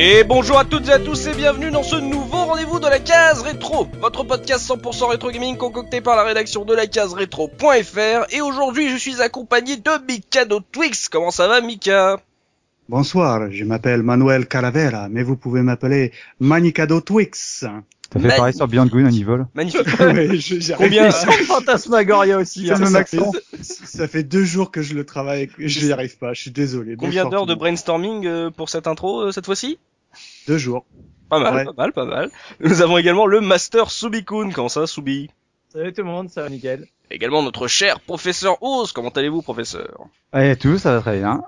Et bonjour à toutes et à tous et bienvenue dans ce nouveau rendez-vous de la case rétro, votre podcast 100% rétro gaming concocté par la rédaction de la case rétro.fr et aujourd'hui je suis accompagné de Mikado Twix. Comment ça va Mika? Bonsoir, je m'appelle Manuel Calavera, mais vous pouvez m'appeler Manicado Twix. Ça fait pareil sur Beyond Green au niveau. Magnifique. Ouais, je- Combien. Fantasmagoria aussi. Ça, hein. ça fait, ça fait deux jours que je le travaille, et je n'y arrive pas, je suis désolé. Combien d'heures de brainstorming euh, pour cette intro euh, cette fois-ci? Deux jours. Pas mal, Ouais. pas mal, pas mal. Nous avons également le Master Subikun. Comment ça Subi? Salut tout le monde, ça va nickel. Également notre cher professeur Oz. Comment allez-vous professeur? Ouais, tout, ça va très bien.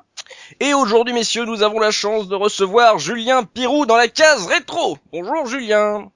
Et aujourd'hui, messieurs, nous avons la chance de recevoir Julien Pirou dans la case rétro. Bonjour Julien.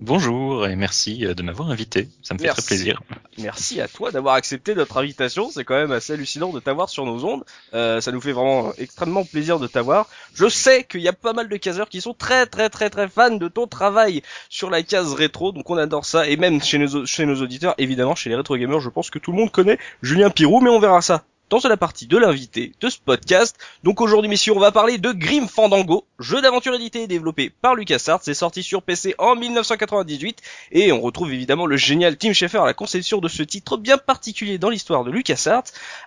Bonjour et merci euh, de m'avoir invité. Ça me fait Merci. très plaisir. Merci à toi d'avoir accepté notre invitation. C'est quand même assez hallucinant de t'avoir sur nos ondes. Euh, ça nous fait vraiment extrêmement plaisir de t'avoir. Je sais qu'il y a pas mal de caseurs qui sont très très très très fans de ton travail sur la case rétro. Donc on adore ça. Et même chez nos, chez nos auditeurs, évidemment, chez les rétro gamers, je pense que tout le monde connaît Julien Pirou. Mais on verra ça dans la partie de l'invité de ce podcast. Donc aujourd'hui, messieurs, on va parler de Grim Fandango, jeu d'aventure édité et développé par LucasArts. C'est sorti sur PC en 1998 et on retrouve évidemment le génial Tim Schafer à la conception de ce titre bien particulier dans l'histoire de LucasArts.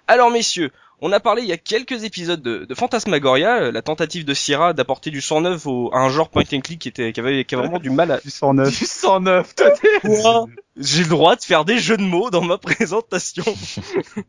Alors messieurs, on a parlé il y a quelques épisodes de, de Phantasmagoria, euh, la tentative de Sierra d'apporter du sang neuf au, à un genre point and click qui était qui avait, qui avait vraiment du mal à Du 109. Du 109, toi t'es... Quoi J'ai le droit de faire des jeux de mots dans ma présentation. Ça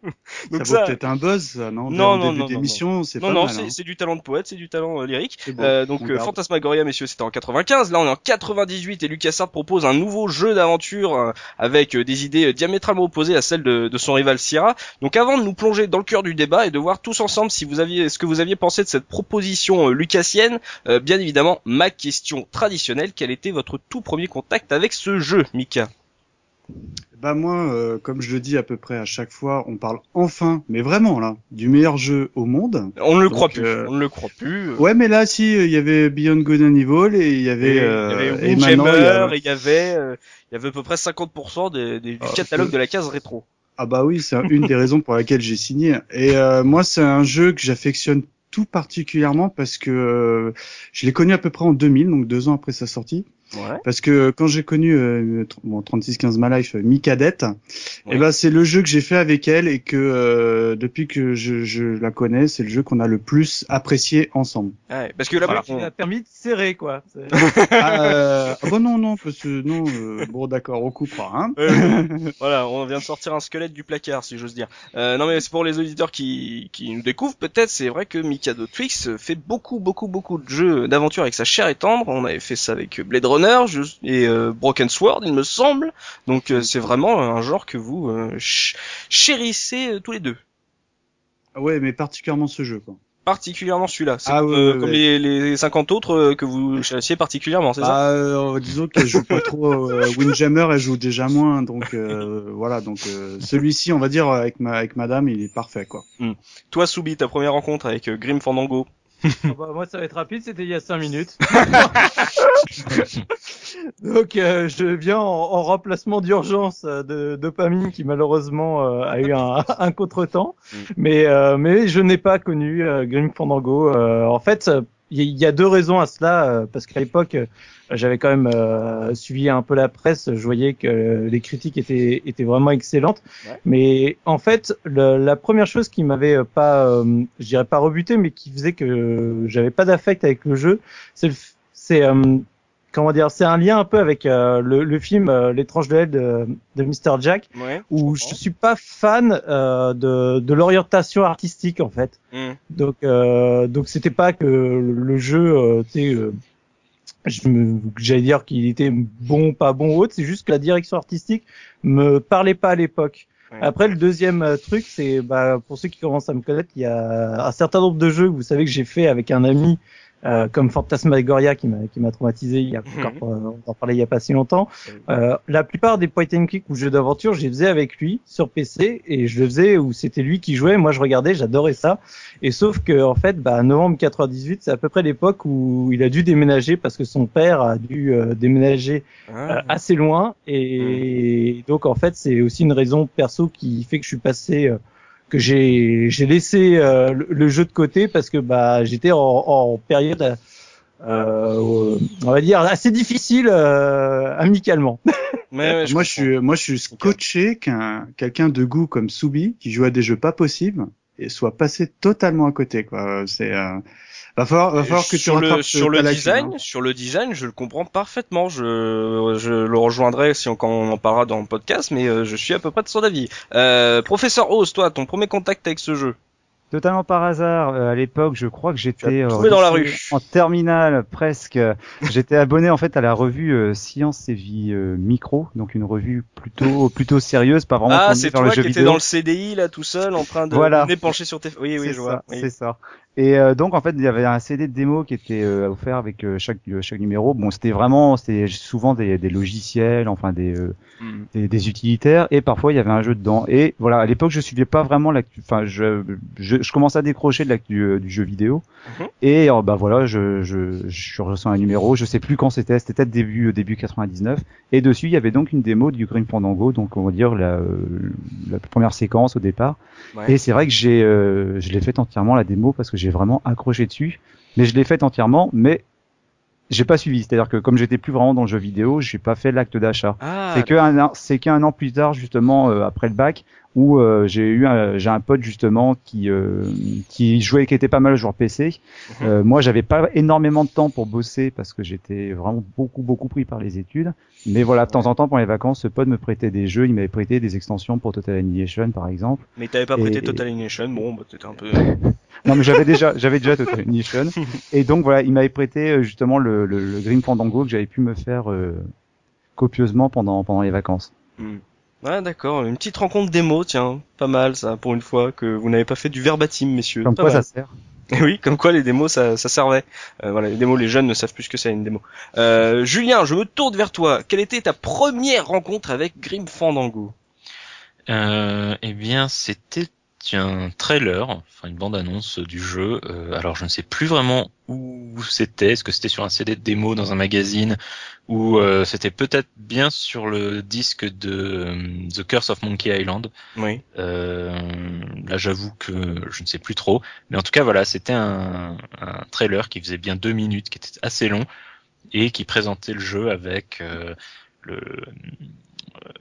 Donc vaut ça, peut-être un buzz, ça, non Non, non, non, d'émission, c'est non pas non, mal. c'est hein. c'est du talent de poète, c'est du talent euh, lyrique. Bon, Euh, donc on euh, garde. Phantasmagoria, messieurs, c'était en 95. Là, on est en 98 et LucasArts propose un nouveau jeu d'aventure euh, avec euh, des idées euh, diamétralement opposées à celles de, de son rival Sierra. Donc, avant de nous plonger dans le cœur du débat et de voir tous ensemble si vous aviez ce que vous aviez pensé de cette proposition euh, lucassienne, euh, bien évidemment, ma question traditionnelle quel était votre tout premier contact avec ce jeu, Mika? Bah moi, euh, comme je le dis à peu près à chaque fois, on parle enfin, mais vraiment là, du meilleur jeu au monde. On ne le Donc, croit plus. euh, On ne le croit plus. euh, Ouais, mais là, si, il y avait Beyond Good and Evil et il y Et avait, il y euh, et maintenant, il y et avait, il y avait à peu près 50% des, des- du Ah, catalogue de la case rétro. Ah bah oui, c'est une des raisons pour laquelle j'ai signé. Et moi, c'est un jeu que j'affectionne tout particulièrement parce que je l'ai connu à peu près en 2000, donc deux ans après sa sortie. Ouais. Parce que quand j'ai connu euh, bon, 3615 My Life, euh, Mi-Cadette, Ouais. et ben c'est le jeu que j'ai fait avec elle et que euh, depuis que je, je la connais, c'est le jeu qu'on a le plus apprécié ensemble. Ouais, parce que là, Voilà. on- Il a permis de serrer, quoi. Ah, euh, ah bon non non parce que non euh, bon d'accord on coupera hein. Euh, voilà, on vient de sortir un squelette du placard, si j'ose dire. Euh, non, mais c'est pour les auditeurs qui, qui nous découvrent, peut-être, c'est vrai que Mikado Twix fait beaucoup, beaucoup, beaucoup de jeux d'aventure avec sa chair et tendre. On avait fait ça avec Blade Runner je- et euh, Broken Sword, il me semble. Donc, euh, c'est vraiment un genre que vous euh, ch- chérissez tous les deux. Ouais mais particulièrement ce jeu quoi. Particulièrement celui-là. C'est Ah, comme, ouais, ouais, comme ouais. les, les 50 autres que vous chérissiez particulièrement, c'est ça? Bah, disons qu'elle joue pas trop. Windjammer, elle joue déjà moins, donc voilà. Donc celui-ci, on va dire avec ma avec Madame, il est parfait quoi. Toi, Soubi, ta première rencontre avec Grim Fandango? Ah bah, moi, ça va être rapide, c'était il y a 5 minutes. Donc, euh, je viens en, en remplacement d'urgence euh, de dopamine qui malheureusement euh, a eu un, un contretemps. Mm. Mais, euh, mais je n'ai pas connu euh, Grim Fandango. Euh, en fait, il y, a deux raisons à cela, euh, parce qu'à l'époque, euh, j'avais quand même euh, suivi un peu la presse, je voyais que les critiques étaient, étaient vraiment excellentes. Ouais. Mais en fait, le- la première chose qui m'avait euh, pas, euh, je dirais pas rebuté, mais qui faisait que j'avais pas d'affect avec le jeu, c'est c'est euh, comment dire, c'est un lien un peu avec euh, le, le film euh, L'étrange Noël de, de Mr. Jack, Ouais. où je comprends. suis pas fan euh, de, de l'orientation artistique en fait. Hmm. Donc euh, donc c'était pas que le, jeu, euh, tu sais, euh, je j'allais dire qu'il était bon, pas bon ou autre. C'est juste que la direction artistique me parlait pas à l'époque. Ouais. Après le deuxième truc, c'est bah, pour ceux qui commencent à me connaître, il y a un certain nombre de jeux que vous savez que j'ai fait avec un ami euh, comme Phantasmagoria qui m'a qui m'a traumatisé il y a Mhm. encore euh, on en parlait il y a pas si longtemps. Euh, la plupart des point and click ou jeux d'aventure, je les faisais avec lui sur PC et je le faisais où c'était lui qui jouait, moi je regardais, j'adorais ça. Et sauf que en fait, bah novembre 98, c'est à peu près l'époque où il a dû déménager parce que son père a dû euh, déménager euh, Ah. assez loin et donc en fait, c'est aussi une raison perso qui fait que je suis passé euh, que j'ai j'ai laissé euh, le, le jeu de côté parce que bah j'étais en, en période euh, on va dire assez difficile euh, amicalement. Mais, ouais, moi, je suis, moi, je suis scotché qu'un quelqu'un de goût comme Soubi, qui joue à des jeux pas possibles, et soit passé totalement à côté. Quoi. C'est euh, va falloir, va falloir que tu sur le rattrapes sur le design, hein. sur le design, je le comprends parfaitement. Je je le rejoindrai si on, quand on en parlera dans le podcast, mais euh, je suis à peu près de son avis. Euh, Professeur Oz, toi, ton premier contact avec ce jeu Totalement par hasard. euh, à l'époque, je crois que j'étais euh, dans la rue. en terminale presque. J'étais abonné en fait à la revue euh, Science et Vie euh, Micro, donc une revue plutôt plutôt sérieuse, pas vraiment Ah, c'est toi le qui étais dans le CDI là, tout seul, en train de Voilà. penché sur tes. Oui, oui, je vois. oui. c'est ça. Et euh, donc en fait, il y avait un CD de démo qui était euh, offert avec euh, chaque euh, chaque numéro. Bon, c'était vraiment, c'était souvent des, des logiciels, enfin des, euh, Hmm. des des utilitaires, et parfois il y avait un jeu dedans. Et voilà, à l'époque, je suivais pas vraiment l'actu. Enfin, je, je je commençais à décrocher de l'actu euh, du jeu vidéo. Mhm. Et bah voilà, je je je reçois un numéro. Je sais plus quand c'était. C'était peut-être début début 99. Et dessus, il y avait donc une démo du Grim Fandango, donc on va dire la euh, la première séquence au départ. Ouais. Et c'est vrai que j'ai, euh, je l'ai fait entièrement la démo parce que j'ai vraiment accroché dessus. Mais je l'ai fait entièrement, mais j'ai pas suivi. C'est-à-dire que comme j'étais plus vraiment dans le jeu vidéo, j'ai pas fait l'acte d'achat. Ah, c'est que un c'est qu'un an plus tard justement euh, après le bac où euh, j'ai eu un, j'ai un pote justement qui euh, qui jouait qui était pas mal joueur PC. Mhm. Euh, moi j'avais pas énormément de temps pour bosser parce que j'étais vraiment beaucoup beaucoup pris par les études. Mais voilà de temps en temps pendant les vacances, ce pote me prêtait des jeux, il m'avait prêté des extensions pour Total Annihilation par exemple. mais t'avais pas prêté et- Total Annihilation, bon, bah t'étais un peu. Non mais j'avais déjà j'avais déjà Total Annihilation et donc voilà il m'avait prêté euh, justement le, le, le Grim Fandango que j'avais pu me faire euh, copieusement pendant pendant les vacances. Hmm. Ouais, d'accord. Une petite rencontre démo, tiens, pas mal ça, pour une fois que vous n'avez pas fait du verbatim, messieurs. Comme Pas quoi mal. ça sert oui, comme quoi les démos ça, ça servait. Euh, voilà, les démos, les jeunes ne savent plus ce que c'est une démo. Euh, Julien, je me tourne vers toi. Quelle était ta première rencontre avec Grim Fandango? Euh, eh bien, c'était un trailer, enfin une bande-annonce du jeu. Euh, alors, je ne sais plus vraiment où c'était. Est-ce que c'était sur un CD de démo dans un magazine ou euh, c'était peut-être bien sur le disque de euh, The Curse of Monkey Island. Oui. Euh, là, j'avoue que je ne sais plus trop. Mais en tout cas, voilà, c'était un, un trailer qui faisait bien deux minutes, qui était assez long et qui présentait le jeu avec euh, le euh,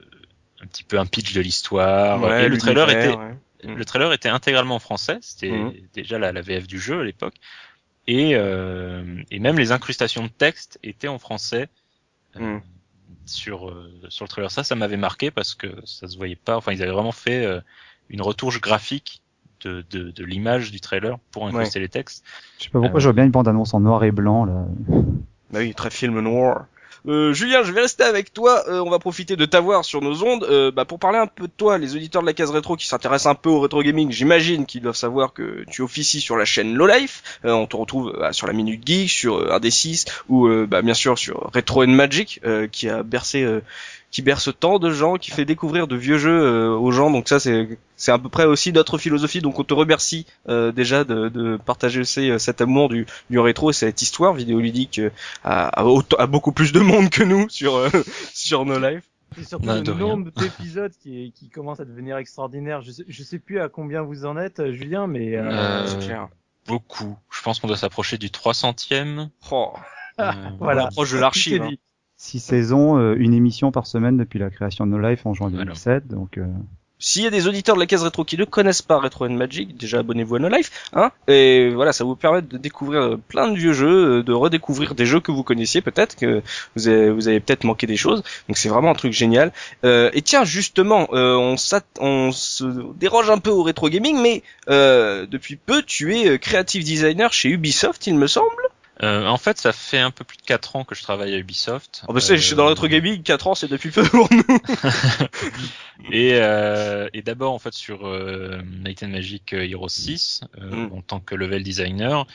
un petit peu un pitch de l'histoire. Ouais, et le trailer était ouais. Mm. le trailer était intégralement en français. C'était Mhm. déjà la, la VF du jeu à l'époque. Et, euh, et même les incrustations de texte étaient en français euh, Mhm. sur euh, sur le trailer. Ça, ça m'avait marqué parce que ça se voyait pas. Enfin, ils avaient vraiment fait euh, une retouche graphique de, de, de l'image du trailer pour incruster les textes. Je sais pas pourquoi Euh. je vois bien une bande annonce en noir et blanc là. Bah oui, très film noir. Euh, Julien, je vais rester avec toi. Euh, on va profiter de t'avoir sur nos ondes euh, bah, pour parler un peu de toi. Les auditeurs de la case rétro qui s'intéressent un peu au rétro gaming, j'imagine qu'ils doivent savoir que tu officies sur la chaîne Low Life. On te retrouve bah, sur la Minute Geek, sur euh, RD6 ou bah, bien sûr sur Retro and Magic qui a bercé, qui berce tant de gens, qui fait découvrir de vieux jeux euh, aux gens. Donc ça, c'est c'est à peu près aussi notre philosophie. Donc on te remercie euh, déjà de, de partager aussi euh, cet amour du, du rétro et cette histoire vidéoludique euh, à, à, à beaucoup plus de monde que nous sur euh, sur nos lives. C'est surtout Non, le de nombre d'épisodes qui, qui commence à devenir extraordinaire. Je sais, je sais plus à combien vous en êtes, Julien, mais euh, Euh, C'est clair. Beaucoup. Je pense qu'on doit s'approcher du 300e. Oh, Euh, voilà. proche de Tout l'archive. Six saisons, euh, une émission par semaine depuis la création de No Life en juin Voilà. 2007. Donc euh, S'il y a des auditeurs de la case rétro qui ne connaissent pas Retro and Magic, déjà abonnez-vous à No Life, hein. Et voilà, ça vous permet de découvrir euh, plein de vieux jeux, de redécouvrir des jeux que vous connaissiez peut-être, que vous avez, vous avez peut-être manqué des choses. Donc c'est vraiment un truc génial. Euh, et tiens, justement, euh, on, s'at- on se déroge un peu au rétro gaming, mais euh, depuis peu, tu es creative designer chez Ubisoft, il me semble. Euh, en fait, ça fait un peu plus de 4 ans que je travaille à Ubisoft. Oh, bah, c'est, je suis dans le Euh, gaming, 4 ans, c'est depuis peu pour nous. Et, euh, et d'abord en fait sur euh, Might and Magic euh, Hero 6 euh, Mm. en tant que level designer.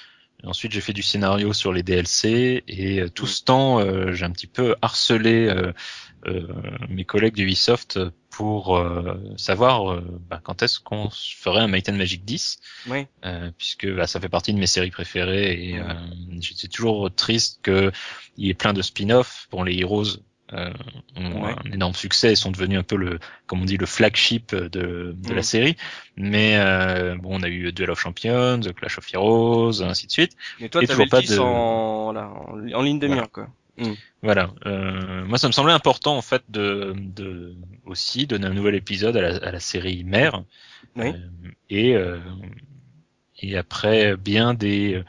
Et ensuite j'ai fait du scénario sur les DLC et euh, tout ce temps euh, j'ai un petit peu harcelé euh, euh, mes collègues d'Ubisoft pour euh, savoir euh, bah, quand est-ce qu'on ferait un Might and Magic 10 Oui. euh, puisque bah, ça fait partie de mes séries préférées et Ouais. euh, j'étais toujours triste qu'il y ait plein de spin-offs. Bon les Heroes euh, ont Ouais. un énorme succès et sont devenus un peu le, comme on dit, le flagship de, de la série. Mais euh, bon, on a eu Duel of Champions, Clash of Heroes, ainsi de suite. Mais toi, t'avais pas le 10 de- en, en, en ligne de Voilà. mire, quoi. Voilà. Euh, moi, ça me semblait important en fait de, de aussi donner un nouvel épisode à la, à la série mère. Oui. Euh, et euh, et après bien des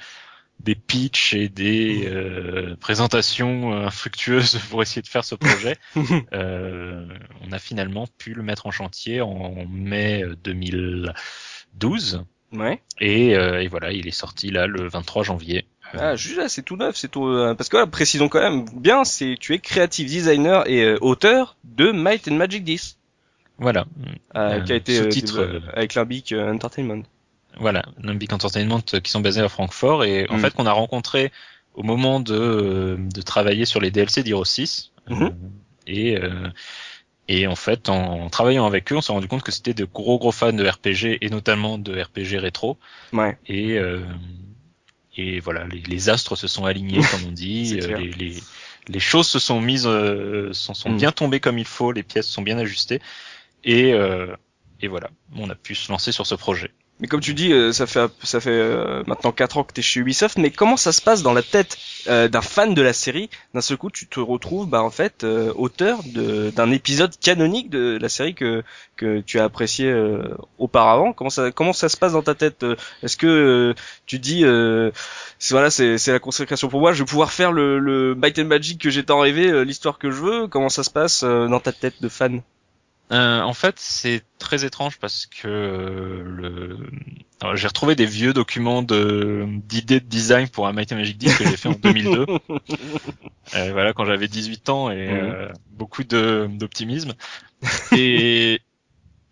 des pitchs et des euh, présentations euh, infructueuses pour essayer de faire ce projet, euh, on a finalement pu le mettre en chantier en mai 2012 Ouais. et, euh, et voilà, il est sorti là le 23 janvier. Ah, juste là, c'est tout neuf, c'est tout, euh, parce que là, précisons quand même bien, c'est, tu es creative designer et euh, auteur de Might and Magic 10, Voilà, euh, Euh, qui a été euh, titre, avec Limbic Entertainment. voilà, Limbic Entertainment qui sont basés à Francfort et en Mm. fait qu'on a rencontré au moment de, euh, de travailler sur les DLC d'Hero 6 euh, Mhm. et euh, et en fait en travaillant avec eux on s'est rendu compte que c'était de gros gros fans de RPG et notamment de RPG rétro Ouais. et euh, et voilà les, les astres se sont alignés comme on dit euh, les les choses se sont mises euh, sont, sont Mm. bien tombées comme il faut les pièces sont bien ajustées. Et euh, et voilà on a pu se lancer sur ce projet Mais comme tu dis, euh, ça fait ça fait euh, maintenant 4 ans que t'es chez Ubisoft, mais comment ça se passe dans la tête euh, d'un fan de la série? D'un seul coup, tu te retrouves, bah en fait, auteur d'un épisode canonique de la série que que tu as apprécié auparavant. Comment ça comment ça se passe dans ta tête Est-ce que tu dis euh, voilà c'est c'est la consécration pour moi, je vais pouvoir faire le le and Magic que j'ai tant rêvé, l'histoire que je veux? Comment ça se passe dans ta tête de fan? Euh, en fait, c'est très étrange parce que euh, le... j'ai retrouvé des vieux documents de d'idées de design pour un Mighty Magic 10 que j'ai fait en 2002. Euh, voilà, quand j'avais 18 ans et euh, beaucoup de d'optimisme. Et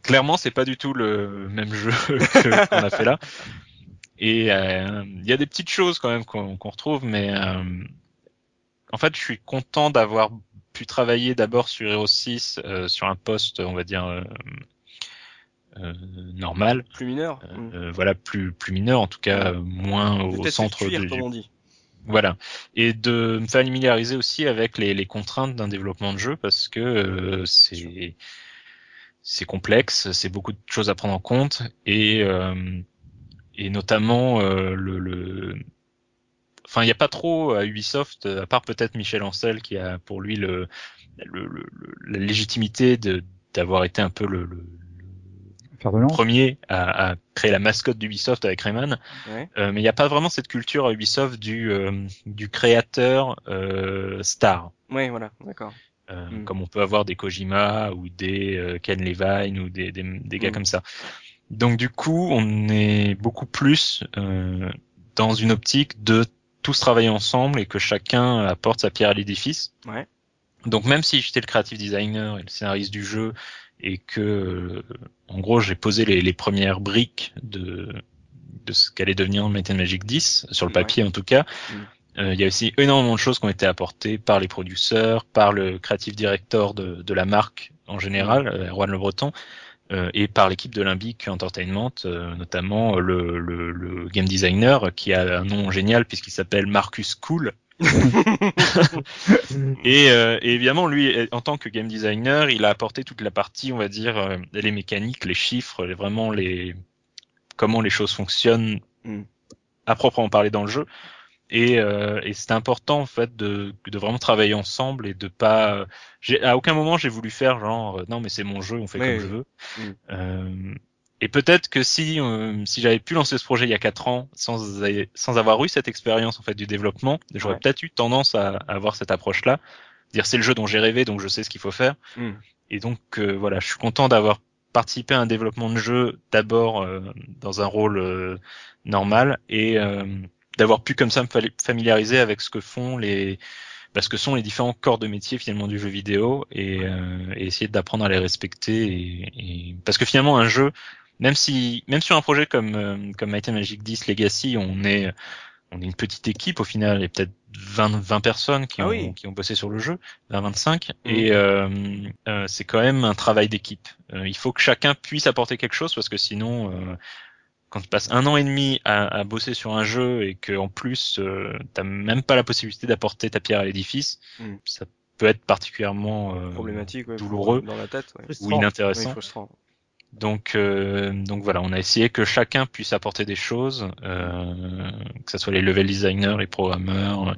clairement, c'est pas du tout le même jeu qu'on a fait là. Et euh, il y a des petites choses quand même qu'on qu'on retrouve, mais euh, en fait, je suis content d'avoir pu travailler d'abord sur Hero 6 euh, sur un poste, on va dire euh, euh, normal, Plus mineur. euh, euh, voilà, plus plus mineur, en tout cas euh, moins au centre du- comme on dit. voilà. Et de me familiariser aussi avec les, les contraintes d'un développement de jeu parce que euh, c'est c'est complexe, c'est beaucoup de choses à prendre en compte et euh, et notamment euh, le, le enfin il n'y a pas trop à Ubisoft à part peut-être Michel Ancel qui a pour lui le, le, le- le- la légitimité de d'avoir été un peu le, le Faire de lance. premier à, à créer la mascotte d'Ubisoft avec Rayman Ouais. euh, mais il n'y a pas vraiment cette culture à Ubisoft du, euh, du créateur euh, star, Ouais, voilà, d'accord. euh, Mm. comme on peut avoir des Kojima ou des euh, Ken Levine ou des, des, des gars Mm. comme ça. Donc du coup, on est beaucoup plus euh, dans une optique de tous travailler ensemble et que chacun apporte sa pierre à l'édifice. Ouais. Donc même si j'étais le creative designer et le scénariste du jeu et que, euh, en gros, j'ai posé les, les premières briques de, de ce qu'allait devenir and Magic 10, sur le Ouais. papier en tout cas, Mm. euh, il y a aussi énormément de choses qui ont été apportées par les producteurs, par le creative director de, de la marque en général, euh, Erwan Le Breton, et par l'équipe de Limbic Entertainment, euh, notamment euh, le, le, le game designer qui a un nom génial puisqu'il s'appelle Marcus Cool. Et, euh, et évidemment, lui, en tant que game designer, il a apporté toute la partie, on va dire, euh, les mécaniques, les chiffres, les- vraiment les comment les choses fonctionnent Mm. à proprement parler dans le jeu. Et, euh, et c'est important en fait de, de vraiment travailler ensemble et de pas. À aucun moment j'ai voulu faire genre euh, non mais c'est mon jeu, on fait comme je veux. Mm. Euh, et peut-être que si euh, si j'avais pu lancer ce projet il y a quatre ans sans sans avoir eu cette expérience en fait du développement, j'aurais Ouais. peut-être eu tendance à, à avoir cette approche là, dire c'est le jeu dont j'ai rêvé donc je sais ce qu'il faut faire. Mm. Et donc euh, voilà, je suis content d'avoir participé à un développement de jeu d'abord euh, dans un rôle euh, normal et euh, d'avoir pu comme ça me fa- familiariser avec ce que font les bah, ce que sont les différents corps de métier finalement du jeu vidéo et, euh, et essayer d'apprendre à les respecter et, et- parce que finalement un jeu même si même sur un projet comme euh, comme Might and Magic 10 Legacy on est on est une petite équipe au final et peut-être 20 20 personnes qui Ah ont oui. qui ont bossé sur le jeu 20 25 Mhm. et euh, euh, c'est quand même un travail d'équipe Euh, il faut que chacun puisse apporter quelque chose parce que sinon euh, quand tu passes un an et demi à, à bosser sur un jeu et que en plus euh, t'as même pas la possibilité d'apporter ta pierre à l'édifice, Mm. ça peut être particulièrement euh, Problématique, ouais, douloureux dans la tête. Ouais. ou. Oui, inintéressant. Donc, euh, donc voilà, on a essayé que chacun puisse apporter des choses, euh, que ce soit les level designers, les programmeurs.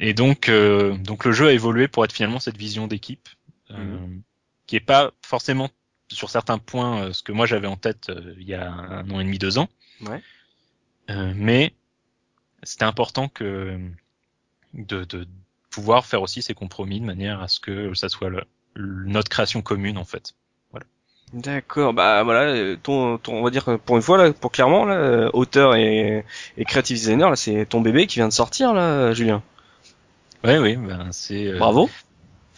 Et donc, euh, donc le jeu a évolué pour être finalement cette vision d'équipe, euh, qui est pas forcément sur certains points euh, ce que moi j'avais en tête euh, il y a un an et demi, deux ans. Ouais. Euh, mais c'était important que de, de pouvoir faire aussi ces compromis de manière à ce que ça soit le- notre création commune en fait. D'accord, bah voilà, ton, ton, on va dire pour une fois là, pour clairement là, auteur et, et creative designer là, c'est ton bébé qui vient de sortir là, Julien. Ouais, oui, ben c'est. euh, Bravo.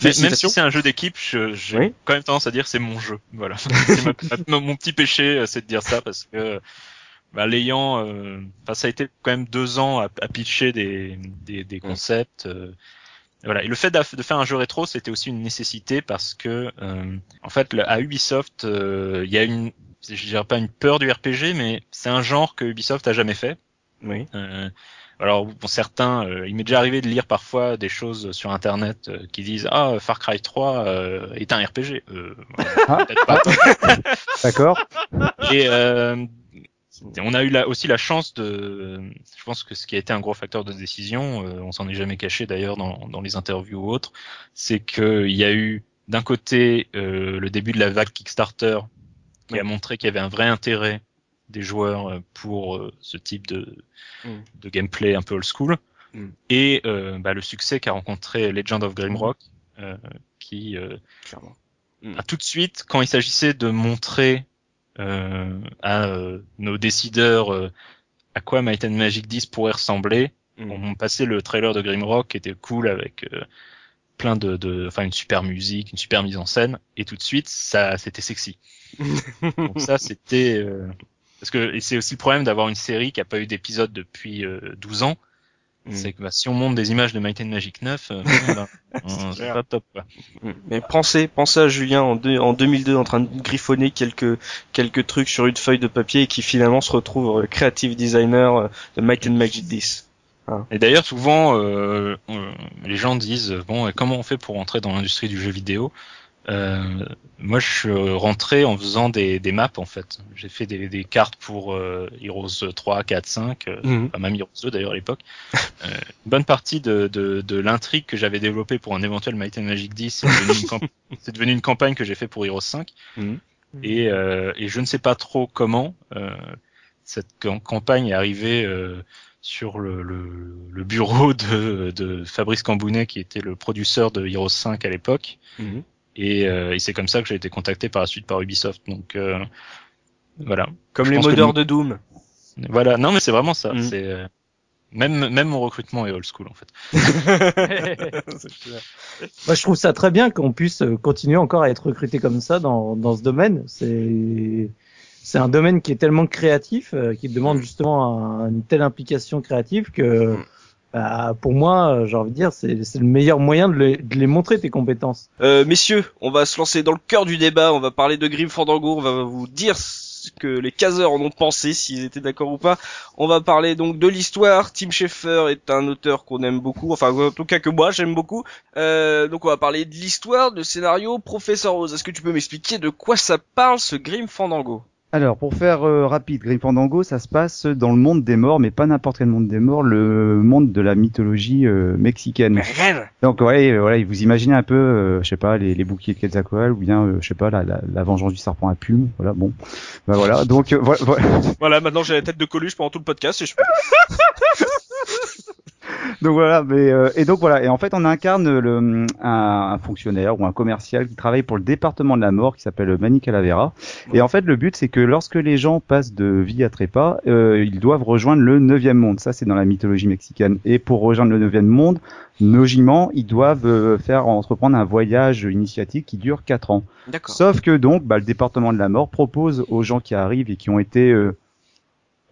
Même, si c'est un jeu d'équipe, j'ai Oui. quand même tendance à dire c'est mon jeu. Voilà. Ma- mon petit péché, euh, c'est de dire ça parce que bah, l'ayant, euh, ça a été quand même deux ans à, à pitcher des, des, des concepts. euh, voilà. Et le fait de faire un jeu rétro, c'était aussi une nécessité parce que, euh, en fait, à Ubisoft, euh, il y a une, je dirais pas une peur du RPG, mais c'est un genre que Ubisoft a jamais fait. Oui. Euh, alors pour certains, euh, il m'est déjà arrivé de lire parfois des choses sur internet euh, qui disent ah Far Cry 3 euh, est un RPG. Euh, Ah. peut-être pas. D'accord Et euh, on a eu là aussi la chance de, je pense que ce qui a été un gros facteur de décision, euh, on s'en est jamais caché d'ailleurs dans, dans les interviews ou autres, c'est qu'il y a eu d'un côté euh, le début de la vague Kickstarter qui Ouais. a montré qu'il y avait un vrai intérêt des joueurs euh, pour euh, ce type de, Mm. de gameplay un peu old school, Mm. et euh, bah, le succès qu'a rencontré Legend of Grimrock, euh, qui euh, a tout de suite, quand il s'agissait de montrer euh, à euh, nos décideurs euh, à quoi Might and Magic 10 pourrait ressembler, Mm. on passait le trailer de Grimrock qui était cool avec euh, plein de, de, enfin une super musique, une super mise en scène, et tout de suite ça c'était sexy. Donc ça c'était euh, parce que c'est aussi le problème d'avoir une série qui a pas eu d'épisode depuis euh, 12 ans, Mm. c'est que bah, si on monte des images de Might and Magic 9, euh, euh, c'est pas top quoi. Mm. Mais pensez, pensez à Julien en, deux- en 2002 en train de griffonner quelques quelques trucs sur une feuille de papier et qui finalement se retrouve euh, creative designer euh, de Might and Magic 10. Et d'ailleurs, souvent, euh, euh, les gens disent bon, et comment on fait pour rentrer dans l'industrie du jeu vidéo? Euh, Moi, je suis rentré en faisant des, des maps en fait. J'ai fait des, des cartes pour euh, Heroes 3, 4, 5, euh, Mhm. enfin même Heroes 2 d'ailleurs à l'époque. Euh, une bonne partie de, de, de l'intrigue que j'avais développée pour un éventuel Might and Magic 10, c'est devenu, une devenu campagne que j'ai fait pour Heroes 5. Mhm. Et, euh, et je ne sais pas trop comment euh, cette cam- campagne est arrivée euh, sur le, le, le bureau de, de Fabrice Cambounet, qui était le producteur de Heroes 5 à l'époque. Mhm. Et, euh, et c'est comme ça que j'ai été contacté par la suite par Ubisoft. Donc euh, voilà. Comme Je les que modeurs de Doom. Voilà. Non, mais c'est vraiment ça. Mhm. C'est euh, même même mon recrutement est old school en fait. Moi, je trouve ça très bien qu'on puisse continuer encore à être recruté comme ça dans, dans ce domaine. C'est c'est un domaine qui est tellement créatif, euh, qui demande justement un- une telle implication créative que, bah, pour moi, euh, j'ai envie de dire, c'est le meilleur moyen de les, de les montrer tes compétences. Euh, messieurs, on va se lancer dans le cœur du débat. On va parler de Grim Fandango. On va vous dire ce que les caseurs en ont pensé, s'ils étaient d'accord ou pas. On va parler donc de l'histoire. Tim Schafer est un auteur qu'on aime beaucoup. Enfin, en tout cas que moi j'aime beaucoup. Euh, donc on va parler de l'histoire, de scénario. Professeur Rose, est-ce que tu peux m'expliquer de quoi ça parle ce Grim Fandango? Alors, pour faire euh, rapide, Grim Fandango, ça se passe dans le monde des morts, mais pas n'importe quel monde des morts, le monde de la mythologie euh, mexicaine. Donc, ouais, euh, voilà, vous imaginez un peu, euh, je sais pas, les, les boucliers de Quetzalcoatl, ou bien, euh, je sais pas, la, la, la vengeance du serpent à plumes. Voilà, bon, bah voilà. Donc, euh, voilà, voilà. Voilà, maintenant j'ai la tête de Coluche pendant tout le podcast. Et je... donc voilà, mais euh, et donc voilà, et en fait, on incarne le, un, un fonctionnaire ou un commercial qui travaille pour le département de la mort, qui s'appelle Manny Calavera. Et en fait, le but, c'est que lorsque les gens passent de vie à trépas, euh, ils doivent rejoindre le neuvième monde. Ça, c'est dans la mythologie mexicaine. Et pour rejoindre le neuvième monde, logiquement, ils doivent euh, faire entreprendre un voyage initiatique qui dure quatre ans. D'accord. Sauf que donc, bah, le département de la mort propose aux gens qui arrivent et qui ont été euh,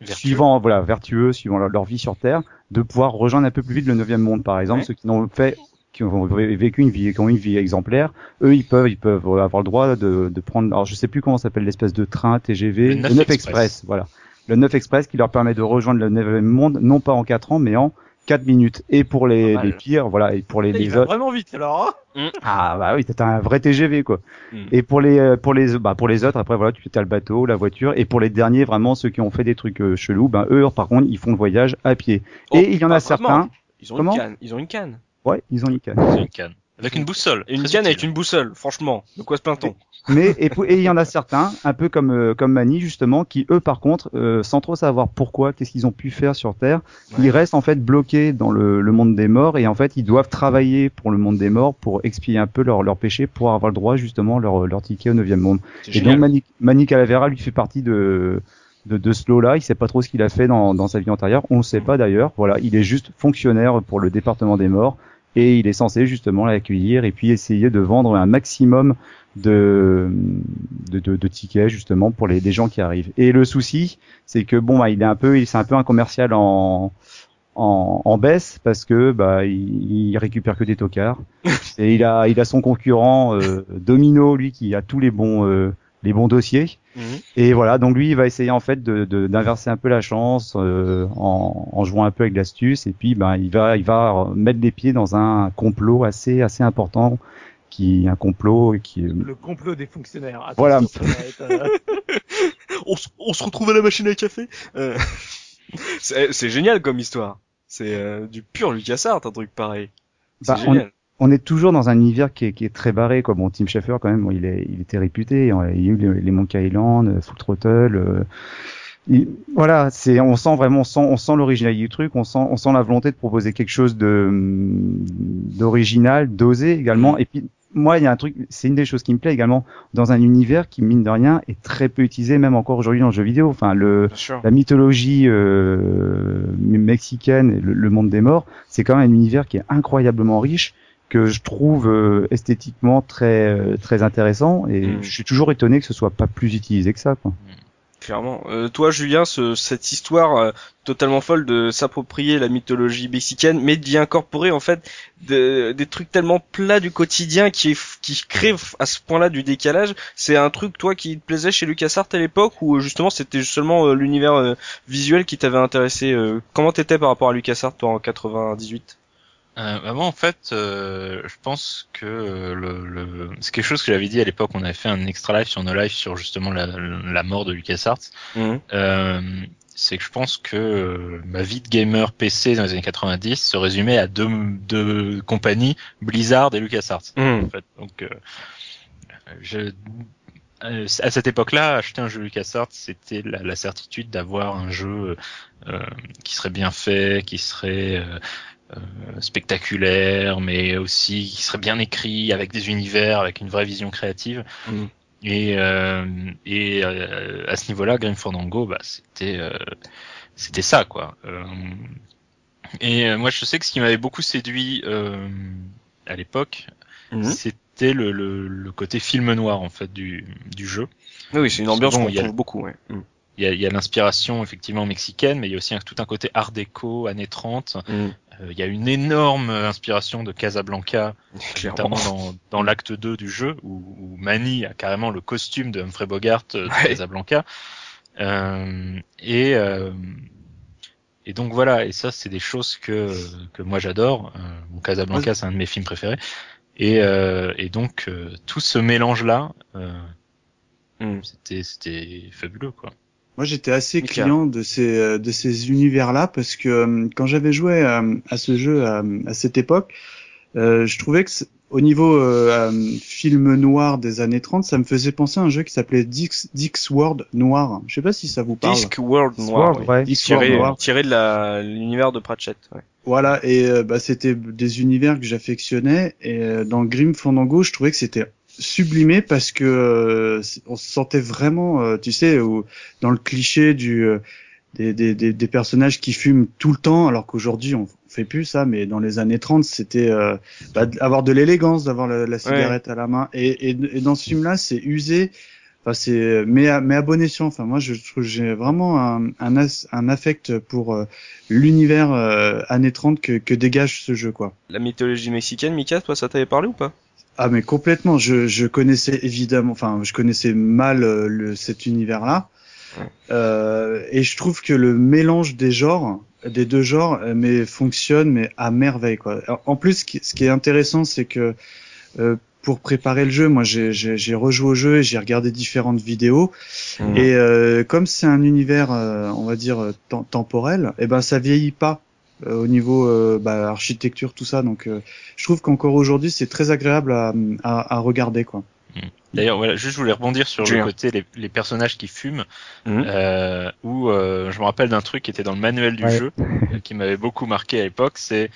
Vertueux. suivant voilà vertueux, suivant leur, leur vie sur Terre, de pouvoir rejoindre un peu plus vite le neuvième monde, par exemple, Ouais. ceux qui n'ont fait qui ont vécu une vie, qui ont une vie exemplaire, eux ils peuvent, ils peuvent avoir le droit de, de prendre, alors je sais plus comment s'appelle l'espèce de train TGV, Le 9 Express. voilà, le 9 Express qui leur permet de rejoindre le neuvième monde, non pas en quatre ans, mais en 4 minutes. Et pour les, les pires, voilà, et pour les, Il les va autres. vraiment vite alors. hein Ah bah oui, t'as un vrai TGV quoi. Mm. Et pour les euh, pour les bah pour les autres après voilà, tu as le bateau, la voiture et pour les derniers vraiment ceux qui ont fait des trucs euh, chelous, ben eux par contre, ils font le voyage à pied. Oh, et il y en a vraiment. certains, Ils ont Comment une canne. Ils ont une canne. ouais, ils ont une canne. C'est une canne. Avec une boussole. Une canne avec une boussole. Franchement, de quoi se plaint-on Mais et il y en a certains, un peu comme euh, comme Mani justement, qui eux par contre, euh, sans trop savoir pourquoi, qu'est-ce qu'ils ont pu faire sur Terre, Ouais. ils restent en fait bloqués dans le, le monde des morts et en fait ils doivent travailler pour le monde des morts pour expier un peu leur leur péché pour avoir le droit justement leur leur ticket au neuvième monde. C'est Et génial. donc Mani, Mani Calavera lui fait partie de de, de ce lot-là. Il sait pas trop ce qu'il a fait dans, dans sa vie antérieure. On ne sait pas d'ailleurs. Voilà, il est juste fonctionnaire pour le département des morts et il est censé justement l'accueillir et puis essayer de vendre un maximum de de, de, de tickets justement pour les, les gens qui arrivent. Et le souci, c'est que bon, bah, il est un peu, il c'est un peu un commercial en en, en baisse parce que bah il, il récupère que des tocards et il a il a son concurrent euh, Domino lui qui a tous les bons euh, les bons dossiers Mhm. et voilà donc lui il va essayer en fait de de- d'inverser un peu la chance euh, en, en jouant un peu avec l'astuce et puis ben il va il va mettre les pieds dans un complot assez assez important qui un complot qui Le complot des fonctionnaires. Attention, Voilà. ça va être, euh, on, se- on se retrouve à la machine à café. Euh, c'est c'est génial comme histoire. C'est euh, du pur LucasArts, un truc pareil. C'est Bah, génial. on est toujours dans un univers qui est, qui est très barré quoi. Bon, Tim Schafer quand même, bon, il, est, il était réputé. Il y a eu les, les Monkey Island, euh, Full Throttle. euh, il- voilà, c'est on sent vraiment, on sent, on sent l'originalité du truc, on sent, on sent la volonté de proposer quelque chose de hum, d'original, d'osé également. Et puis moi, il y a un truc, c'est une des choses qui me plaît également dans un univers qui mine de rien est très peu utilisé, même encore aujourd'hui dans le jeu vidéo. Enfin, le la mythologie euh, mexicaine, le monde des morts, c'est quand même un univers qui est incroyablement riche que je trouve euh, esthétiquement très euh, très intéressant et Mm. je suis toujours étonné que ce soit pas plus utilisé que ça quoi. Clairement. Euh, toi, Julien, ce- cette histoire euh, totalement folle de s'approprier la mythologie mexicaine, mais d'y incorporer en fait de- des trucs tellement plats du quotidien qui, qui créent à ce point-là du décalage, c'est un truc toi qui te plaisait chez LucasArts à l'époque ou justement c'était seulement euh, l'univers euh, visuel qui t'avait intéressé euh, Comment t'étais par rapport à LucasArts toi en 98 Euh, bah, moi, en fait, euh, je pense que euh, le, le... c'est quelque chose que j'avais dit à l'époque. On avait fait un extra live sur nos lives sur justement la, la mort de LucasArts. Euh, c'est que je pense que euh, ma vie de gamer PC dans les années 90 se résumait à deux, deux compagnies, Blizzard et LucasArts. En fait. Donc, euh, je, euh, à cette époque-là, acheter un jeu LucasArts, c'était la, la certitude d'avoir un jeu euh, qui serait bien fait, qui serait euh, euh, spectaculaire, mais aussi qui serait bien écrit, avec des univers, avec une vraie vision créative. Mhm. Et, euh, et euh, à ce niveau-là, Grim Fandango, bah, c'était euh, c'était ça, quoi. Euh, et euh, moi, je sais que ce qui m'avait beaucoup séduit euh, à l'époque, Mhm. c'était le, le, le côté film noir en fait du, du jeu. Oui, oui, c'est une ambiance qu'on y a- beaucoup. Ouais. Mhm. Il y a, a l'inspiration effectivement mexicaine, mais il y a aussi un- tout un côté art déco, années 30. Mhm. Euh, il y a une énorme inspiration de Casablanca, Clairement. notamment dans, dans l'acte 2 du jeu, où, où Manny a carrément le costume de Humphrey Bogart euh, de Ouais. Casablanca. Euh, et, euh, et donc voilà, et ça c'est des choses que, que moi j'adore. Euh, bon, Casablanca c'est un de mes films préférés. Et, euh, et donc euh, tout ce mélange-là, euh, c'était c'était fabuleux quoi. Moi, j'étais assez client de ces euh, de ces univers-là parce que euh, quand j'avais joué euh, à ce jeu à, à cette époque, euh, je trouvais que au niveau euh, euh, film noir des années 30, ça me faisait penser à un jeu qui s'appelait Dix Dix World Noir. Je sais pas si ça vous parle. Disc World Noir. World, oui. ouais. World Tiré, Noir. tiré de la l'univers de Pratchett. Ouais. Voilà, et euh, bah, c'était des univers que j'affectionnais. Et euh, dans Grim Fandango, je trouvais que c'était sublimé parce que euh, on se sentait vraiment, euh, tu sais, au- dans le cliché du euh, des, des, des, des personnages qui fument tout le temps, alors qu'aujourd'hui on fait plus ça, mais dans les années 30, c'était euh, bah, avoir de l'élégance, d'avoir la, la cigarette à la main. Et, et, et dans ce film-là, c'est usé. Enfin, c'est mais à, mais à bon escient. Enfin, moi, je trouve j'ai vraiment un, un, as- un affect pour euh, l'univers euh, années 30 que, que dégage ce jeu, quoi. La mythologie mexicaine, Mika, toi, ça t'avait parlé ou pas? Ah, mais complètement. Je, je connaissais évidemment, enfin, je connaissais mal euh, le, cet univers-là. Ouais. Euh, et je trouve que le mélange des genres des deux genres, euh, mais fonctionne mais à merveille quoi. En plus, ce qui, ce qui est intéressant, c'est que euh, pour préparer le jeu, moi j'ai- rejoué au jeu et j'ai regardé différentes vidéos. Mhm. Et euh, comme c'est un univers, euh, on va dire tem- temporel, et ben ça vieillit pas au niveau euh, bah, architecture tout ça. Donc euh, je trouve qu'encore aujourd'hui c'est très agréable à, à, à regarder quoi. D'ailleurs, voilà, juste je voulais rebondir sur Julien. le côté les, les personnages qui fument, Mhm. euh, où euh, je me rappelle d'un truc qui était dans le manuel du Ouais. jeu, euh, qui m'avait beaucoup marqué à l'époque, c'est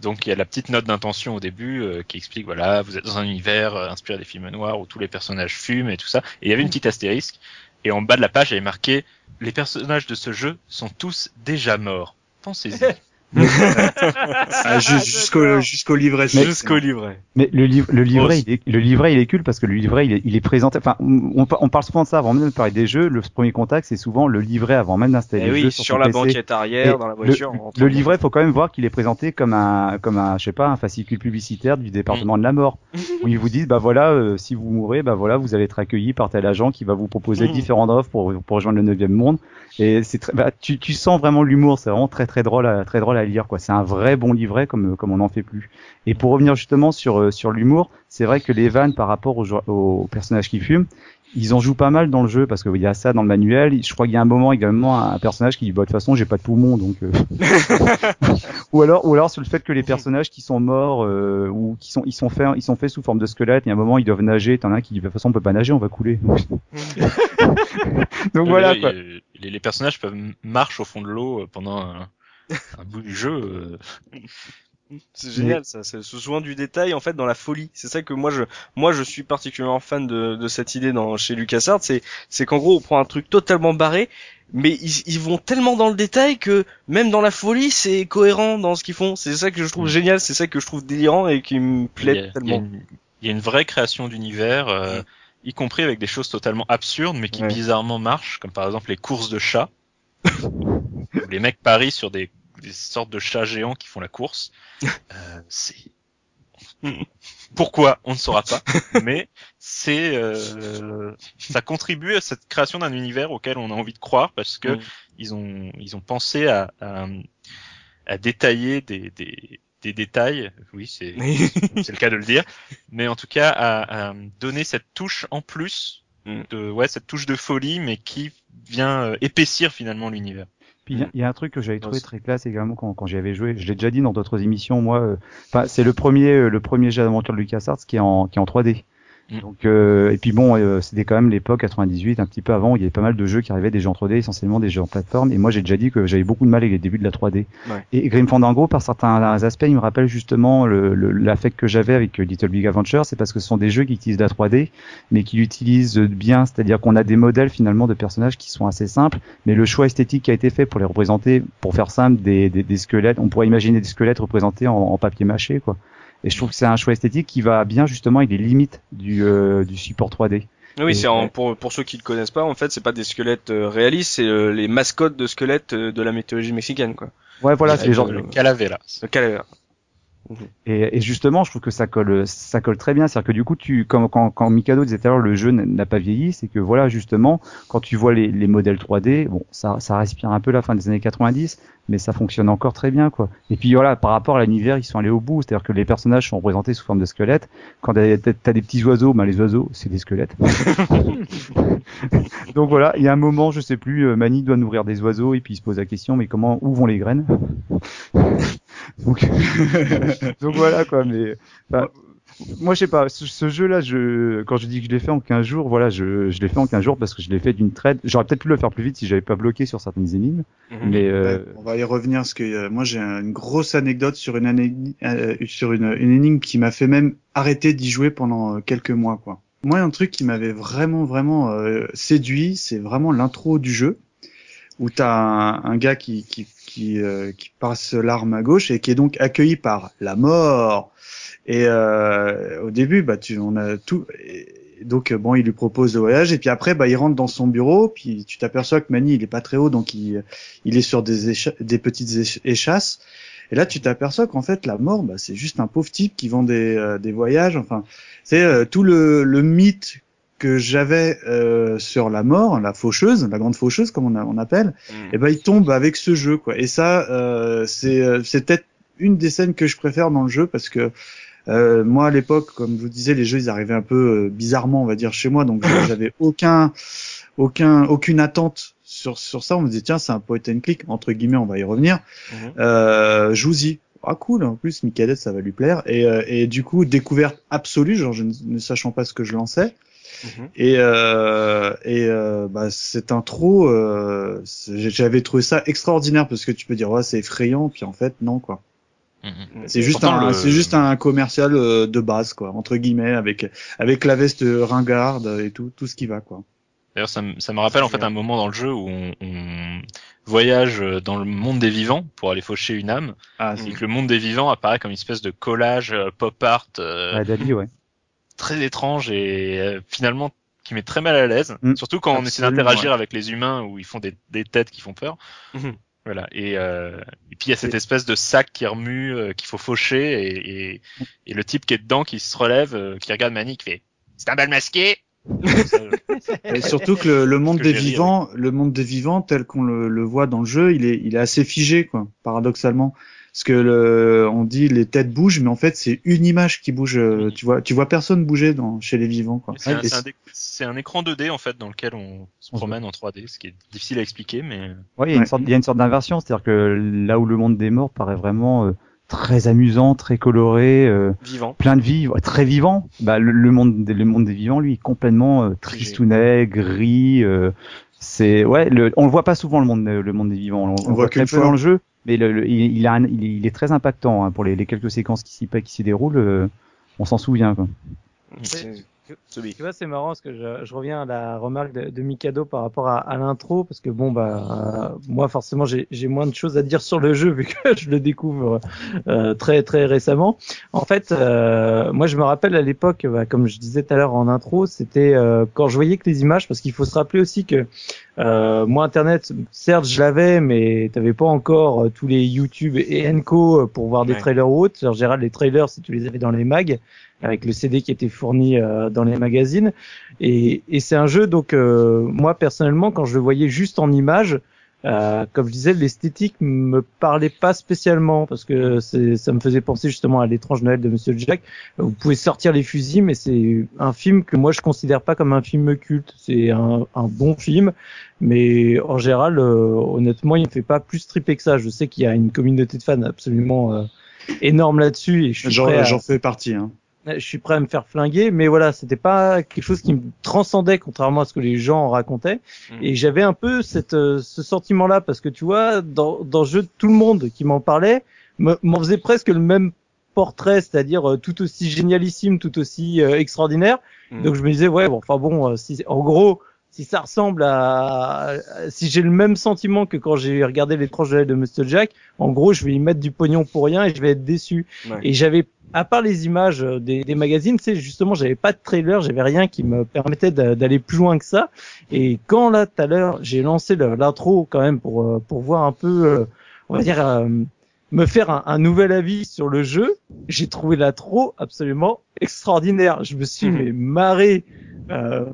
donc il y a la petite note d'intention au début euh, qui explique voilà, vous êtes dans un univers euh, inspiré des films noirs où tous les personnages fument et tout ça, et il y avait une petite astérisque, et en bas de la page il y avait marqué les personnages de ce jeu sont tous déjà morts. Pensez-y. Ah, ju- jusqu'au jusqu'au livret. Jusqu'au livret. Mais le, livre, le livret, il est, le livret, il est cool parce que le livret, il est, il est présenté. Enfin, on, on parle souvent de ça avant même de parler des jeux. Le premier contact, c'est souvent le livret avant même d'installer Eh le oui, jeu sur, son la PC. banquette arrière, Et dans la le- voiture. Le, rentrant. livret, faut quand même voir qu'il est présenté comme un, comme un, je sais pas, un fascicule publicitaire du département de la mort, où ils vous disent, bah voilà, euh, si vous mourrez, bah voilà, vous allez être accueilli par tel agent qui va vous proposer Mhm. différentes offres pour, pour rejoindre le neuvième monde. Et c'est très, bah, tu, tu sens vraiment l'humour, c'est vraiment très très drôle, à, très drôle à lire, quoi. C'est un vrai bon livret comme, comme on n'en fait plus. Et pour revenir justement sur, euh, sur l'humour, c'est vrai que les vannes par rapport aux, personnages qui fument, ils en jouent pas mal dans le jeu parce qu'il y a ça dans le manuel. Je crois qu'il y a un moment également un personnage qui dit bah de toute façon j'ai pas de poumon donc euh, ou alors ou alors sur le fait que les personnages qui sont morts euh, ou qui sont ils sont faits ils sont faits sous forme de squelette. Il y a un moment ils doivent nager. T'en as un qui dit de toute façon on peut pas nager on va couler. donc voilà quoi. Les, les personnages peuvent marcher au fond de l'eau euh, pendant un, un bout du jeu. euh, C'est génial ça, c'est ce soin du détail en fait dans la folie. C'est ça que moi je moi je suis particulièrement fan de, de cette idée dans chez LucasArts, c'est c'est qu'en gros on prend un truc totalement barré mais ils, ils vont tellement dans le détail que même dans la folie c'est cohérent dans ce qu'ils font. C'est ça que je trouve Mm. génial, c'est ça que je trouve délirant et qui me Il plaît a, il y a tellement. une, il y a une vraie création d'univers, euh, y compris avec des choses totalement absurdes, mais qui Ouais. bizarrement marchent, comme par exemple les courses de chats. où les mecs parient sur des, des sortes de chats géants qui font la course. Euh, c'est pourquoi on ne saura pas, mais c'est euh, ça contribue à cette création d'un univers auquel on a envie de croire parce que Mm. ils ont ils ont pensé à à, à détailler des, des des détails. Oui, c'est c'est le cas de le dire, mais en tout cas à, à donner cette touche en plus Mm. de ouais cette touche de folie, mais qui vient euh, épaissir finalement l'univers. Puis il y a- il y, a un truc que j'avais trouvé très classe également quand, quand j'y avais joué. Je l'ai déjà dit dans d'autres émissions. Moi, euh, enfin, c'est le premier, euh, le premier jeu d'aventure de LucasArts qui est en, qui est en 3D. Mm. Donc, euh, et puis bon, euh, c'était quand même l'époque 98, un petit peu avant, où il y avait pas mal de jeux qui arrivaient, des jeux en 3D, essentiellement des jeux en plateforme. Et moi, j'ai déjà dit que j'avais beaucoup de mal avec les débuts de la 3D. Ouais. Et Grim Fandango, par certains aspects, il me rappelle justement le- le- l'affect que j'avais avec euh, Little Big Adventure. C'est parce que ce sont des jeux qui utilisent la 3D, mais qui l'utilisent bien. C'est-à-dire qu'on a des modèles finalement de personnages qui sont assez simples, mais le choix esthétique qui a été fait pour les représenter, pour faire simple, des, des, des squelettes, on pourrait imaginer des squelettes représentés en, en papier mâché, quoi. Et je trouve que c'est un choix esthétique qui va bien justement avec les limites du, euh, du support 3D. Oui, c'est en- pour pour ceux qui le connaissent pas, en fait, c'est pas des squelettes euh, réalistes, c'est euh, les mascottes de squelettes euh, de la mythologie mexicaine, quoi. Ouais, voilà, c'est les gens. le Calavera. Le Calavera. Et, et justement, je trouve que ça colle, ça colle très bien. C'est-à-dire que du coup, tu, quand, quand Mikado disait tout à l'heure, le jeu n'a pas vieilli, c'est que voilà, justement, quand tu vois les, les modèles 3D, bon, ça, ça respire un peu la fin des années 90, mais ça fonctionne encore très bien, quoi. Et puis voilà, par rapport à l'univers, ils sont allés au bout. C'est-à-dire que les personnages sont représentés sous forme de squelettes. Quand t'as t'as des petits oiseaux, ben les oiseaux, c'est des squelettes. Donc voilà, il y a un moment, je sais plus, euh, Mani doit nourrir des oiseaux et puis il se pose la question, mais comment, où vont les graines? Donc, donc voilà quoi. Mais bah, moi, je sais pas. Ce, ce jeu-là, je, quand je dis que je l'ai fait en 15 jours, voilà, je, je l'ai fait en 15 jours parce que je l'ai fait d'une traite. J'aurais peut-être pu le faire plus vite si j'avais pas bloqué sur certaines énigmes. Mhm. Mais euh, Ouais, on va y revenir parce que euh, moi j'ai une grosse anecdote sur une ané- euh, sur une, une énigme qui m'a fait même arrêter d'y jouer pendant euh, quelques mois quoi. Moi un truc qui m'avait vraiment vraiment euh, séduit, c'est vraiment l'intro du jeu où t'as un, un gars qui qui qui, euh, qui passe l'arme à gauche et qui est donc accueilli par la mort. Et euh, au début bah tu on a tout et donc euh, bon, il lui propose le voyage et puis après bah il rentre dans son bureau, puis tu t'aperçois que Manny il est pas très haut donc il il est sur des écha- des petites éch- échasses. Et là, tu t'aperçois qu'en fait, la mort, bah, c'est juste un pauvre type qui vend des, euh, des voyages. Enfin, c'est euh, tout le, le mythe que j'avais euh, sur la mort, la faucheuse, la grande faucheuse comme on, a- on appelle, Mm. et ben il tombe avec ce jeu quoi. Et ça, euh, c'est euh, c'est peut-être une des scènes que je préfère dans le jeu parce que euh, moi à l'époque, comme je vous disais, les jeux ils arrivaient un peu euh, bizarrement, on va dire chez moi, donc j'avais aucun aucun aucune attente sur sur ça. On me disait tiens c'est un point and click entre guillemets, on va y revenir. Mhm. Euh, joues-y. Ah cool, en plus Mikadet ça va lui plaire et, euh, et du coup découverte absolue, genre je ne, ne sachant pas ce que je lançais Mhm. et et, et euh, bah, cette intro, euh, j'avais trouvé ça extraordinaire parce que tu peux dire ouais c'est effrayant, puis en fait non quoi. Mhm. C'est juste Pourtant, un, le- c'est juste un commercial euh, de base quoi, entre guillemets avec avec la veste ringarde et tout tout ce qui va quoi. D'ailleurs, ça, me- ça me rappelle en fait un moment dans le jeu où on, on voyage dans le monde des vivants pour aller faucher une âme, Ah et que le monde des vivants apparaît comme une espèce de collage euh, pop art euh, Ouais, Dali, ouais. Très étrange et euh, finalement qui met très mal à l'aise, Mm. surtout quand on essaie d'interagir ouais. avec les humains où ils font des, des têtes qui font peur. Mhm. Voilà. Et, euh, et puis il y a cette espèce de sac qui remue, euh, qu'il faut faucher, et, et, et le type qui est dedans qui se relève, euh, qui regarde Manny, qui fait C'est un bal masqué Et surtout que le, le monde que des vivants, le monde des vivants tel qu'on le, le voit dans le jeu, il est, il est assez figé, quoi, paradoxalement. Parce que le, on dit les têtes bougent, mais en fait c'est une image qui bouge. euh. Tu vois, tu vois personne bouger dans chez les vivants, quoi. C'est un, un un écran 2D en fait dans lequel on se promène en 3D, ce qui est difficile à expliquer, mais Ouais, il y a une Ouais. sorte, il y a une sorte d'inversion, c'est-à-dire que là où le monde des morts paraît vraiment euh, très amusant, très coloré, euh, Vivant. plein de vie, très vivant, bah le, le monde, des- le monde des vivants, lui, est complètement euh, tristounet, gris. euh, c'est ouais, le, on le voit pas souvent le monde, le monde des vivants. On, on le voit très qu'une peu fois. dans le jeu, mais le, le- il, a un- il, est- très impactant hein, pour les, les quelques séquences qui s'y qui s'y déroulent. euh, on s'en souvient. Quoi. Tu vois, c'est marrant parce que je, je reviens à la remarque de, de Mikado par rapport à, à l'intro parce que bon bah euh, moi forcément j'ai moins de choses à dire sur le jeu vu que je le découvre euh, très très récemment. En fait, euh, moi je me rappelle à l'époque, bah, comme je disais tout à l'heure en intro, c'était euh, quand je voyais que les images parce qu'il faut se rappeler aussi que euh, moi Internet, certes je l'avais, mais t'avais pas encore euh, tous les YouTube et Enco pour voir des trailers ou autres. En général, les trailers si tu les avais dans les mags avec le CD qui était fourni euh, dans les magazines. Et, et c'est un jeu, donc euh, moi personnellement, quand je le voyais juste en image, euh, comme je disais, l'esthétique me parlait pas spécialement parce que ça me faisait penser justement à l'étrange Noël de Monsieur Jack. Vous pouvez sortir les fusils, mais c'est un film que moi je considère pas comme un film culte. C'est un, un bon film, mais en général, euh, honnêtement, il me fait pas plus triper que ça. Je sais qu'il y a une communauté de fans absolument euh, énorme là-dessus et je suis J'en à- j'en fais partie. Hein. Je suis prêt à me faire flinguer, mais voilà, c'était pas quelque chose qui me transcendait contrairement à ce que les gens en racontaient. Mhm. Et j'avais un peu cette, euh, ce sentiment-là parce que tu vois, dans, dans le jeu, tout le monde qui m'en parlait me- m'en faisait presque le même portrait, c'est-à-dire euh, tout aussi génialissime, tout aussi euh, extraordinaire. Mhm. Donc je me disais ouais, bon, enfin bon, si, en gros, si ça ressemble à, si j'ai le même sentiment que quand j'ai regardé l'étrange de Mr Jack, en gros, je vais y mettre du pognon pour rien et je vais être déçu. Ouais. Et j'avais, à part les images euh, des, des magazines, sais, justement, j'avais pas de trailer, j'avais rien qui me permettait d'a- d'aller plus loin que ça. Et quand là, tout à l'heure, j'ai lancé l'intro quand même pour euh, pour voir un peu, euh, on va dire, euh, me faire un, un nouvel avis sur le jeu, j'ai trouvé l'intro absolument extraordinaire. Je me suis mais, marré euh,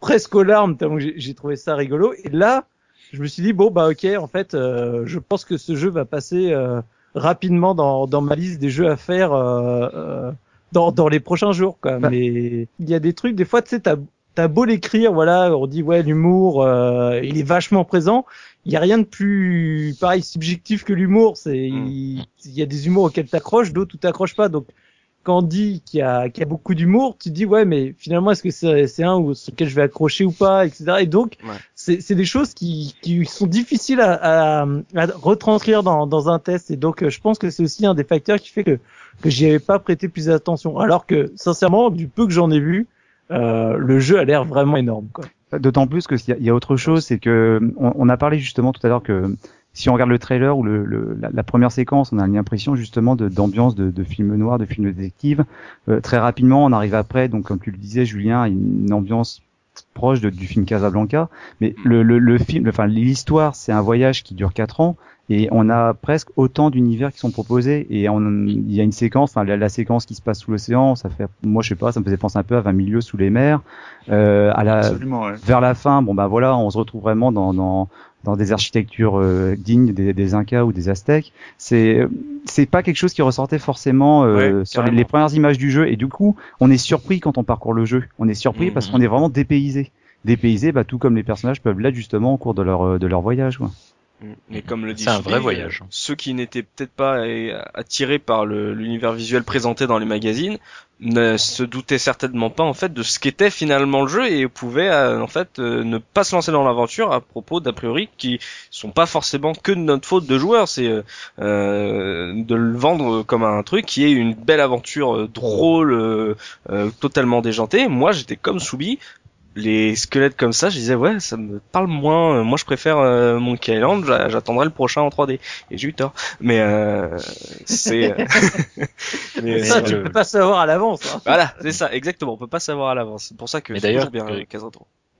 presque aux larmes tellement que j'ai- trouvé ça rigolo. Et là, je me suis dit bon bah ok, en fait, euh, je pense que ce jeu va passer euh, rapidement dans, dans ma liste des jeux à faire euh, euh, dans, dans les prochains jours. Quoi. Bah. Mais il y a des trucs, des fois, tu sais, t'as T'as beau l'écrire, voilà, on dit ouais l'humour, euh, il est vachement présent. Il y a rien de plus pareil subjectif que l'humour. C'est il, il y a des humours auxquels t'accroches, d'autres où t'accroches pas. Donc quand on dit qu'il y a qu'il y a beaucoup d'humour, tu te dis ouais mais finalement est-ce que c'est c'est un où- sur lequel je vais accrocher ou pas, etc. Et donc Ouais. c'est c'est des choses qui qui sont difficiles à, à, à retranscrire dans dans un test. Et donc je pense que c'est aussi un des facteurs qui fait que que j'y avais pas prêté plus d'attention. Alors que sincèrement du peu que j'en ai vu, euh, le jeu a l'air vraiment énorme. Quoi. D'autant plus que s'il y a- il y a autre chose, c'est que on, on a parlé justement tout à l'heure que si on regarde le trailer ou le, le- la, la première séquence, on a l'impression justement d'ambiance de, de film noir, de film détective. Euh, très rapidement, on arrive après, donc comme tu le disais, Julien, une ambiance proche de, du film Casablanca, mais le, le, le film, enfin l'histoire, c'est un voyage qui dure quatre ans et on a presque autant d'univers qui sont proposés et il y a une séquence, enfin la, la séquence qui se passe sous l'océan, ça fait, moi je sais pas, ça me faisait penser un peu à 20 milieux sous les mers. Euh, à la, Absolument, ouais. vers la fin, bon bah voilà, on se retrouve vraiment dans, dans, dans des architectures euh, dignes des, des Incas ou des Aztèques. C'est c'est pas quelque chose qui ressortait forcément euh, Ouais, sur les, les premières images du jeu et du coup, on est surpris quand on parcourt le jeu. On est surpris Mhm. parce qu'on est vraiment dépaysé. Dépaysé, bah tout comme les personnages peuvent l'être justement au cours de leur euh, de leur voyage. Quoi. Et comme le dit C'est un Philippe, vrai voyage. euh, Ceux qui n'étaient peut-être pas euh, attirés par le- l'univers visuel présenté dans les magazines ne se doutaient certainement pas en fait de ce qu'était finalement le jeu et pouvaient euh, en fait ne pas se lancer dans l'aventure à propos d'a priori qui sont pas forcément que de notre faute de joueur, c'est euh, de le vendre comme un truc qui est une belle aventure drôle, euh, totalement déjantée. Moi j'étais comme Soubi, les squelettes comme ça, je disais ouais, ça me parle moins. Euh, Moi, je préfère euh, Monkey Island. j'a- J'attendrai le prochain en 3D. Et j'ai eu tort. Mais euh, c'est. euh, mais Ça, euh, tu peux pas savoir à l'avance. Hein. voilà, c'est ça, exactement. On peut pas savoir à l'avance. C'est pour ça que d'ailleurs, toujours bien euh,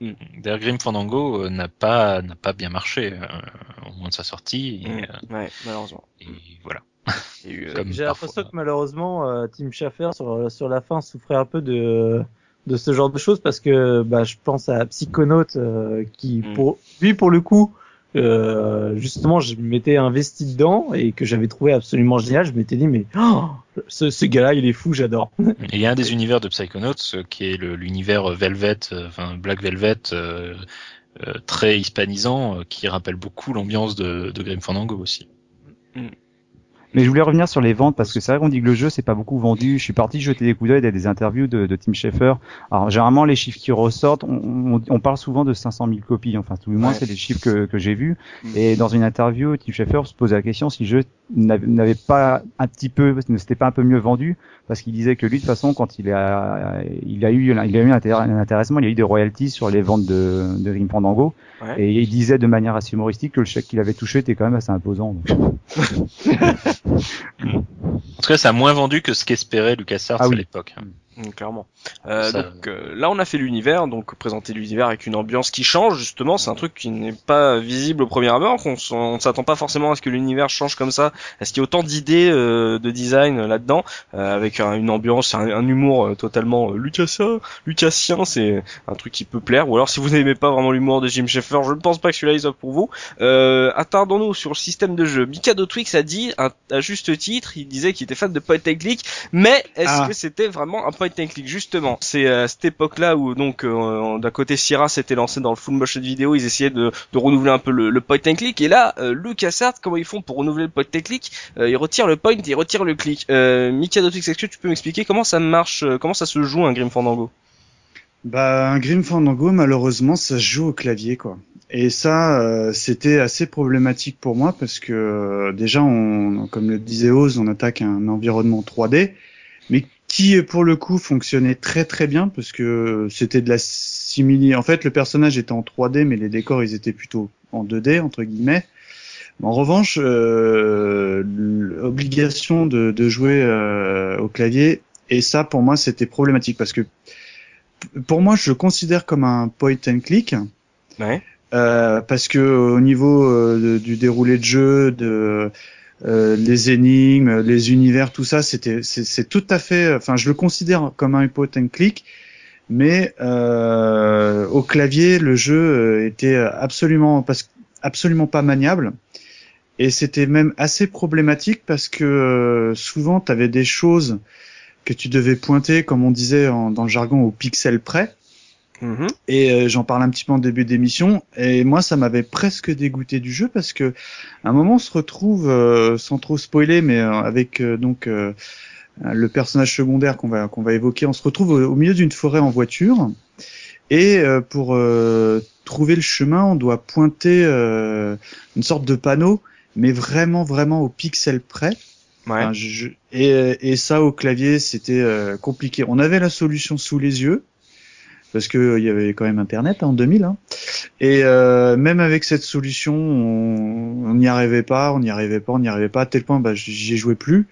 euh. D'ailleurs, Grim Fandango euh, n'a pas n'a pas bien marché euh, au moment de sa sortie. Et, Mm. euh, Ouais, malheureusement. et voilà. Euh, J'ai parfois. l'impression que malheureusement, euh, Tim Schafer sur, sur la fin souffrait un peu de de ce genre de choses parce que bah, je pense à Psychonaut euh, qui Mm. pour lui pour le coup euh, justement je m'étais investi dedans et que j'avais trouvé absolument génial je m'étais dit mais oh, ce, ce gars-là il est fou j'adore Et il y a un des univers de Psychonauts euh, qui est le- l'univers Velvet, euh, enfin Black Velvet, euh, euh, très hispanisant, euh, qui rappelle beaucoup l'ambiance de, de Grim Fandango aussi. Mais je voulais revenir sur les ventes parce que c'est vrai qu'on dit que le jeu c'est pas beaucoup vendu. Je suis parti jeter des coups d'œil à des interviews de, de Tim Schafer. Alors généralement les chiffres qui ressortent, on, on- on parle souvent de 500 000 copies. Enfin tout du moins Ouais. c'est les chiffres que, que j'ai vus. Mm. Et dans une interview, Tim Schafer se posait la question si le jeu n'avait pas un petit peu, ne s'était pas un peu mieux vendu parce qu'il disait que lui de toute façon quand il a, il a eu, il a eu un intér- un intéressement, il y a eu des royalties sur les ventes de, de Grim Fandango. Ouais. Et il disait de manière assez humoristique que le chèque qu'il avait touché était quand même assez imposant. Donc. En tout cas, ça a moins vendu que ce qu'espérait LucasArts Ah oui. à l'époque. Mm, clairement. Euh, Ça- donc euh, là, on a fait l'univers, donc présenter l'univers avec une ambiance qui change. Justement, c'est un truc qui n'est pas visible au premier abord. on ne s'attend pas forcément à ce que l'univers change comme ça, à ce qu'il y ait autant d'idées euh, de design euh, là-dedans, euh, avec un- une ambiance, un, un humour euh, totalement euh, lucasien, lucassien. C'est un truc qui peut plaire. Ou alors, si vous n'aimez pas vraiment l'humour de Jim Sheffer, je ne pense pas que celui-là il soit pour vous. Euh, attardons-nous sur le système de jeu. Mikado Twix a dit, à, à juste titre, il disait qu'il était fan de point and click, mais est-ce Ah. que c'était vraiment un point justement C'est à cette époque-là où donc euh, d'un côté Sierra s'était lancé dans le full motion vidéo, ils essayaient de, renouveler un peu le, le point and click, et là euh, LucasArts, comment ils font pour renouveler le point and click? Euh, Ils retirent le point, ils retirent le click. Euh, Mikado est-ce que tu peux m'expliquer comment ça marche, euh, comment ça se joue un Grim Fandango? Bah, un Grim Fandango, malheureusement, ça se joue au clavier, quoi. Et ça, euh, c'était assez problématique pour moi parce que euh, déjà, comme le disait Oz, on attaque un environnement 3D, mais qui, pour le coup, fonctionnait très très bien parce que c'était de la simili. En fait, le personnage était en 3D, mais les décors, ils étaient plutôt en 2D entre guillemets. En revanche, euh, l'obligation de, de jouer euh, au clavier, et ça, pour moi, c'était problématique parce que pour moi, je le considère comme un point and click. Ouais. Euh, parce que au niveau euh, du déroulé de jeu, de euh, les énigmes, les univers, tout ça, c'était c'est tout à fait. Enfin, je le considère comme un click, mais euh, au clavier, le jeu euh, était absolument absolument pas maniable. Et c'était même assez problématique parce que euh, souvent, tu avais des choses que tu devais pointer, comme on disait en- dans le jargon, au pixel près. Mhm. Et euh, j'en parle un petit peu en début d'émission. Et moi, ça m'avait presque dégoûté du jeu parce que à un moment, on se retrouve, euh, sans trop spoiler, mais euh, avec euh, donc euh, le personnage secondaire qu'on va qu'on va évoquer, on se retrouve au, au milieu d'une forêt en voiture. Et euh, pour euh, trouver le chemin, on doit pointer euh, une sorte de panneau, mais vraiment vraiment au pixel près. Ouais. Enfin, je- et, et ça au clavier, c'était euh, compliqué. On avait la solution sous les yeux parce que euh, il y avait quand même Internet hein, en 2000. Hein. Et euh, même avec cette solution, on n'y arrivait pas, on n'y arrivait pas, on n'y arrivait pas à tel point, bah, j'y ai joué plus.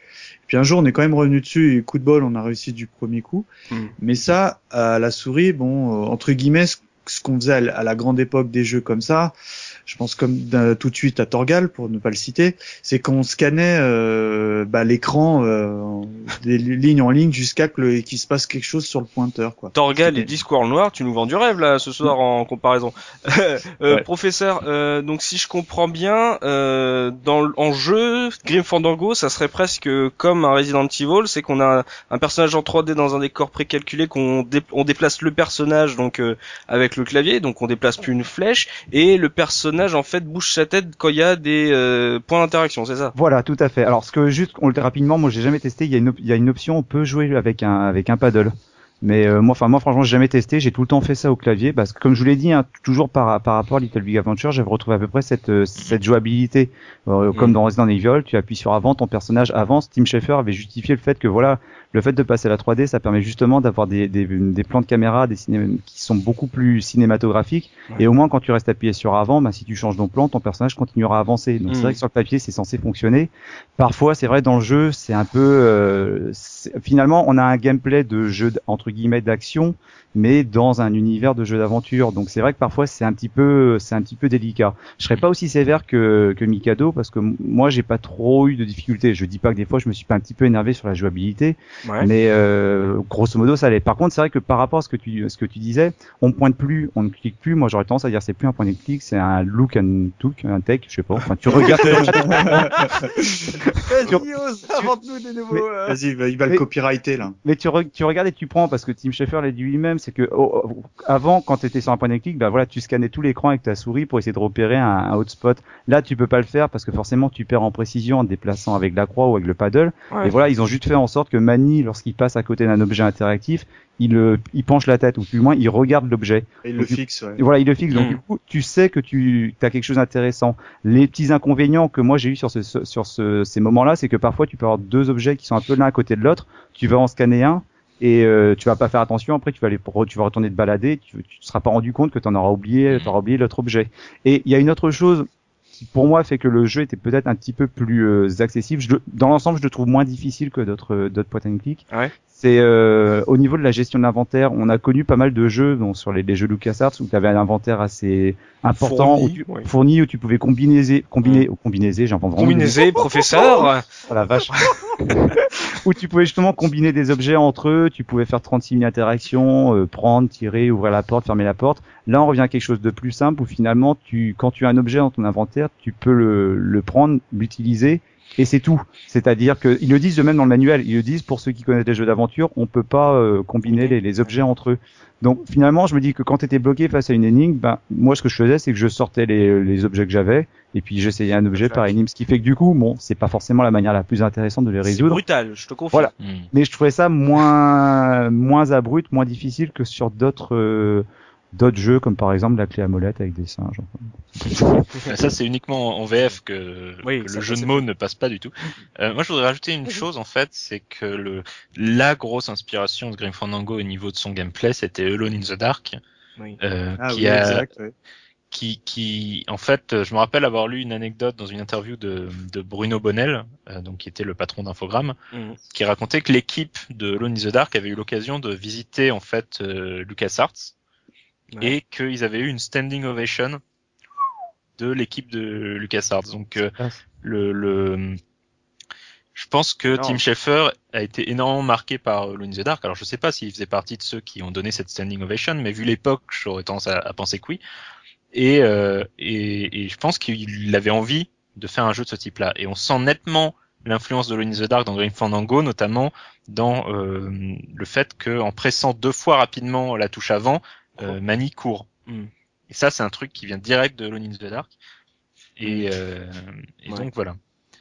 Puis un jour, on est quand même revenu dessus et coup de bol, on a réussi du premier coup. Mm. Mais ça, à la souris, bon, euh, entre guillemets, ce qu'on faisait à la grande époque des jeux comme ça, je pense comme tout de suite à Torgal pour ne pas le citer, c'est qu'on scannait euh, bah, l'écran euh, des lignes en ligne jusqu'à que qu'il se passe quelque chose sur le pointeur quoi. Torgal et Discord noir, tu nous vends du rêve là ce soir en comparaison. Euh, Ouais. Professeur, euh, donc si je comprends bien, euh, dans en jeu, Grim Fandango, ça serait presque comme un Resident Evil, c'est qu'on a un, personnage en 3D dans un décor précalculé, qu'on dé- on déplace le personnage donc euh, avec le clavier, donc on déplace plus une flèche, et le personnage en fait bouge sa tête quand il y a des euh, points d'interaction, c'est ça? Voilà, tout à fait. Alors, ce que juste, on le dit rapidement, moi, j'ai jamais testé. Il y a une, op- il y a une option, on peut jouer avec un, avec un paddle. Mais euh, moi, enfin moi, franchement, j'ai jamais testé. J'ai tout le temps fait ça au clavier, parce que comme je vous l'ai dit, hein, toujours par, par rapport à Little Big Adventure, j'avais retrouvé à peu près cette, euh, cette jouabilité. Euh, Comme Mhm. dans Resident Evil, tu appuies sur avant, ton personnage avance. Tim Schafer avait justifié le fait que voilà, le fait de passer à la 3D, ça permet justement d'avoir des, des, des plans de caméra, des qui sont beaucoup plus cinématographiques. Et au moins, quand tu restes appuyé sur avant, bah, si tu changes ton plan, ton personnage continuera à avancer. Donc c'est Mhm. vrai que sur le papier, c'est censé fonctionner. Parfois, c'est vrai dans le jeu, c'est un peu. euh, finalement, on a un gameplay de jeu entre guillemets d'action, mais dans un univers de jeu d'aventure. Donc c'est vrai que parfois, c'est un petit peu, c'est un petit peu délicat. Je serais pas aussi sévère que que Mikado parce que moi, j'ai pas trop eu de difficultés. Je dis pas que des fois, je me suis pas un petit peu énervé sur la jouabilité, Ouais. mais euh, grosso modo, ça allait. Par contre, c'est vrai que par rapport à ce que tu, ce que tu disais, on pointe plus, on ne clique plus. Moi, j'aurais tendance à dire c'est plus un point de clic, c'est un look and took, un tech, je sais pas. Enfin, tu regardes. Vas-y, ose, invente-nous des nouveaux. Mais- Vas-y, il va, il va Mais- le copyrighter là. mais tu, re- tu regardes et tu prends parce que Tim Schafer l'a dit lui-même, c'est que oh, oh, avant, quand tu étais sur un point de clic, bah voilà, tu scannais tout l'écran avec ta souris pour essayer de repérer un, un hotspot. Là, tu peux pas le faire parce que forcément, tu perds en précision en te déplaçant avec la croix ou avec le paddle. Ouais. Et voilà, ils ont juste fait en sorte que Manny, lorsqu'il passe à côté d'un objet interactif, il, euh, il penche la tête ou plus loin, il regarde l'objet. Et il Donc, le fixe. Ouais. Et voilà, il le fixe. Donc Mm. du coup, tu sais que tu as quelque chose d'intéressant. Les petits inconvénients que moi j'ai eu sur ce- sur ce, ces moments-là, c'est que parfois tu peux avoir deux objets qui sont un peu l'un à côté de l'autre. Tu vas en scanner un et euh, tu vas pas faire attention. Après, tu vas aller, tu vas retourner te balader. Tu, tu te seras pas rendu compte que tu en auras oublié, Mm. t'auras oublié l'autre objet. Et il y a une autre chose qui, pour moi, fait que le jeu était peut-être un petit peu plus euh, accessible. Je dans l'ensemble, je le trouve moins difficile que d'autres euh, d'autres point and click. Ouais. C'est euh, au niveau de la gestion de l'inventaire, on a connu pas mal de jeux donc sur les, les jeux LucasArts où tu avais un inventaire assez important Fourni, où tu, oui. fourni où tu pouvais combiner combiner ou combiner, j'entends vraiment Combinaisé, professeur. Oh la vache. où tu pouvais justement combiner des objets entre eux, tu pouvais faire 36 000 interactions, euh, prendre, tirer, ouvrir la porte, fermer la porte. Là, on revient à quelque chose de plus simple où finalement, tu, quand tu as un objet dans ton inventaire, tu peux le, le prendre, l'utiliser et c'est tout. C'est-à-dire que ils le disent eux-mêmes dans le manuel. Ils le disent pour ceux qui connaissent les jeux d'aventure, on peut pas euh, combiner les, les objets entre eux. Donc finalement, je me dis que quand tu étais bloqué face à une énigme, ben moi ce que je faisais, c'est que je sortais les, les objets que j'avais et puis j'essayais un objet par énigme, ce qui fait que du coup, bon, c'est pas forcément la manière la plus intéressante de les C'est résoudre. brutal, je te confirme. Voilà. Hmm. Mais je trouvais ça moins moins abrupt, moins difficile que sur d'autres euh, d'autres jeux comme par exemple la clé à molette avec des singes. Mais ça, c'est uniquement en VF que, Oui, que ça, le jeu de mots ne passe pas du tout. Euh, moi, je voudrais rajouter une chose, en fait, c'est que le, la grosse inspiration de Grim Fandango au niveau de son gameplay, c'était Alone in the Dark, Oui. euh, Ah qui oui, a, exact. ouais. qui, qui, en fait, euh, je me rappelle avoir lu une anecdote dans une interview de, de Bruno Bonnel, euh, donc qui était le patron d'Infogrames, Mhm. qui racontait que l'équipe de Alone in the Dark avait eu l'occasion de visiter en fait euh, LucasArts Ouais. et qu'ils avaient eu une standing ovation de l'équipe de LucasArts. Donc euh, le, le je pense que Non. Tim Schafer a été énormément marqué par euh, Alone in the Dark. Alors je sais pas s'il faisait partie de ceux qui ont donné cette standing ovation, mais vu l'époque, j'aurais tendance à, à penser que oui. Et, euh, et, et je pense qu'il avait envie de faire un jeu de ce type-là. Et on sent nettement l'influence de Alone in the Dark dans Grim Fandango, notamment dans euh, le fait qu'en pressant deux fois rapidement la touche avant, euh, Manny court. Mm. Et ça, c'est un truc qui vient direct de Alone in the Dark. Et, euh, et Ouais. donc voilà.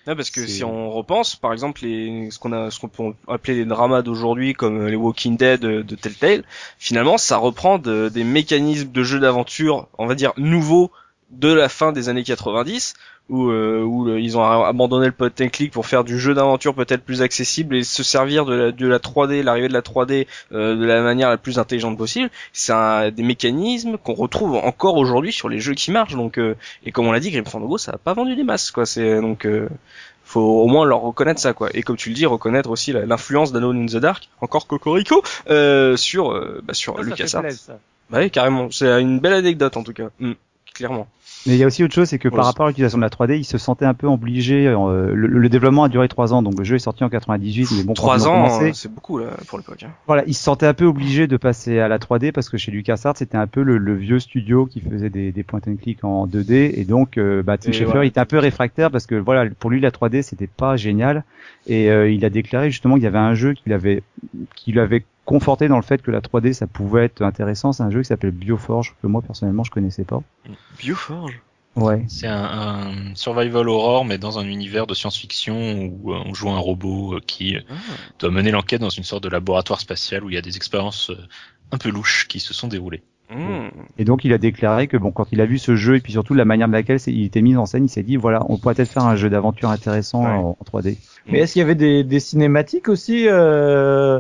Ouais, parce que si on repense, par exemple, les, ce qu'on a, ce qu'on peut appeler les dramas d'aujourd'hui, comme les Walking Dead de, de Telltale, finalement, ça reprend de- des mécanismes de jeu d'aventure, on va dire nouveaux de la fin des années 90, où, euh, où le- ils ont abandonné le point and click pour faire du jeu d'aventure peut-être plus accessible et se servir de la, de la 3D, l'arrivée de la 3D euh, de la manière la plus intelligente possible. C'est des mécanismes qu'on retrouve encore aujourd'hui sur les jeux qui marchent. Donc, euh, et comme on l'a dit, Grim Fandango, ça a pas vendu des masses, quoi. C'est donc euh, faut au moins leur reconnaître ça quoi et comme tu le dis reconnaître aussi l'influence d'Alone in the Dark encore cocorico euh, sur euh, bah, sur fait LucasArts. Bah oui, carrément. C'est une belle anecdote en tout cas. Mm, clairement. Mais il y a aussi autre chose, c'est que Ouais, par rapport à l'utilisation de la 3D, il se sentait un peu obligé. euh, le, le développement a duré trois ans, donc le jeu est sorti en 98, mais bon, quand ils Trois ont ans, commencé- c'est beaucoup là pour l'époque. hein. Voilà, il se sentait un peu obligé de passer à la 3D parce que chez LucasArts, c'était un peu le, le vieux studio qui faisait des, des point and click en 2D et donc euh, bah, Tim Schafer voilà. il était un peu réfractaire parce que voilà, pour lui la 3D c'était pas génial et euh, il a déclaré justement qu'il y avait un jeu qui l'avait qui l'avait conforté dans le fait que la 3D ça pouvait être intéressant, c'est un jeu qui s'appelle Bioforge que moi personnellement je connaissais pas. Bioforge? Ouais. C'est un, un survival horror, mais dans un univers de science-fiction où euh, on joue un robot euh, qui euh, Ah. doit mener l'enquête dans une sorte de laboratoire spatial où il y a des expériences un peu louches qui se sont déroulées. Mm. Et donc il a déclaré que bon quand il a vu ce jeu et puis surtout la manière de laquelle il était mis en scène, il s'est dit voilà, on pourrait peut-être faire un jeu d'aventure intéressant Ouais. en, en 3D. Mais est-ce qu'il y avait des, des cinématiques aussi euh,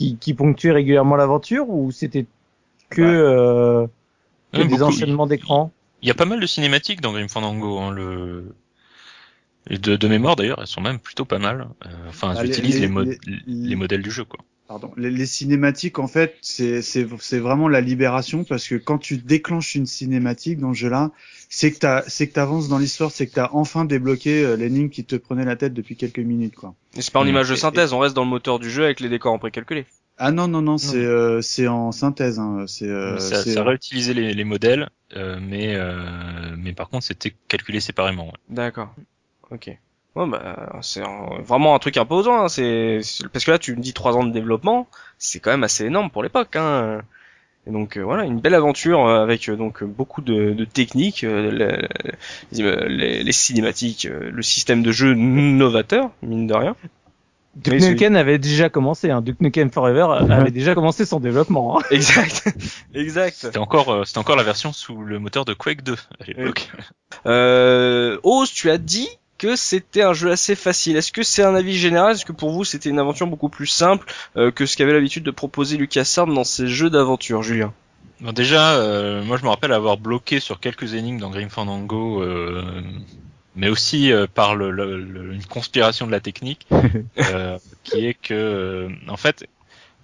qui, qui ponctuaient régulièrement l'aventure ou c'était que, Ouais. euh, que des beaucoup. enchaînements d'écran Il y a pas mal de cinématiques dans Grim Fandango. Hein, le... et de, de mémoire d'ailleurs, elles sont même plutôt pas mal. Euh, Enfin, Ah, elles les- utilisent les, les- mo- les- les modèles du jeu, quoi. Pardon. Les, les cinématiques, en fait, c'est vraiment la libération parce que quand tu déclenches une cinématique dans ce jeu-là, c'est que que t'avances dans l'histoire, c'est que t'as enfin débloqué euh, l'énigme qui te prenait la tête depuis quelques minutes, quoi. Et c'est pas en image de Et- synthèse, on reste dans le moteur du jeu avec les décors en précalculé. Ah non non non, c'est euh, en synthèse, hein. c'est euh, ça, réutilisait les, les modèles, euh, mais euh, mais par contre c'était calculé séparément. ouais. D'accord. Ok. Ouais, bah, c'est vraiment un truc imposant. Hein. C'est c'est- parce que là, tu me dis trois ans de développement, c'est quand même assez énorme pour l'époque. Hein. Et donc euh, voilà, une belle aventure euh, avec euh, donc beaucoup de, de techniques, euh, le- les, les- les cinématiques, euh, le système de jeu novateur, mine de rien. Duke Nukem avait déjà commencé, hein. Duke Nukem Forever avait déjà commencé son développement. hein. Exact, exact. C'était encore euh, c'était encore la version sous le moteur de Quake 2 à l'époque. Euh, Oz, tu as dit que c'était un jeu assez facile. Est-ce que c'est un avis général? Est-ce que pour vous c'était une aventure beaucoup plus simple euh, que ce qu'avait l'habitude de proposer LucasArts dans ses jeux d'aventure, Julien? Bon, déjà, euh, moi je me rappelle avoir bloqué sur quelques énigmes dans Grim Fandango, euh, mais aussi euh, par le, le- le- une conspiration de la technique, euh, qui est que, euh, en fait,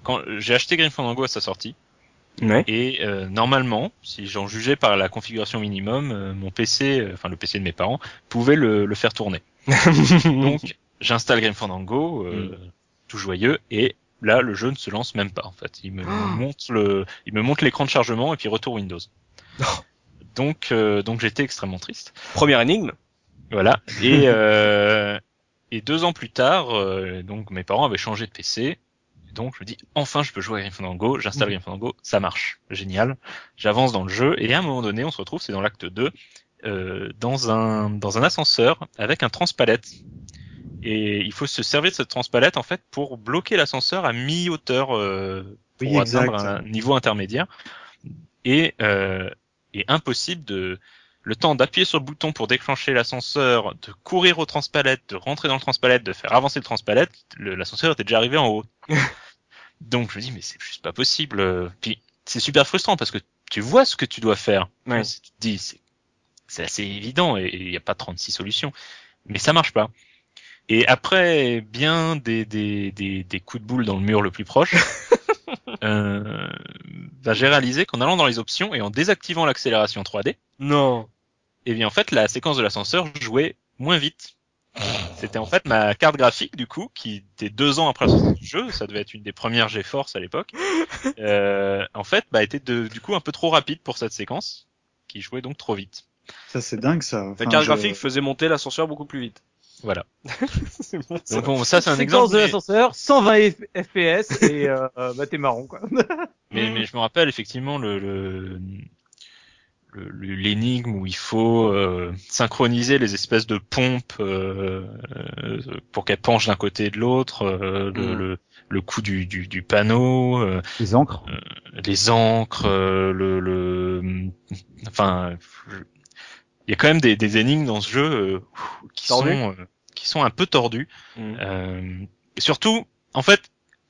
quand j'ai acheté Grim Fandango à sa sortie, Ouais. et euh, normalement, si j'en jugeais par la configuration minimum, euh, mon PC, euh, enfin le PC de mes parents, pouvait le, le faire tourner. Donc j'installe Grim Fandango, euh, tout joyeux, et là le jeu ne se lance même pas en fait. Il me montre le, il me montre l'écran de chargement et puis retour Windows. Donc euh, donc j'étais extrêmement triste. Première énigme. Voilà. Et euh, et deux ans plus tard, euh, donc mes parents avaient changé de PC. Donc je me dis enfin je peux jouer à Grim Fandango, j'installe Grim Fandango, ça marche, génial. J'avance dans le jeu et à un moment donné on se retrouve, c'est dans l'acte 2, euh, dans un dans un ascenseur avec un transpalette. Et il faut se servir de cette transpalette en fait pour bloquer l'ascenseur à mi-hauteur euh, pour Oui, atteindre un niveau intermédiaire. Et euh, et impossible de le temps d'appuyer sur le bouton pour déclencher l'ascenseur, de courir au transpalette, de rentrer dans le transpalette, de faire avancer le transpalette, le- l'ascenseur était déjà arrivé en haut. Donc je me dis mais c'est juste pas possible. Puis c'est super frustrant parce que tu vois ce que tu dois faire. Ouais. Tu te dis c'est c'est assez évident et il n'y a pas 36 solutions, mais ça marche pas. Et après bien des, des, des, des coups de boule dans le mur le plus proche, euh, bah, j'ai réalisé qu'en allant dans les options et en désactivant l'accélération 3D, Non. Et bien en fait la séquence de l'ascenseur jouait moins vite. C'était en fait ma carte graphique du coup qui était deux ans après la sortie du jeu, ça devait être une des premières GeForce à l'époque. Euh, en fait, bah était de, du coup un peu trop rapide pour cette séquence, qui jouait donc trop vite. Ça c'est dingue ça. La Enfin, carte je- graphique faisait monter l'ascenseur beaucoup plus vite. Voilà. C'est bon, ça. Donc bon, ça c'est un Séquence exemple. de mais- l'ascenseur, 120 F- FPS et euh, bah t'es marrant quoi. Mais, mais je me rappelle effectivement le- le- l'énigme où il faut euh, synchroniser les espèces de pompes euh, euh, pour qu'elles penchent d'un côté et de l'autre, euh, le, Mm. le, le coup du, du, du panneau, euh, Les encres. les encres, euh, le, le, enfin, il y a quand même des, des énigmes dans ce jeu euh, qui Tordues. sont euh, qui sont un peu tordues. Mm. Euh, et surtout, en fait,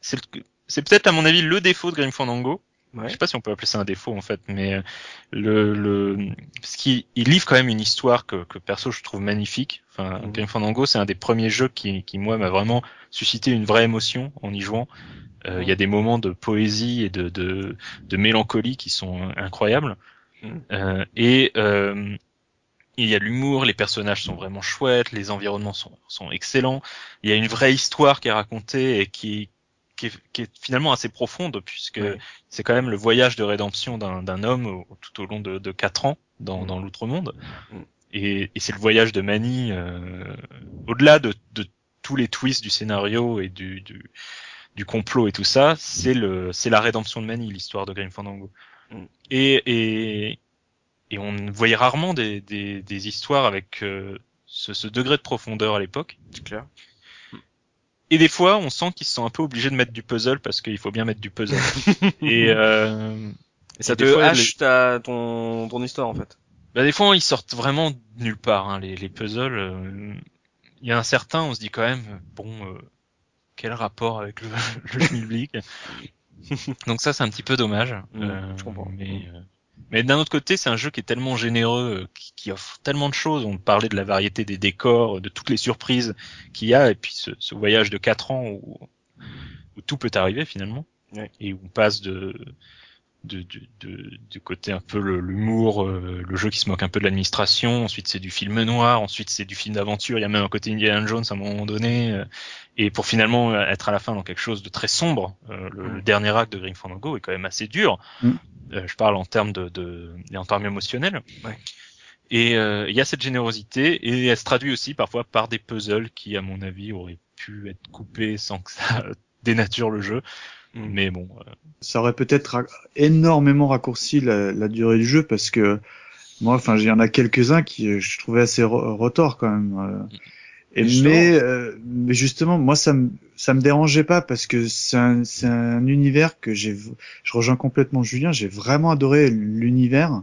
c'est le- c'est peut-être à mon avis le défaut de Grim Fandango, je sais pas si on peut appeler ça un défaut en fait, mais euh, le, le ce qui il livre quand même une histoire que, que perso je trouve magnifique. Enfin, Mhm. Grim Fandango, c'est un des premiers jeux qui, qui moi m'a vraiment suscité une vraie émotion en y jouant. Euh, Il y a des moments de poésie et de, de, de mélancolie qui sont incroyables. Mhm. Euh, et euh, il y a l'humour, les personnages sont vraiment chouettes, les environnements sont, sont excellents. Il y a une vraie histoire qui est racontée et qui, qui, est, qui est finalement assez profonde puisque c'est quand même le voyage de rédemption d'un homme au- tout au long de, de quatre ans dans, Mm. dans l'outre-monde. Mm. Et, et c'est le voyage de Manny euh, au-delà de, de tous les twists du scénario et du, du, du complot et tout ça, c'est le c'est la rédemption de Manny, l'histoire de Grim Fandango. Mm. Et, et et on voyait rarement des, des, des histoires avec euh, ce, ce degré de profondeur à l'époque. C'est clair. Et des fois, on sent qu'ils se sont un peu obligés de mettre du puzzle parce qu'il faut bien mettre du puzzle. et, euh, Et ça et te des fois, hache ta, ton, ton histoire en fait. bah, des fois, ils sortent vraiment de nulle part, hein, les, les puzzles. euh, Il y a un certain, on se dit quand même, bon, euh, quel rapport avec le, le schmilblick? Donc ça, c'est un petit peu dommage. Mm, Euh, je comprends. Mais, euh, mais d'un autre côté, c'est un jeu qui est tellement généreux, euh, qui, qui offre tellement de choses. On parlait de la variété des décors, de toutes les surprises qu'il y a, et puis ce, ce voyage de quatre ans où, où tout peut arriver finalement, Ouais. et où on passe de de, de, de- du côté un peu le- l'humour, euh, le jeu qui se moque un peu de l'administration, ensuite c'est du film noir, ensuite c'est du film d'aventure, il y a même un côté Indiana Jones à un moment donné, euh, et pour finalement euh, être à la fin dans quelque chose de très sombre. Euh, le, le dernier acte de Grim Fandango est quand même assez dur. Mm. Euh, je parle en termes de, de en termes émotionnels. Ouais. Et euh, il y a cette générosité et elle se traduit aussi parfois par des puzzles qui, à mon avis, auraient pu être coupés sans que ça dénature le jeu. Mm. Mais bon, euh, ça aurait peut-être ra- énormément raccourci la, la durée du jeu parce que moi, enfin, il y en a quelques-uns qui euh, je trouvais assez re- retors quand même. euh. Et mais, euh, mais justement, moi, ça me ça me dérangeait pas parce que c'est un, c'est un univers que j'ai. Je rejoins complètement Julien. J'ai vraiment adoré l'univers.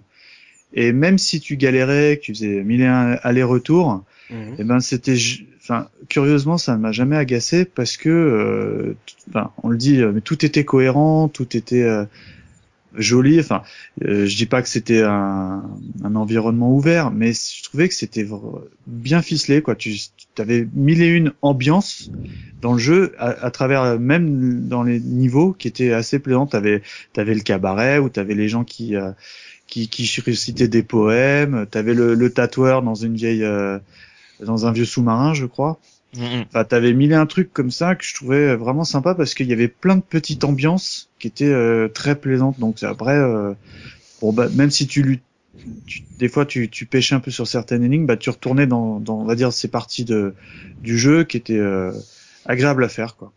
Et même si tu galérais, que tu faisais mille et un allers-retours, eh ben c'était, enfin curieusement ça ne m'a jamais agacé parce que, euh, enfin on le dit, euh, mais tout était cohérent, tout était euh, joli. Enfin, euh, je dis pas que c'était un, un environnement ouvert, mais je trouvais que c'était bien ficelé quoi. Tu avais mille et une ambiances dans le jeu à, à travers euh, même dans les niveaux qui étaient assez plaisants. T'avais avais le cabaret où t'avais les gens qui euh, qui, qui récitaient des poèmes. T'avais le, le tatoueur dans une vieille euh, dans un vieux sous-marin, je crois. mm, Enfin, t'avais mille et un trucs comme ça que je trouvais vraiment sympa parce qu'il y avait plein de petites ambiances qui étaient euh, très plaisantes. Donc après, euh, bon bah même si tu, lui- tu des fois tu, tu pêchais un peu sur certaines énigmes, bah tu retournais dans, dans on va dire ces parties de du jeu qui étaient euh, agréables à faire quoi.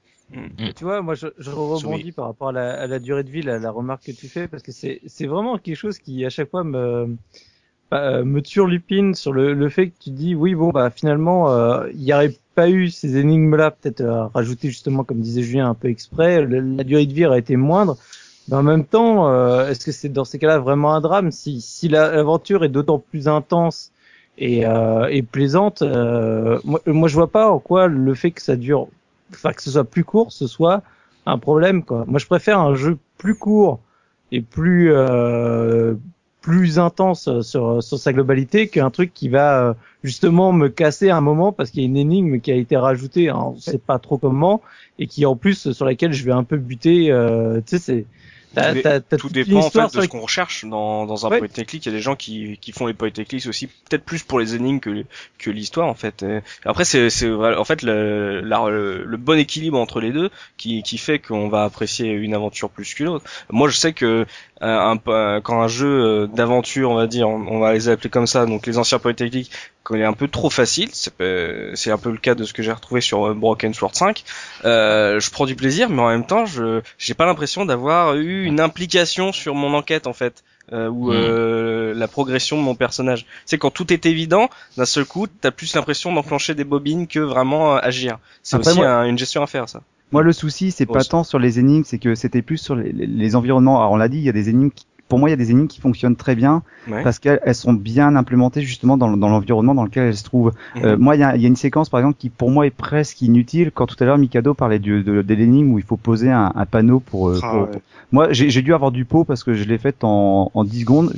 Tu vois, moi, je, je rebondis par rapport à la, à la durée de vie, la, la remarque que tu fais, parce que c'est, vraiment quelque chose qui, à chaque fois, me, bah, euh, me turlupine sur le, le fait que tu dis, oui, bon, bah, finalement, euh, il n'y aurait pas eu ces énigmes-là, peut-être euh, rajouter justement, comme disait Julien, un peu exprès, le- la durée de vie aurait été moindre. Mais en même temps, euh, est-ce que c'est dans ces cas-là vraiment un drame? Si, si la- l'aventure est d'autant plus intense et, euh, et plaisante euh, moi, moi, je vois pas en quoi le fait que ça dure enfin que ce soit plus court, ce soit un problème quoi. Moi je préfère un jeu plus court et plus euh, plus intense sur sur sa globalité qu'un truc qui va euh, justement me casser à un moment parce qu'il y a une énigme qui a été rajoutée, hein, on sait pas trop comment et qui en plus sur laquelle je vais un peu buter. Euh, tu sais c'est Tout dépend en fait de ce qu'on recherche dans, dans un Ouais. point. Il y a des gens qui, qui font les point aussi, peut-être plus pour les énigmes que, que l'histoire en fait. Après c'est en fait le, la- le, le bon équilibre entre les deux qui, qui fait qu'on va apprécier une aventure plus qu'une autre. Moi je sais que un, un- quand un jeu euh, d'aventure on va dire, on, on va les appeler comme ça, donc les anciens click quand il est un peu trop facile, c'est euh, un peu le cas de ce que j'ai retrouvé sur euh, Broken Sword 5. Euh, je prends du plaisir, mais en même temps, je j'ai pas l'impression d'avoir eu une implication sur mon enquête en fait, euh, ou Mm. euh, la progression de mon personnage. C'est quand tout est évident, d'un seul coup, t'as plus l'impression d'enclencher des bobines que vraiment euh, agir. C'est aussi moi- un- une gestion à faire ça. Moi, le souci, c'est pas tant sur les énigmes, c'est que c'était plus sur les, les- les environnements. Alors, on l'a dit, il y a des énigmes qui, pour moi, il y a des énigmes qui fonctionnent très bien Ouais. parce qu'elles elles sont bien implémentées justement dans, dans l'environnement dans lequel elles se trouvent. Mhm. Euh, moi, il y a, il y a une séquence par exemple qui pour moi est presque inutile. Quand tout à l'heure Mikado parlait du, de, de l'énigme où il faut poser un, un panneau pour, euh, Ah, pour- ouais. moi, j'ai dû avoir du pot parce que je l'ai faite en, en 10 secondes.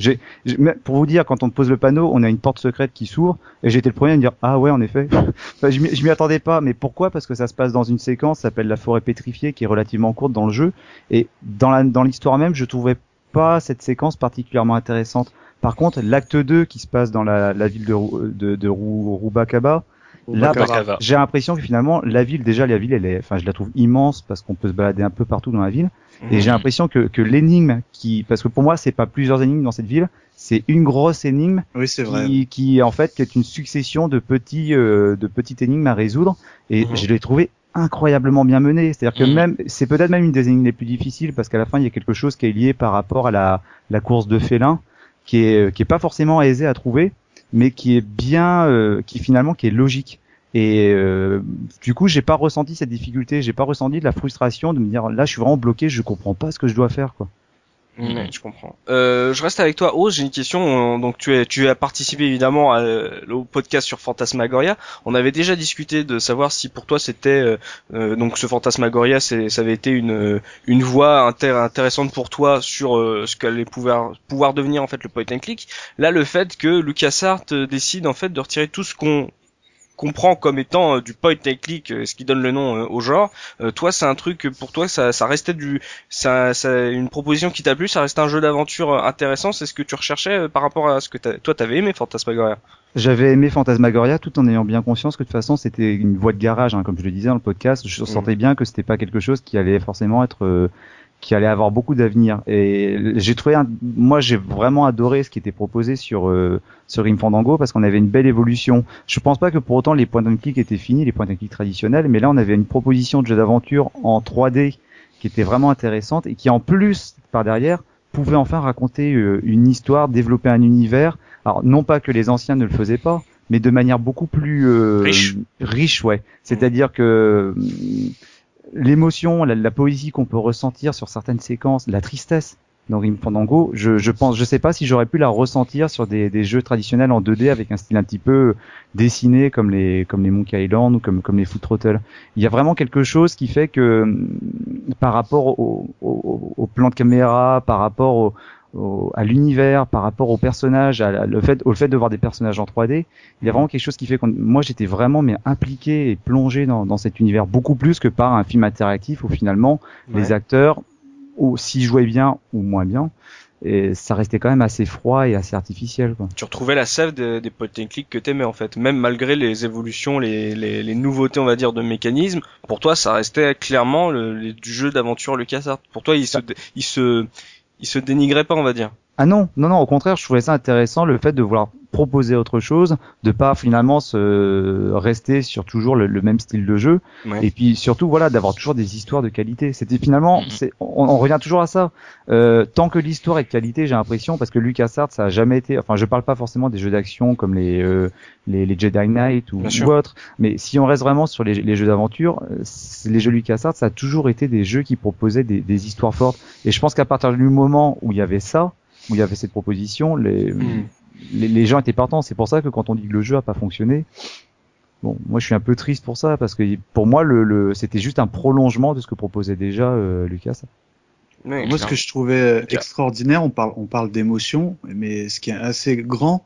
Pour vous dire, quand on pose le panneau, on a une porte secrète qui s'ouvre et j'étais le premier à me dire ah ouais en effet. Enfin, je m'y attendais pas, mais pourquoi? Parce que ça se passe dans une séquence qui s'appelle la forêt pétrifiée, qui est relativement courte dans le jeu et dans l'histoire même, je trouvais pas cette séquence particulièrement intéressante. Par contre, l'acte 2 qui se passe dans la, la ville de, de, de Rubacaba, Là. Bacava. j'ai l'impression que finalement la ville, déjà la ville, elle est, enfin je la trouve immense parce qu'on peut se balader un peu partout dans la ville. Et j'ai Mhm. l'impression que, que l'énigme qui, parce que pour moi c'est pas plusieurs énigmes dans cette ville, c'est une grosse énigme Oui, c'est vrai. qui, qui en fait qui est une succession de petits, euh, de petites énigmes à résoudre. Et Mhm. je l'ai trouvé incroyablement bien menée. C'est-à-dire que Mhm. même, c'est peut-être même une des énigmes les plus difficiles parce qu'à la fin il y a quelque chose qui est lié par rapport à la, la course de félin, qui est, qui est pas forcément aisé à trouver, mais qui est bien, euh, qui finalement qui est logique. Et euh, du coup, j'ai pas ressenti cette difficulté, j'ai pas ressenti de la frustration de me dire là, je suis vraiment bloqué, je comprends pas ce que je dois faire, quoi. Ouais, je comprends. Euh, je reste avec toi, Ose. J'ai une question. Donc, tu, es, tu as participé évidemment à, euh, au podcast sur Fantasmagoria. On avait déjà discuté de savoir si pour toi c'était euh, euh, donc ce Fantasmagoria, ça avait été une euh, une voie intér- intéressante pour toi sur ce qu'allait pouvoir pouvoir devenir en fait le point and click. Là, le fait que LucasArts décide en fait de retirer tout ce qu'on comprend comme étant euh, du point and click, euh, ce qui donne le nom euh, au genre. Euh, toi, c'est un truc pour toi, ça, ça restait du, ça, ça, une proposition qui t'a plu, ça restait un jeu d'aventure intéressant. C'est ce que tu recherchais par rapport à ce que t'as- toi t'avais aimé Fantasmagoria? J'avais aimé Fantasmagoria tout en ayant bien conscience que de toute façon c'était une voie de garage, hein, comme je le disais dans le podcast. Je sentais bien que c'était pas quelque chose qui allait forcément être, euh, qui allait avoir beaucoup d'avenir. Et j'ai trouvé, un- moi j'ai vraiment adoré ce qui était proposé sur euh, sur Rim Fandango parce qu'on avait une belle évolution. Je pense pas que pour autant les points and click étaient finis, les points and click traditionnels, mais là on avait une proposition de jeu d'aventure en 3D qui était vraiment intéressante et qui en plus par derrière pouvait enfin raconter euh, une histoire, développer un univers. Alors non pas que les anciens ne le faisaient pas, mais de manière beaucoup plus euh, Riche. riche, ouais. C'est-à-dire que l'émotion, la, la poésie qu'on peut ressentir sur certaines séquences, la tristesse dans Grim Fandango, je, je pense, je sais pas si j'aurais pu la ressentir sur des, des jeux traditionnels en 2D avec un style un petit peu dessiné comme les comme les Monkey Island ou comme comme les Foot Throttle. Il y a vraiment quelque chose qui fait que hum, par rapport au, au, au plan de caméra, par rapport au, au- à l'univers, par rapport aux personnages, à la- le fait, au fait de voir des personnages en 3D, il y a vraiment quelque chose qui fait que moi j'étais vraiment mais impliqué et plongé dans, dans cet univers beaucoup plus que par un film interactif où finalement les acteurs, s'ils jouaient bien ou moins bien, et ça restait quand même assez froid et assez artificiel. Quoi. Tu retrouvais la sève des, des point and click que t'aimais en fait, même malgré les évolutions, les, les, les nouveautés on va dire de mécanismes. Pour toi, ça restait clairement le, les- du jeu d'aventure LucasArts. Pour toi, il se, il se, il se dénigrait pas, on va dire. Ah non, non, non, au contraire, je trouvais ça intéressant le fait de vouloir proposer autre chose, de pas finalement se rester sur toujours le, le même style de jeu, Ouais. et puis surtout voilà d'avoir toujours des histoires de qualité. C'était finalement, Mhm. c'est, on, on revient toujours à ça. Euh, tant que l'histoire est de qualité, j'ai l'impression parce que LucasArts ça a jamais été. Enfin, je parle pas forcément des jeux d'action comme les, euh, les les Jedi Knight ou, ou autres, mais si on reste vraiment sur les, les jeux d'aventure, euh, les jeux LucasArts ça a toujours été des jeux qui proposaient des, des histoires fortes. Et je pense qu'à partir du moment où il y avait ça, où il y avait cette proposition, les, Mm. Les, les gens étaient partants. C'est pour ça que quand on dit que le jeu a pas fonctionné, bon, moi je suis un peu triste pour ça parce que pour moi le, le c'était juste un prolongement de ce que proposait déjà euh, Lucas. Moi, ce que je trouvais euh, extraordinaire, on parle, on parle d'émotion, mais ce qui est assez grand,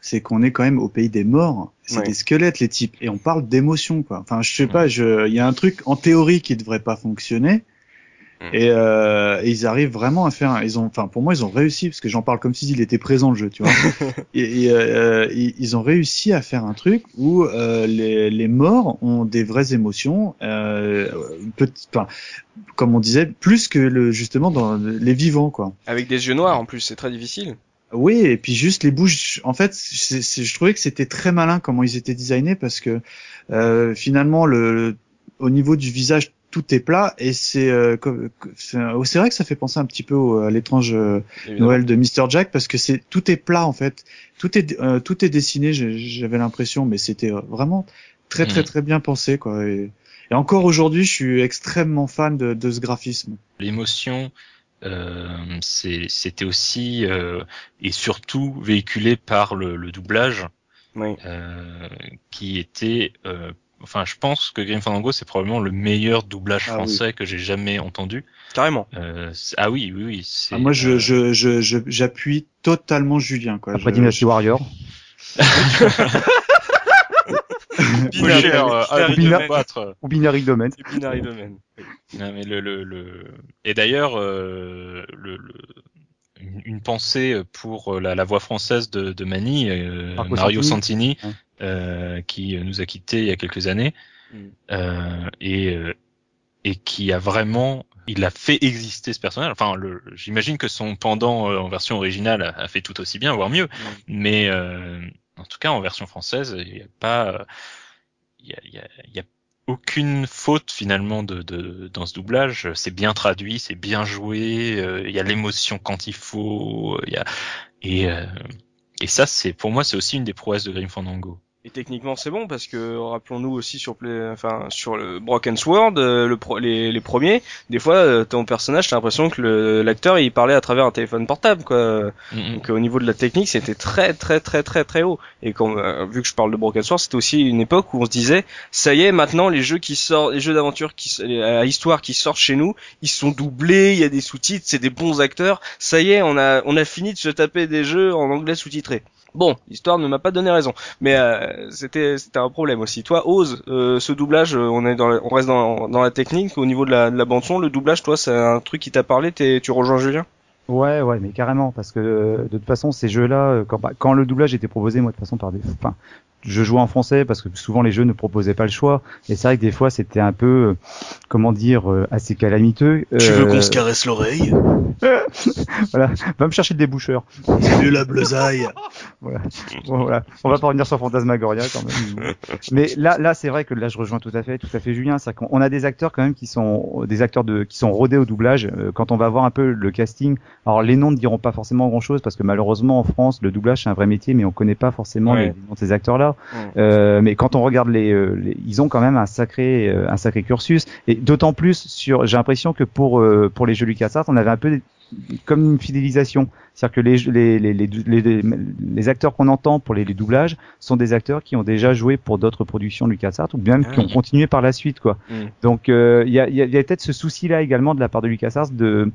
c'est qu'on est quand même au pays des morts. C'est des squelettes, les types, et on parle d'émotion, quoi. Enfin, je sais pas, je, il y a un truc en théorie qui devrait pas fonctionner. Mm. Et, euh, et ils arrivent vraiment à faire. Ils ont, enfin, pour moi, ils ont réussi parce que j'en parle comme s'il était présent le jeu, tu vois. et et, euh, ils ont réussi à faire un truc où euh, les, les morts ont des vraies émotions, euh, enfin, comme on disait, plus que le justement dans les vivants, quoi. Avec des yeux noirs en plus, c'est très difficile. Oui, et puis juste les bouches. En fait, c'est- je trouvais que c'était très malin comment ils étaient designés parce que euh, finalement, le, le- au niveau du visage, tout est plat et c'est euh, c'est oh, vrai que ça fait penser un petit peu au- à l'étrange euh. Noël de Mr Jack parce que c'est tout est plat en fait, tout est euh, tout est dessiné. J'avais l'impression, mais c'était vraiment très très Mhm. très bien pensé quoi. Et, et encore aujourd'hui, je suis extrêmement fan de, de ce graphisme. L'émotion euh, c'est- c'était aussi euh, et surtout véhiculé par le, le doublage Oui. euh, qui était euh, enfin je pense que Grim Fandango c'est probablement le meilleur doublage Ah français que j'ai jamais entendu Carrément. Euh, ah oui oui oui c'est Ah, moi, je, euh, je, je, je- j'appuie totalement Julien, quoi. Après Je- Dynasty Warrior. Euh. Ou Binary Domain. Et Binary Domain. Non, mais le, le, le... Et d'ailleurs, euh, le, le- une, une pensée pour la, la voix française de, de Mani, euh, Mario Santini. Santini, Ouais. Euh, qui nous a quittés il y a quelques années, Mm. euh, et, euh, et qui a vraiment, il a fait exister ce personnage. Enfin, j'imagine que son pendant euh, en version originale a, a fait tout aussi bien, voire mieux. Mais euh, en tout cas, en version française, il n'y a pas, il y a, il y a- il y a aucune faute finalement de, de dans ce doublage. C'est bien traduit, c'est bien joué, euh, il y a l'émotion quand il faut, il y a et euh, et ça, c'est pour moi, c'est aussi une des prouesses de Grim Fandango. Et techniquement c'est bon parce que rappelons-nous aussi sur Play, enfin sur le Broken Sword, euh, le pro- les, les premiers, des fois euh, ton personnage t'as l'impression que l'acteur il parlait à travers un téléphone portable quoi. Mm, Donc au niveau de la technique c'était très très très très très haut. Et quand euh, vu que je parle de Broken Sword, c'était aussi une époque où on se disait ça y est maintenant les jeux qui sortent, les jeux d'aventure qui à histoire qui sortent chez nous, ils sont doublés, il y a des sous-titres, c'est des bons acteurs. Ça y est on a on a fini de se taper des jeux en anglais sous-titrés. Bon, l'histoire ne m'a pas donné raison, mais euh, c'était c'était un problème aussi. Toi, ose euh, ce doublage, euh, on reste dans, la technique au niveau de la, de bande son, le doublage, toi, c'est un truc qui t'a parlé, t'es- tu rejoins Julien? Ouais, ouais, mais carrément, parce que euh, de toute façon, ces jeux-là, quand, bah, quand le doublage était proposé, moi, de toute façon, par des, enfin, je jouais en français parce que souvent les jeux ne proposaient pas le choix. Et c'est vrai que des fois, c'était un peu, euh, comment dire, euh, assez calamiteux. Euh, caresse l'oreille? Voilà, va me chercher le déboucheur. Salut la bleusaille. Bon, voilà. On va pas revenir sur Fantasmagoria quand même. Mais là, là, c'est vrai que là, je rejoins tout à fait, tout à fait Julien. C'est qu'on on a des acteurs quand même qui sont des acteurs de, qui sont rodés au doublage. Euh, Quand on va voir un peu le casting, alors les noms ne diront pas forcément grand chose parce que malheureusement en France, le doublage c'est un vrai métier, mais on connaît pas forcément Ouais. les, noms de ces acteurs-là. Ouais. Euh, mais quand on regarde les, euh, les- ils ont quand même un sacré, euh, un sacré cursus. Et d'autant plus sur, j'ai l'impression que pour euh, pour les jeux LucasArts, on avait un peu des- comme une fidélisation. C'est-à-dire que les, les, les, les, les, les- les acteurs qu'on entend pour les, les doublages sont des acteurs qui ont déjà joué pour d'autres productions de LucasArts ou même qui ont Ah. continué par la suite. quoi. Mm. Donc euh, il y a, il y a, y a peut-être ce souci-là également de la part de LucasArts de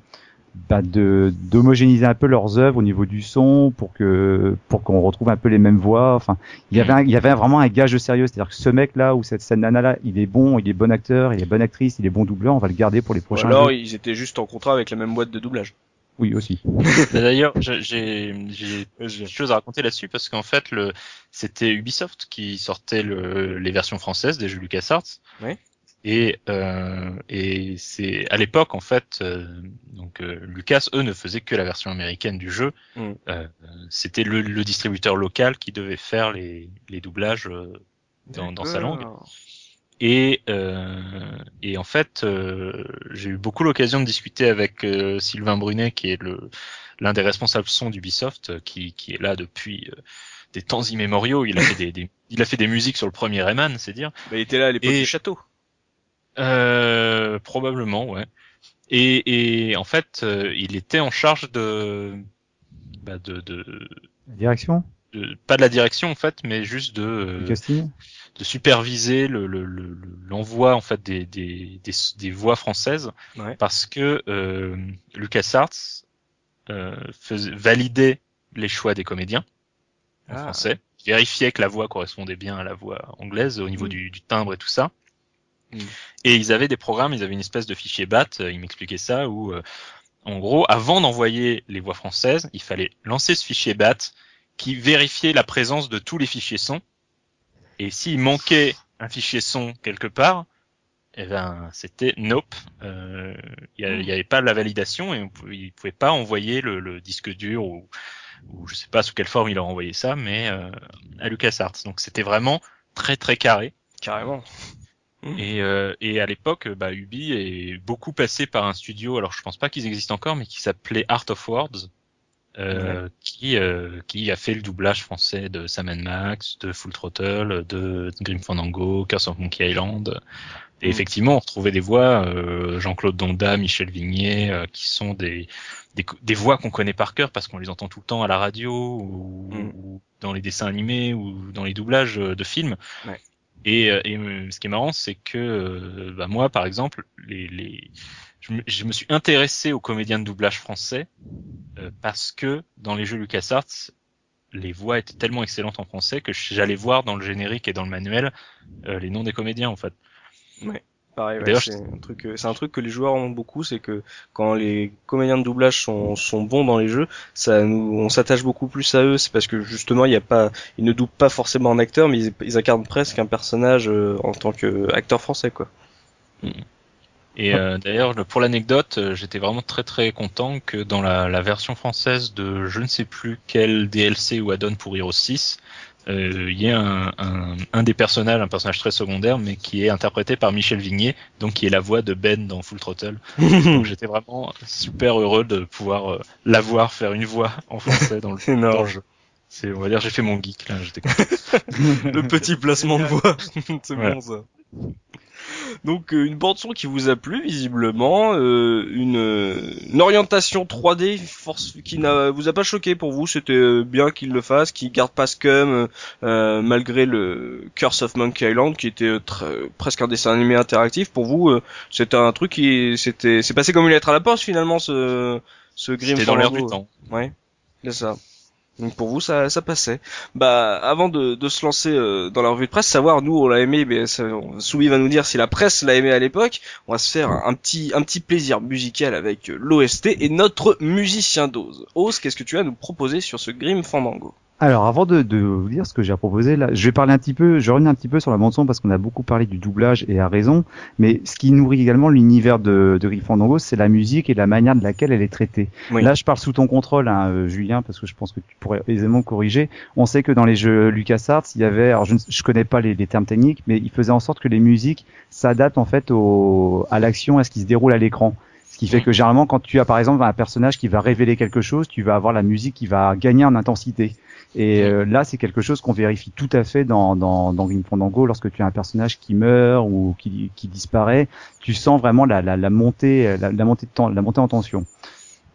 bah, de d'homogénéiser un peu leurs œuvres au niveau du son pour que pour qu'on retrouve un peu les mêmes voix. Enfin, il y avait un- il y avait vraiment un gage de sérieux, c'est-à-dire que ce mec-là ou cette, cette nana-là, il est bon, il est bon acteur, il est bonne actrice, il est bon doubleur, on va le garder pour les Ou prochains alors jeux. ils étaient juste en contrat avec la même boîte de doublage. Oui aussi. D'ailleurs, j'ai j'ai j'ai des choses à raconter là-dessus parce qu'en fait, le c'était Ubisoft qui sortait le, les versions françaises des jeux LucasArts. Ouais. Et euh, et c'est à l'époque en fait, euh, donc euh, Lucas eux ne faisaient que la version américaine du jeu. Mm. Euh, c'était le, le distributeur local qui devait faire les les doublages euh, dans, dans sa langue. Et, euh, et en fait, euh, j'ai eu beaucoup l'occasion de discuter avec euh, Sylvain Brunet, qui est le l'un des responsables son d'Ubisoft, qui, qui est là depuis euh, des temps immémoriaux. Il a fait des, des- il a fait des musiques sur le premier Rayman, c'est dire. Bah, il était là à l'époque Et- du château. Euh, probablement, ouais. Et, et en fait, euh, il était en charge de, bah de, de, La direction? de- pas de la direction en fait, mais juste de, du casting? de superviser le- le- le- le- l'envoi en fait des, des, des, des voix françaises Ouais. parce que euh, LucasArts euh, faisait, validait les choix des comédiens en Ah. français, vérifiait que la voix correspondait bien à la voix anglaise au niveau Mm. du, du timbre et tout ça. Mm. Et ils avaient des programmes, ils avaient une espèce de fichier BAT, euh, ils m'expliquaient ça, où euh, en gros, avant d'envoyer les voix françaises, il fallait lancer ce fichier BAT qui vérifiait la présence de tous les fichiers son. Et s'il manquait un fichier son quelque part, eh ben c'était nope. Euh, Il n'y avait pas la validation et on pouvait, il pouvait pas envoyer le, le disque dur ou, ou je sais pas sous quelle forme il a envoyé ça, mais euh, à LucasArts. Donc c'était vraiment très très carré. Carrément. Et, euh, et à l'époque, bah, Ubi est beaucoup passé par un studio, alors je pense pas qu'ils existent encore, mais qui s'appelait Art of Words, euh, qui, euh, qui a fait le doublage français de Sam Max, de Full Throttle, de Grim Fandango, Curse of Monkey Island, Et Mm. effectivement, on retrouvait des voix, euh, Jean-Claude Donda, Michel Vignier, euh, qui sont des, des, des voix qu'on connaît par cœur parce qu'on les entend tout le temps à la radio ou, Mm. ou dans les dessins animés ou dans les doublages euh, de films. Ouais. Et, euh, euh, ce qui est marrant, c'est que euh, bah, moi, par exemple, les, les... Je, me, suis intéressé aux comédiens de doublage français parce que dans les jeux LucasArts, les voix étaient tellement excellentes en français que j'allais voir dans le générique et dans le manuel euh, les noms des comédiens en fait. Pareil, ouais, D'ailleurs, c'est un truc, euh, c'est un truc que les joueurs ont beaucoup, c'est que quand les comédiens de doublage sont, sont bons dans les jeux, ça nous, on s'attache beaucoup plus à eux. C'est parce que justement, il y a pas, ils ne doublent pas forcément en acteur, mais ils, ils incarnent presque un personnage euh, en tant qu'acteur français, quoi. Et euh, d'ailleurs, le- pour l'anecdote, euh, j'étais vraiment très très content que dans la, la version française de je ne sais plus quel DLC ou add-on pour Heroes 6, euh, il y ait un, un, un des personnages, un personnage très secondaire, mais qui est interprété par Michel Vignier, donc qui est la voix de Ben dans Full Throttle. donc j'étais vraiment super heureux de pouvoir euh, la voir faire une voix en français dans le, C'est dans le jeu. C'est, on va dire, j'ai fait mon geek là. J'étais content. le petit placement de voix. c'est Ouais. bon ça. Donc euh, une bande son qui vous a plu visiblement, euh, une, euh, une orientation 3D force qui n'a vous a pas choqué pour vous, c'était euh, bien qu'il le fasse, qu'il garde pas ce cum euh, malgré le Curse of Monkey Island qui était très- presque un dessin animé interactif. Pour vous, euh, c'était un truc qui c'était c'est passé comme une lettre à la poste finalement ce ce Grim C'était dans l'air du temps. Ouais, c'est ça. Donc pour vous, ça, ça passait. Bah, avant de, se lancer euh, dans la revue de presse, savoir nous on l'a aimé, mais va nous dire si la presse l'a aimé à l'époque. On va se faire un, un petit un petit plaisir musical avec euh, l'OST et notre musicien d'Oz. Oz, qu'est-ce que tu as à nous proposer sur ce Grim Fandango? Alors, avant de, de vous dire ce que j'ai proposé, là, je vais parler un petit peu, je reviens un petit peu sur la bande son parce qu'on a beaucoup parlé du doublage et à raison, mais ce qui nourrit également l'univers de, de Fandango, c'est la musique et la manière de laquelle elle est traitée. Oui. Là, je parle sous ton contrôle, hein, euh, Julien, parce que je pense que tu pourrais aisément corriger. On sait que dans les jeux LucasArts, il y avait, alors je ne je connais pas les, les termes techniques, mais il faisait en sorte que les musiques s'adaptent en fait au, à l'action, à ce qui se déroule à l'écran. Ce qui fait que généralement, quand tu as par exemple un personnage qui va révéler quelque chose, tu vas avoir la musique qui va gagner en intensité. Et euh, là, c'est quelque chose qu'on vérifie tout à fait dans, dans, dans Grim Fandango. Lorsque tu as un personnage qui meurt ou qui, qui disparaît, tu sens vraiment la, la, la montée, la, la montée de temps, la montée en tension.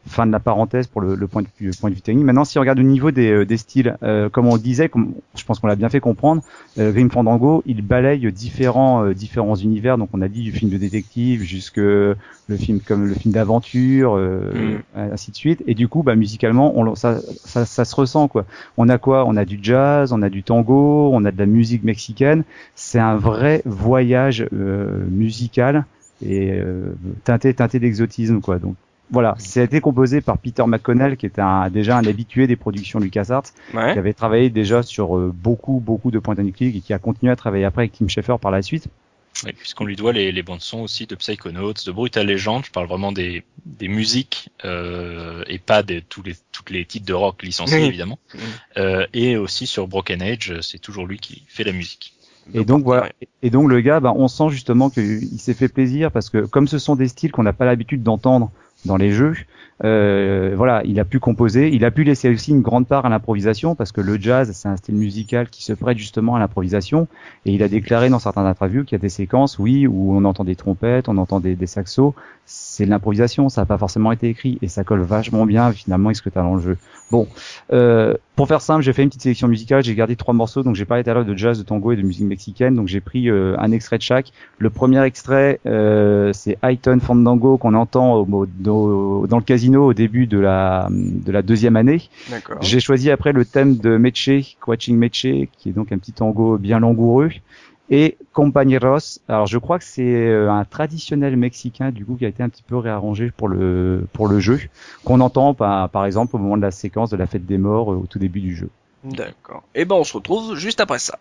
Fin de la parenthèse pour le, le point, de vue, point de vue technique. Maintenant, si on regarde au niveau des, euh, des styles, euh, comme on le disait, comme je pense qu'on l'a bien fait comprendre, euh, Grim Fandango, il balaye différents euh, différents univers. Donc, on a dit du film de détective jusque le film comme le film d'aventure, euh, ainsi de suite. Et du coup, bah, musicalement, on, ça, ça, ça se ressent quoi. On a quoi? On a du jazz, on a du tango, on a de la musique mexicaine. C'est un vrai voyage euh, musical et euh, teinté teinté d'exotisme quoi. Donc voilà, ça a été composé par Peter McConnell qui est un, déjà un habitué des productions LucasArts, Ouais. qui avait travaillé déjà sur euh, beaucoup beaucoup de points and click et qui a continué à travailler après avec Tim Schafer par la suite. Oui, puisqu'on lui doit les, les bandes son aussi de Psychonauts, de Brutal Legend. Je parle vraiment des, des musiques euh, et pas de tous les toutes les titres de rock licenciés Oui. évidemment. Mhm. Euh, et aussi sur Broken Age, c'est toujours lui qui fait la musique. Et donc voilà. Et donc le gars, bah, on sent justement qu'il s'est fait plaisir parce que comme ce sont des styles qu'on n'a pas l'habitude d'entendre dans les jeux, euh, voilà, il a pu composer, il a pu laisser aussi une grande part à l'improvisation parce que le jazz c'est un style musical qui se prête justement à l'improvisation. Et il a déclaré dans certains interviews qu'il y a des séquences, oui, où on entend des trompettes, on entend des, des saxos, c'est de l'improvisation, ça n'a pas forcément été écrit et ça colle vachement bien finalement avec ce que tu as dans le jeu. Bon, euh, pour faire simple, j'ai fait une petite sélection musicale, j'ai gardé trois morceaux, donc j'ai parlé tout à l'heure de jazz, de tango et de musique mexicaine, donc j'ai pris euh, un extrait de chaque. Le premier extrait, euh, c'est Highton Fandango qu'on entend au, au- dans le casino au début de la, de la deuxième année. J'ai choisi après le thème de Meche, Quaching Meche, qui est donc un petit tango bien langoureux. Et Compañeros, alors je crois que c'est euh, un traditionnel mexicain du coup qui a été un petit peu réarrangé pour le pour le jeu, qu'on entend par, par exemple au moment de la séquence de la fête des morts euh, au tout début du jeu. D'accord. Et ben on se retrouve juste après ça.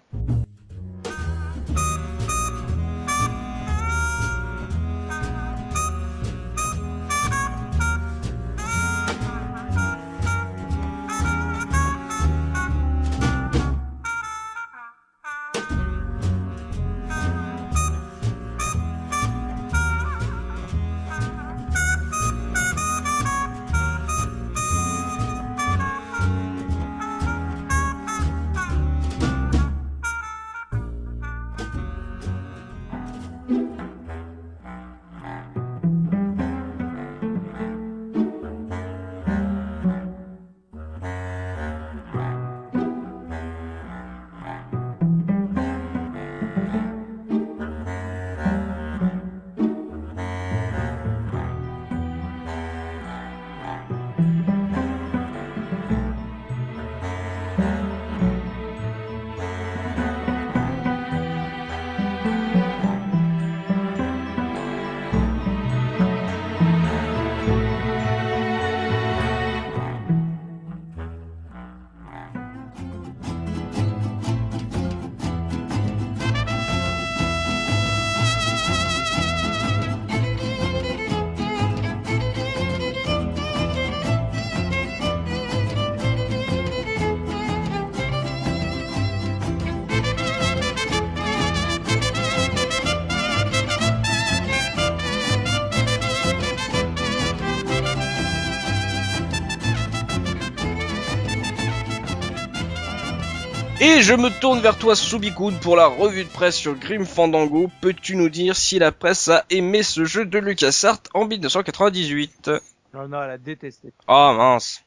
Vers toi, Subikun, pour la revue de presse sur Grim Fandango. Peux-tu nous dire si la presse a aimé ce jeu de LucasArts en 1998 Non, non, elle a détesté. Ah mince.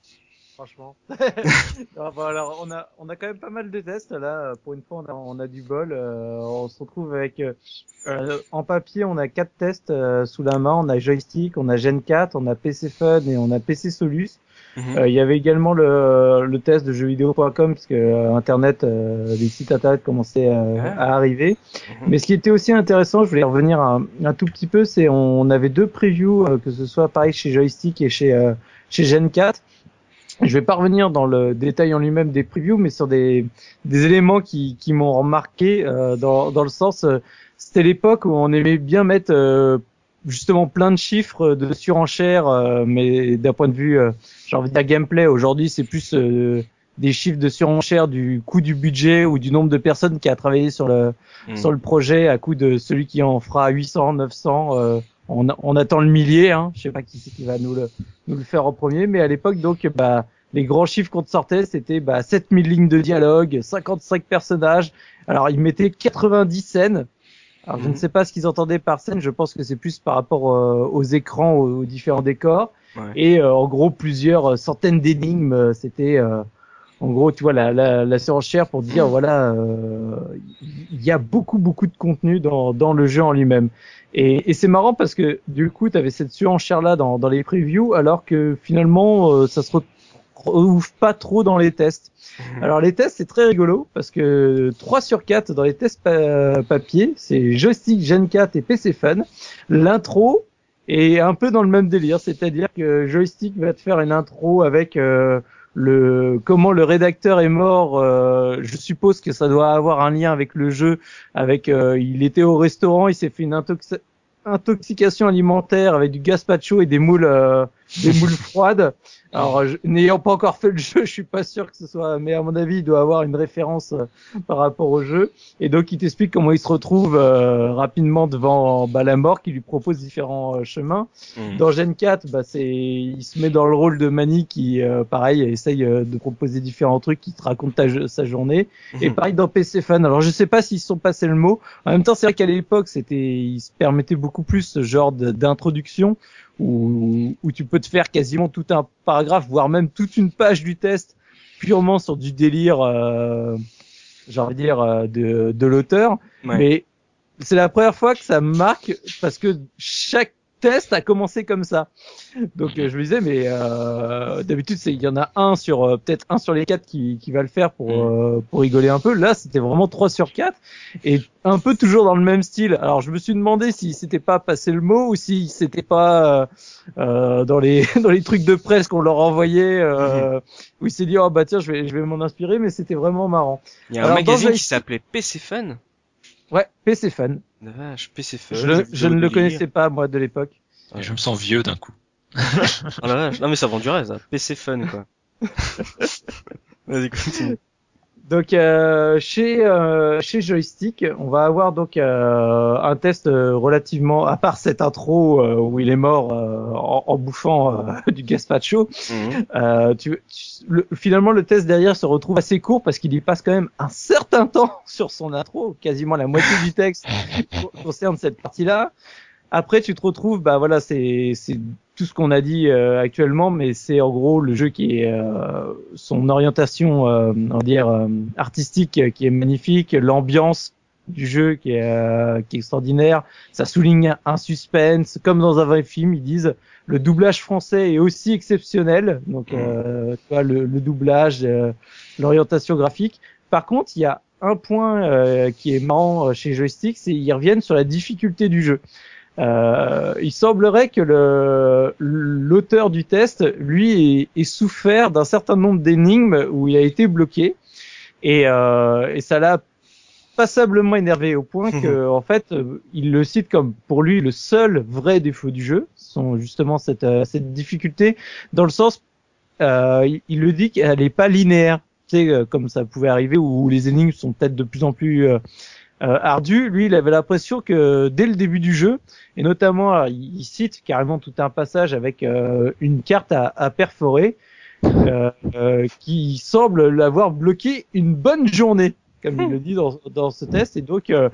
franchement. Non, bon, alors, on a, on a quand même pas mal de tests là. Pour une fois, on a, on a du bol. Euh, on se retrouve avec, euh, euh, en papier, on a quatre tests euh, sous la main. On a joystick, on a Gen 4, on a PC Fun et on a PC Solus. Mhm. Euh, Il y avait également le, le test de jeuxvideo.com parce que euh, Internet, euh, les sites Internet commençaient euh, Ah. à arriver. Mhm. Mais ce qui était aussi intéressant, je voulais revenir un, un tout petit peu, c'est on avait deux previews, euh, que ce soit pareil chez Joystick et chez euh, chez Gen 4. Je vais pas revenir dans le détail en lui-même des previews, mais sur des, des éléments qui, qui m'ont remarqué euh, dans, dans le sens, euh, c'était l'époque où on aimait bien mettre euh, justement plein de chiffres de surenchère, euh, mais d'un point de vue, euh, j'ai envie de dire gameplay. Aujourd'hui, c'est plus euh, des chiffres de surenchère du coût du budget ou du nombre de personnes qui a travaillé sur le Mhm. sur le projet à coût de celui qui en fera 800, 900. euh, on, on attend le millier. Hein. Je sais pas qui c'est qui va nous le, nous le faire en premier, mais à l'époque, donc, bah, les grands chiffres qu'on te sortait, c'était bah, 7000 lignes de dialogue, 55 personnages. Alors, ils mettaient 90 scènes. Alors, je Mhm. ne sais pas ce qu'ils entendaient par scène. Je pense que c'est plus par rapport euh, aux écrans, aux, aux différents décors. Ouais. Et euh, en gros, plusieurs centaines d'énigmes. euh, C'était euh, en gros, tu vois, la, la, la surenchère pour dire, voilà, euh, il y a beaucoup, beaucoup de contenu dans, dans le jeu en lui-même. Et, et c'est marrant parce que du coup, tu avais cette surenchère-là dans, dans les previews, alors que finalement, euh, ça se retrouve pas trop dans les tests. Mhm. Alors les tests, c'est très rigolo parce que 3 sur 4 dans les tests pa- papier, c'est joystick, Gen 4 et PC Fun. L'intro est un peu dans le même délire, c'est-à-dire que joystick va te faire une intro avec euh, le comment le rédacteur est mort. euh, je suppose que ça doit avoir un lien avec le jeu. Avec euh, il était au restaurant, il s'est fait une intox- intoxication alimentaire avec du gazpacho et des moules euh, des moules froides. Alors, je- n'ayant pas encore fait le jeu, je suis pas sûr que ce soit, mais à mon avis, il doit avoir une référence euh, par rapport au jeu. Et donc, il t'explique comment il se retrouve euh, rapidement devant bah, la mort, qui lui propose différents euh, chemins. Mhm. Dans Gen 4, bah, c'est, il se met dans le rôle de Manny qui, euh, pareil, essaye euh, de proposer différents trucs, qui te raconte ta- sa journée. Et Mhm. pareil dans PC Fan. Alors je sais pas s'ils se sont passés le mot. En même temps, c'est vrai qu'à l'époque, c'était, ils se permettaient beaucoup plus ce genre d'introduction où, où tu peux te faire quasiment tout un paragraphe, voire même toute une page du test purement sur du délire, euh, j'ai envie de dire, euh, de, de l'auteur. Ouais. Mais c'est la première fois que ça me marque parce que chaque test a commencé comme ça. Donc euh, je me disais, mais euh, d'habitude c'est il y en a un sur euh, peut-être un sur les quatre qui, qui va le faire pour euh, pour rigoler un peu. Là c'était vraiment trois sur quatre et un peu toujours dans le même style. Alors je me suis demandé si c'était pas passé le mot ou si c'était pas euh, euh, dans les dans les trucs de presse qu'on leur envoyait euh, où il s'est dit oh bah tiens je vais je vais m'en inspirer mais c'était vraiment marrant. Il y a un Alors, magazine qui s'appelait PC Fun. Ouais PC fan. La vache, PC Fun. Je, je ne le délire. connaissais pas moi de l'époque. Je me sens vieux d'un coup. Oh la vache. Non mais ça vend du rêve, ça. PC Fun, quoi. Vas-y, continue. Donc euh, chez euh, chez Joystick, on va avoir donc euh, un test euh, relativement, à part cette intro euh, où il est mort euh, en, en bouffant euh, du gazpacho, euh, tu, tu- le- finalement le test derrière se retrouve assez court parce qu'il y passe quand même un certain temps sur son intro, quasiment la moitié du texte co- concerne cette partie-là. Après, tu te retrouves, bah voilà, c'est c'est tout ce qu'on a dit euh, actuellement, mais c'est en gros le jeu qui est euh, son orientation, euh, on va dire euh, artistique, euh, qui est magnifique, l'ambiance du jeu qui est euh, qui est extraordinaire. Ça souligne un suspense, comme dans un vrai film, ils disent. Le doublage français est aussi exceptionnel, donc euh, tu vois, le, le doublage, euh, l'orientation graphique. Par contre, il y a un point euh, qui est marrant chez Joystick, c'est ils reviennent sur la difficulté du jeu. Euh, il semblerait que le l'auteur du test, lui, ait, ait souffert d'un certain nombre d'énigmes où il a été bloqué. Et, euh, et ça l'a passablement énervé au point que en fait euh, il le cite comme pour lui le seul vrai défaut du jeu sont justement cette euh, cette difficulté dans le sens euh, il, il le dit qu'elle est pas linéaire. Tu sais euh, comme ça pouvait arriver où, les énigmes sont peut-être de plus en plus euh, euh, ardues lui il avait l'impression que dès le début du jeu et notamment alors, il, il cite carrément tout un passage avec euh, une carte à, à perforer euh, euh, qui semble l'avoir bloqué une bonne journée, comme il le dit dans, dans ce test. Et donc, euh,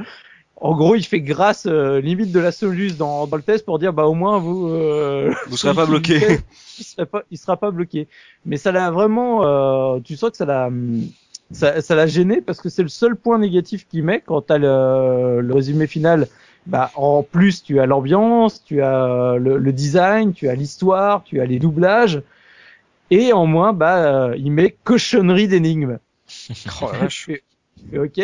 en gros, il fait grâce euh, limite de la Solus dans, dans le test pour dire bah au moins vous euh, Vous serez pas bloqué. il sera pas il sera pas bloqué. Mais ça l'a vraiment euh, tu sens que ça l'a hum, ça ça l'a gêné parce que c'est le seul point négatif qu'il met quand t'as le, le résumé final. Bah en plus tu as l'ambiance, tu as le, le design, tu as l'histoire, tu as les doublages et en moins bah euh, il met cochonnerie d'énigmes. Oh Ok,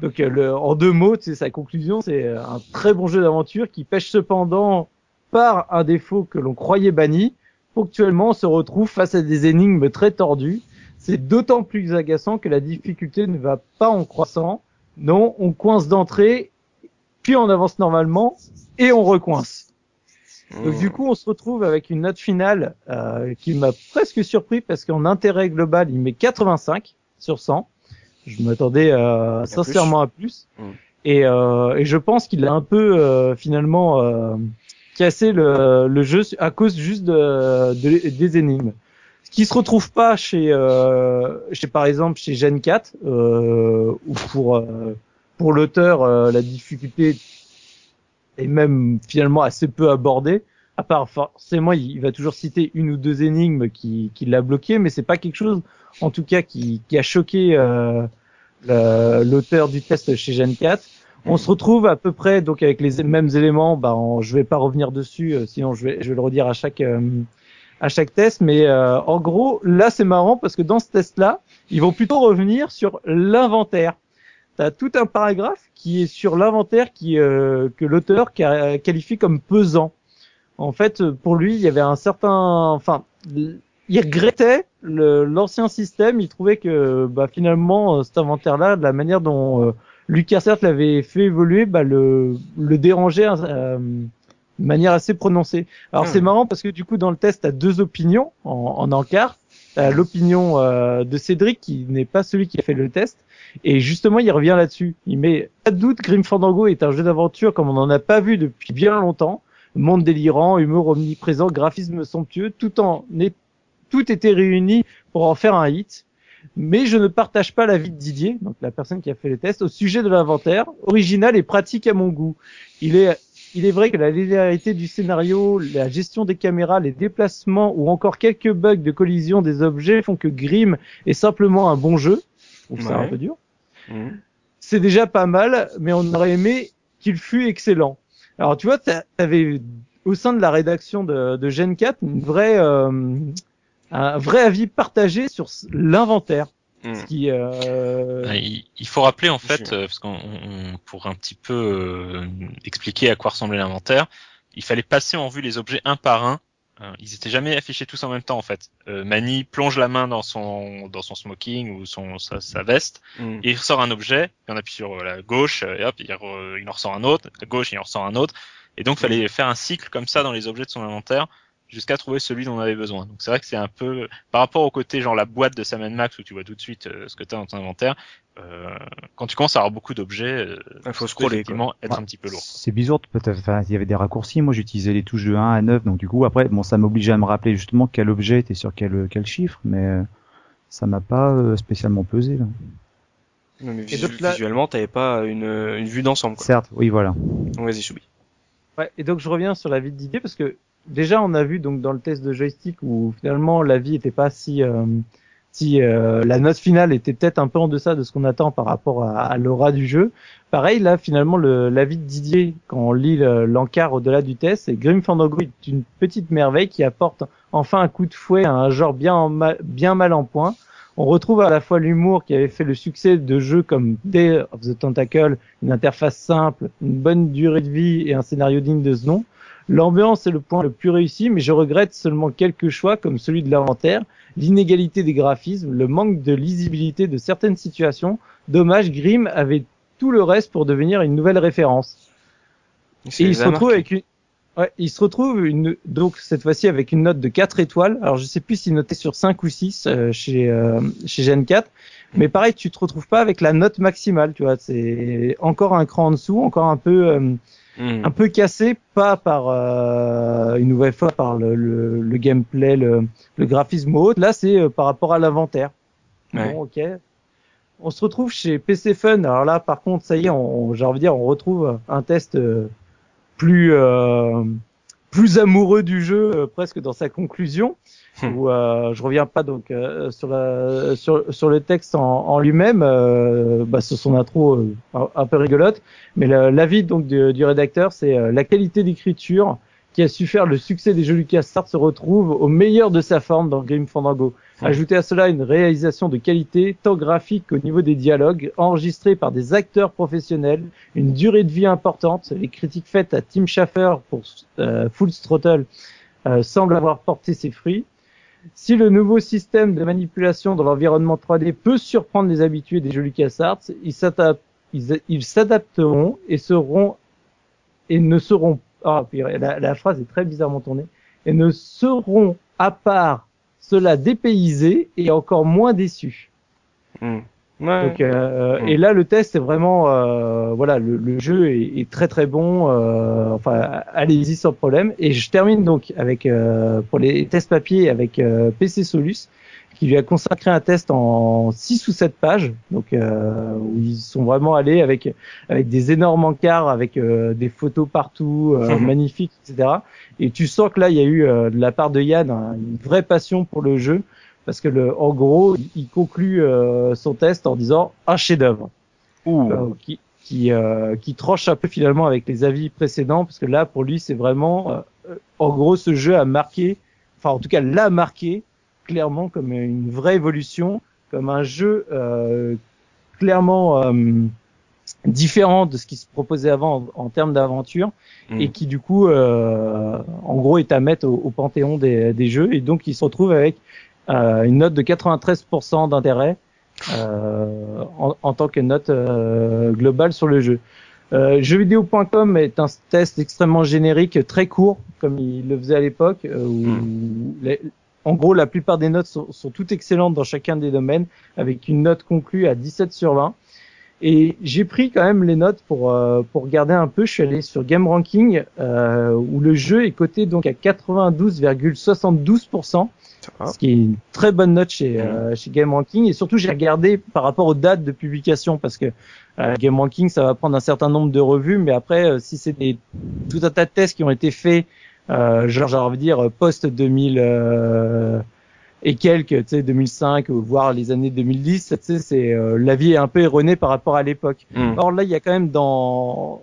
donc euh, le, en deux mots, c'est sa conclusion, c'est euh, un très bon jeu d'aventure qui pêche cependant par un défaut que l'on croyait banni. Ponctuellement, on se retrouve face à des énigmes très tordues. C'est d'autant plus agaçant que la difficulté ne va pas en croissant. Non, on coince d'entrée, puis on avance normalement et on recoince. Donc du coup, on se retrouve avec une note finale euh, qui m'a presque surpris parce qu'en intérêt global, il met 85 sur 100. Je m'attendais euh, sincèrement à plus. Mm. Et, euh, et je pense qu'il a un peu euh, finalement euh, cassé le, le jeu à cause juste de, de- des énigmes. Qui se retrouve pas chez, euh, chez par exemple chez Gen 4 euh, ou pour euh, pour l'auteur euh, la difficulté est même finalement assez peu abordée. À part forcément, il, va toujours citer une ou deux énigmes qui, qui l'a bloqué, mais c'est pas quelque chose, en tout cas, qui, qui a choqué euh, l'auteur du test chez Gen 4. On se retrouve à peu près donc avec les mêmes éléments. Bah, je vais pas revenir dessus, euh, sinon je vais, je vais le redire à chaque à chaque test. Mais euh, en gros, là c'est marrant parce que dans ce test-là, ils vont plutôt revenir sur l'inventaire. T'as tout un paragraphe qui est sur l'inventaire qui euh, que l'auteur qualifie comme pesant. En fait, pour lui, il y avait un certain, enfin, il regrettait l'ancien système. Il trouvait que, bah, finalement, euh, cet inventaire-là, de la manière dont euh, LucasArts l'avait fait évoluer, bah, le, le dérangeait euh, de manière assez prononcée. Alors Hmm. c'est marrant parce que du coup, dans le test, t'as deux opinions en, en encart. T'as l'opinion euh, de Cédric qui n'est pas celui qui a fait le test. Et justement, il revient là-dessus. Il met pas de doute, Grim Fandango est un jeu d'aventure comme on n'en a pas vu depuis bien longtemps. Monde délirant, humour omniprésent, graphisme somptueux, tout en est, tout était réuni pour en faire un hit. Mais je ne partage pas l'avis de Didier, donc la personne qui a fait le test, au sujet de l'inventaire, original et pratique à mon goût. Il est, il est vrai que la linéarité du scénario, la gestion des caméras, les déplacements ou encore quelques bugs de collision des objets font que Grim est simplement un bon jeu. Ça Ouais. un peu dur Mhm. c'est déjà pas mal, mais on aurait aimé qu'il fût excellent. Alors tu vois, t'a- t'avais au sein de la rédaction de, de Gen 4 une vraie, euh, un vrai avis partagé sur l'inventaire. Ce qui, euh, Euh, Il il faut rappeler en fait, Je- euh, parce qu'on on- pour un petit peu euh, expliquer à quoi ressemblait l'inventaire, il fallait passer en vue les objets un par un. Euh, Ils étaient jamais affichés tous en même temps en fait. Euh, Mani plonge la main dans son dans son smoking ou son sa, sa veste Mhm. et il ressort un objet. Et on appuie sur euh, la gauche et hop il, re- il en ressort un autre. À gauche il en ressort un autre. Et donc il fallait faire un cycle comme ça dans les objets de son inventaire jusqu'à trouver celui dont on avait besoin. Donc c'est vrai que c'est un peu par rapport au côté genre la boîte de Sam Max où tu vois tout de suite euh, ce que tu as dans ton inventaire. euh, quand tu commences à avoir beaucoup d'objets, euh, Il faut scroller, quoi. effectivement être Ouais. un petit peu lourd. C'est bizarre, peut-être. Enfin, il y avait des raccourcis. Moi, j'utilisais les touches de 1 à 9, donc du coup, après, bon, ça m'obligeait à me rappeler justement quel objet était sur quel quel chiffre, mais euh, ça m'a pas euh, spécialement pesé. Là. Non, mais Et visu- donc là- visuellement, t'avais pas une, une vue d'ensemble. quoi. Certes, oui, voilà. Vas-y, Choubi. Ouais, et donc je reviens sur la vie de Didier parce que déjà on a vu donc dans le test de joystick où finalement la vie était pas si euh, si euh, la note finale était peut-être un peu en deçà de ce qu'on attend par rapport à, l'aura du jeu. Pareil là finalement le l'avis de Didier quand on lit le- l'encart au-delà du test, c'est Grim Fandango est une petite merveille qui apporte enfin un coup de fouet à un genre bien bien mal en point. On retrouve à la fois l'humour qui avait fait le succès de jeux comme Day of the Tentacle, une interface simple, une bonne durée de vie et un scénario digne de ce nom. L'ambiance est le point le plus réussi, mais je regrette seulement quelques choix comme celui de l'inventaire, l'inégalité des graphismes, le manque de lisibilité de certaines situations. Dommage, Grimm avait tout le reste pour devenir une nouvelle référence. Et il se retrouve avec une, ouais, il se retrouve une, donc cette fois-ci avec une note de 4 étoiles. Alors je sais plus s'il notait sur 5 ou 6 euh, chez euh, chez Gen 4, mais pareil, tu te retrouves pas avec la note maximale, tu vois, c'est encore un cran en dessous, encore un peu euh, Hmm. un peu cassé, pas par euh, une nouvelle fois par le, le, le gameplay, le, le graphisme ou autre. Là, c'est euh, par rapport à l'inventaire. Ouais. Bon, ok. On se retrouve chez PC Fun. Alors là, par contre, ça y est, on, on- j'ai envie de dire, on retrouve un test euh, plus euh, plus amoureux du jeu, euh, presque dans sa conclusion. Hmm. Où euh, je reviens pas donc euh, sur la sur sur le texte en, en lui-même, euh, bah, sur son intro euh, un, un peu rigolote. Mais l'avis donc du, du rédacteur, c'est euh, la qualité d'écriture qui a su faire le succès des jeux LucasArts se retrouve au meilleur de sa forme dans Grim Fandango. Ouais. Ajoutez à cela une réalisation de qualité, tant graphique qu'au niveau des dialogues, enregistrés par des acteurs professionnels, une durée de vie importante. Les critiques faites à Tim Schafer pour euh, Full Throttle euh, semblent avoir porté ses fruits. Si le nouveau système de manipulation dans l'environnement 3D peut surprendre les habitués des jeux LucasArts, ils s'adapteront et seront et ne seront ah la, la phrase est très bizarrement tournée et ne seront à part cela dépaysés et encore moins déçus. Hmm. Ouais. Donc, euh, Mm. Et là, le test est vraiment, euh, voilà, le, le jeu est, est très très bon. euh, enfin, allez-y sans problème. Et je termine donc avec euh, pour les tests papier avec euh, PC Solus, qui lui a consacré un test en 6 ou 7 pages, donc euh, où ils sont vraiment allés avec avec des énormes encarts, avec euh, des photos partout, euh, Mhm. magnifiques, etc. Et tu sens que là, il y a eu euh, de la part de Yann hein, une vraie passion pour le jeu parce que le, en gros, il- il conclut euh, son test en disant un chef-d'œuvre, euh, qui qui, euh, qui tranche un peu finalement avec les avis précédents, parce que là, pour lui, c'est vraiment, euh, en gros, ce jeu a marqué, enfin en tout cas l'a marqué clairement comme une vraie évolution, comme un jeu euh, clairement euh, différent de ce qui se proposait avant en, en termes d'aventure Mm. et qui du coup euh, en gros est à mettre au, au panthéon des, des jeux. Et donc il se retrouve avec euh, une note de 93% d'intérêt euh, en, en tant que note euh, globale sur le jeu. Euh, jeuxvideo.com est un test extrêmement générique, très court, comme il le faisait à l'époque, euh, où les- en gros la plupart des notes sont, sont toutes excellentes dans chacun des domaines, avec une note conclue à 17 sur 20. Et j'ai pris quand même les notes pour euh, pour regarder un peu. Je suis allé sur Game Ranking euh, où le jeu est coté donc à 92,72%, Ça va. ce qui est une très bonne note chez euh, chez Game Ranking. Et surtout j'ai regardé par rapport aux dates de publication parce que euh, Game Ranking ça va prendre un certain nombre de revues, mais après euh, si c'est des tout un tas de tests qui ont été faits, euh, genre j'ai envie de dire post 2000 euh, et quelques, tu sais, 2005, ou voire les années 2010, tu sais, c'est euh, la vie est un peu erronée par rapport à l'époque. Hmm. Or là, il y a quand même dans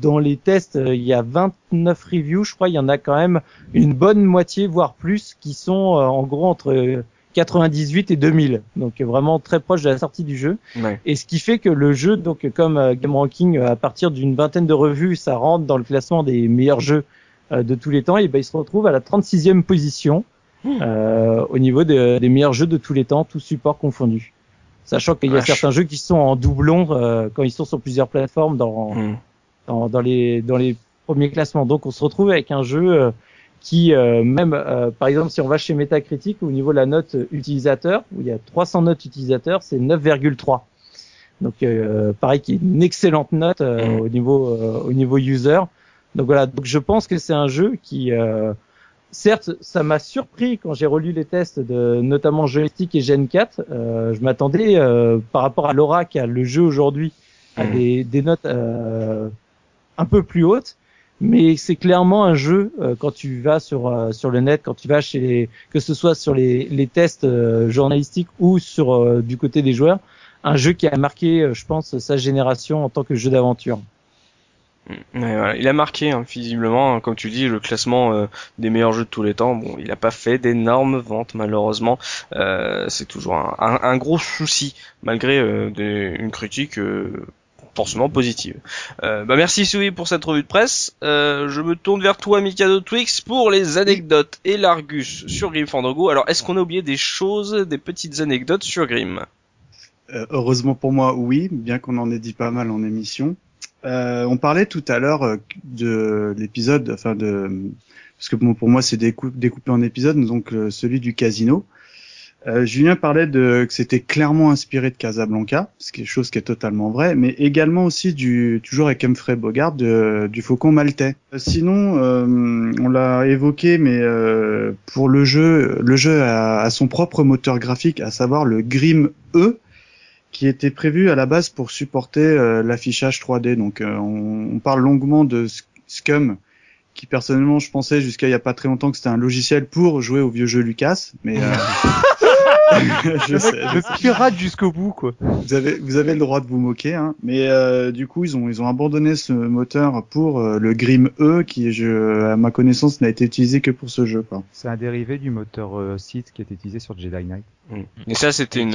dans les tests, euh, il y a 29 reviews, je crois, il y en a quand même une bonne moitié, voire plus, qui sont euh, en gros entre euh, 98 et 2000, donc euh, vraiment très proche de la sortie du jeu. Ouais. Et ce qui fait que le jeu, donc comme euh, Game Ranking, euh, à partir d'une vingtaine de revues, ça rentre dans le classement des meilleurs jeux euh, de tous les temps, et ben il se retrouve à la 36e position euh, au niveau de- des meilleurs jeux de tous les temps, tous supports confondus. Sachant qu'il y a certains jeux qui sont en doublon euh, quand ils sont sur plusieurs plateformes dans, Hmm. dans, dans les dans les premiers classements. Donc on se retrouve avec un jeu euh, qui euh, même euh, par exemple si on va chez Metacritic au niveau de la note utilisateur où il y a 300 notes utilisateurs, c'est 9,3. Donc euh, pareil qui est une excellente note euh, Mm. au niveau euh, au niveau user. Donc voilà, donc je pense que c'est un jeu qui euh, certes ça m'a surpris quand j'ai relu les tests de notamment joystick et Gen 4, euh, je m'attendais euh, par rapport à l'aura qu'a le jeu aujourd'hui à Mm. des, des notes euh, un peu plus hautes mais c'est clairement un jeu euh, quand tu vas sur euh, sur le net, quand tu vas chez les, que ce soit sur les, les tests euh, journalistiques ou sur euh, du côté des joueurs, un jeu qui a marqué, je pense, sa génération en tant que jeu d'aventure. Voilà. Il a marqué, hein, visiblement, hein, comme tu dis, le classement euh, des meilleurs jeux de tous les temps. Bon, il n'a pas fait d'énormes ventes, malheureusement. Euh, c'est toujours un, gros souci, malgré euh, une critique forcément positive. Bah merci Soui pour cette revue de presse. Je me tourne vers toi, Mikado Twix, pour les anecdotes et l'Argus sur Grim Fandango. Alors, est-ce qu'on a oublié des choses, des petites anecdotes sur Grim? Heureusement pour moi, oui, bien qu'on en ait dit pas mal en émission. Euh, on parlait tout à l'heure euh, de l'épisode, enfin de, parce que pour moi c'est décou- découpé en épisodes, donc euh, celui du casino. Euh, Julien parlait de que c'était clairement inspiré de Casablanca, ce qui est chose qui est totalement vrai, mais également aussi du toujours avec Humphrey Bogart du Faucon maltais. Euh, Sinon, euh, on l'a évoqué, mais euh, pour le jeu, le jeu a, a son propre moteur graphique, à savoir le Grim E, qui était prévu à la base pour supporter euh, l'affichage 3D. Donc, euh, on, on parle longuement de Sc- Scum, qui personnellement, je pensais jusqu'à il y a pas très longtemps que c'était un logiciel pour jouer au vieux jeu Lucas, mais euh, je sais, je Le pirate jusqu'au bout, quoi. vous avez vous avez le droit de vous moquer, hein. Mais euh, du coup, ils ont ils ont abandonné ce moteur pour euh, le Grim E, qui, je, à ma connaissance, n'a été utilisé que pour ce jeu. Quoi. C'est un dérivé du moteur euh, Sith qui est utilisé sur Jedi Knight. Et ça, c'était une,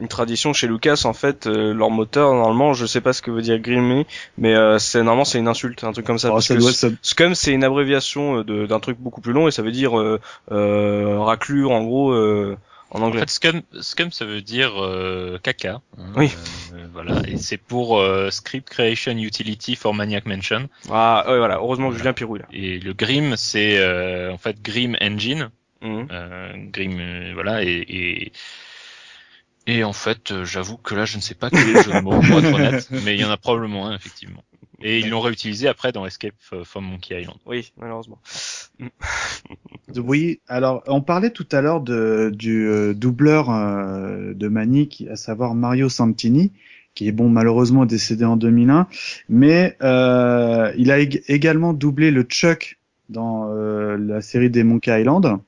une tradition chez Lucas. En fait, euh, leur moteur, normalement, je sais pas ce que veut dire Grimmy, mais euh, c'est normalement c'est une insulte, un truc comme ça. Oh, parce ça que doit- s- ça- Scum, c'est une abréviation euh, de- d'un truc beaucoup plus long et ça veut dire euh, euh, raclure, en gros, euh, en En anglais. fait, scum, scum, ça veut dire euh, caca. hein, Oui. euh, voilà, et c'est pour euh, Script Creation Utility for Maniac Mention. Ah, ouais, voilà. Heureusement que Julien Pirou là. Et le Grim, c'est euh, en fait Grim Engine. Euh, Grim, euh, voilà, et, et et en fait, euh, j'avoue que là, je ne sais pas quel est le jeu de mots, pour être honnête, mais il y en a probablement un, effectivement. Et ils l'ont réutilisé après dans Escape from Monkey Island. Oui, malheureusement. Oui, alors on parlait tout à l'heure de, du euh, doubleur euh, de Manic, à savoir Mario Santini, qui est bon malheureusement décédé en 2001, mais euh, il a ég- également doublé le Chuck dans euh, la série des Monkey Island.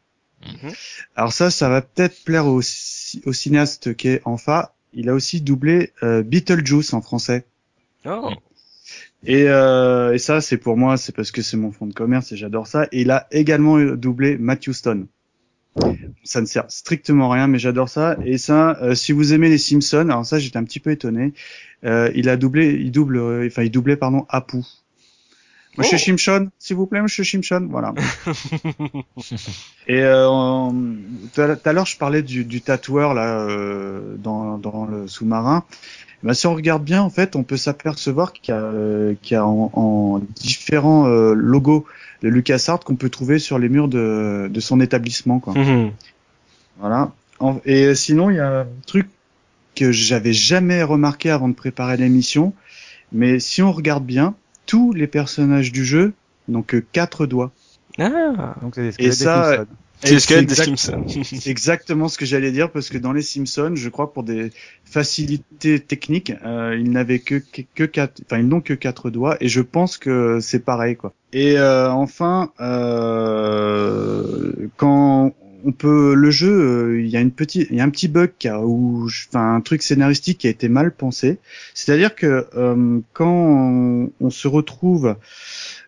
Mhm. Alors ça, ça va peut-être plaire au, au cinéaste qui est Enfa. Il a aussi doublé euh, Beetlejuice en français. Oh. Mm. Et, euh, et ça, c'est pour moi, c'est parce que c'est mon fond de commerce et j'adore ça. Et il a également doublé Matthew Stone. Ça ne sert strictement à rien, mais j'adore ça. Et ça, euh, si vous aimez les Simpsons, alors ça, j'étais un petit peu étonné. Euh, il a doublé, il double, euh, enfin, il doublait pardon Apu. Monsieur Oh. Simpson, s'il vous plaît, Monsieur Simpson, voilà. Et euh, tout à l'heure, je parlais du, du tatoueur là euh, dans, dans le sous-marin. Ben, si on regarde bien, en fait, on peut s'apercevoir qu'il y a, euh, qu'il y a en, en différents euh, logos de LucasArts qu'on peut trouver sur les murs de, de son établissement. Quoi. Mhm. Voilà. En- et sinon, il y a un truc que j'avais jamais remarqué avant de préparer l'émission, mais si on regarde bien, tous les personnages du jeu n'ont que quatre doigts. Ah. Donc c'est des squelettes des ça, Simpsons. C'est exact- exactement ce que j'allais dire parce que dans les Simpsons, je crois pour des facilités techniques, euh, ils n'avaient que, que que quatre, enfin ils n'ont que quatre doigts et je pense que c'est pareil quoi. Et euh, enfin, euh, quand on peut le jeu, euh, il y a une petite, il y a un petit bug ou enfin un truc scénaristique qui a été mal pensé. C'est-à-dire que euh, quand on, se retrouve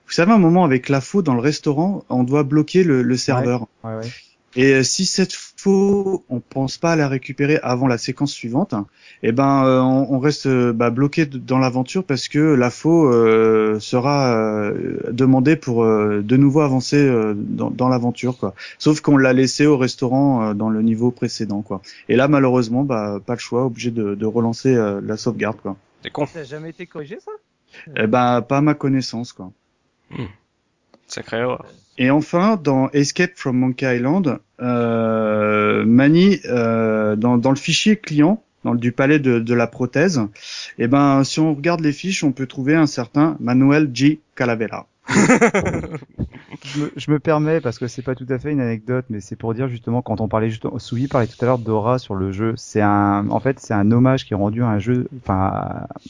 vous savez, un moment avec la faux dans le restaurant, on doit bloquer le, le serveur. Ouais, ouais. Et euh, si cette faux, on pense pas à la récupérer avant la séquence suivante, eh ben euh, on, on reste euh, bah, bloqué dans l'aventure parce que la faux euh, sera euh, demandée pour euh, de nouveau avancer euh, dans, dans l'aventure quoi. Sauf qu'on l'a laissé au restaurant euh, dans le niveau précédent quoi. Et là malheureusement bah pas le choix, obligé de, de relancer euh, la sauvegarde quoi. C'est con. Ça a jamais été corrigé ça? Eh ben pas à ma connaissance quoi. Sacré erreur. Et enfin, dans Escape from Monkey Island, euh, Mani, euh, dans, dans le fichier client, dans le du palais de, de la prothèse, eh ben, si on regarde les fiches, on peut trouver un certain Manuel G. Calavera. Je me, je me permets parce que c'est pas tout à fait une anecdote, mais c'est pour dire justement quand on parlait justement, Souvi parlait tout à l'heure d'Aura sur le jeu. C'est un, en fait, c'est un hommage qui est rendu à un jeu, enfin,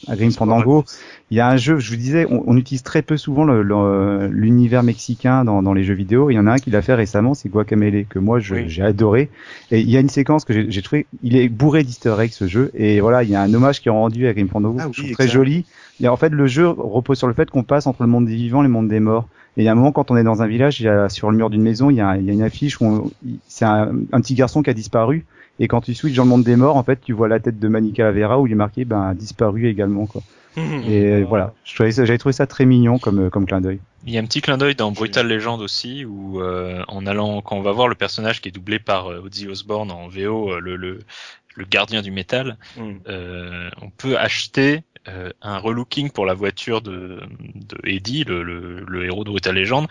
à Grim Fandango. Il y a un jeu, je vous disais, on, on utilise très peu souvent le- le- l'univers mexicain dans, dans les jeux vidéo. Il y en a un qui l'a fait récemment, c'est Guacamele, que moi je- Oui. j'ai adoré. Et il y a une séquence que j'ai j'ai trouvé, il est bourré d'easter eggs ce jeu. Et voilà, il y a un hommage qui est rendu à Grim Fandango, Ah je trouve très joli. Et en fait, le jeu repose sur le fait qu'on passe entre le monde des vivants et le monde des morts. Et il y a un moment, quand on est dans un village, il y a, sur le mur d'une maison, il y a, il y a une affiche où c'est un, un petit garçon qui a disparu. Et quand tu switches dans le monde des morts, en fait, tu vois la tête de Manika Lavera où il est marqué, ben, disparu également, quoi. Et euh, voilà. J'avais trouvé ça très mignon comme, euh, comme clin d'œil. Il y a un petit clin d'œil dans Brutal Legend aussi, où euh, en allant, quand on va voir le personnage qui est doublé par euh, Ozzy Osbourne en VO, euh, le, le, le gardien du métal, Mhm. euh, on peut acheter euh, un relooking pour la voiture de, de Eddie, le, le, le héros de Brutal Legend,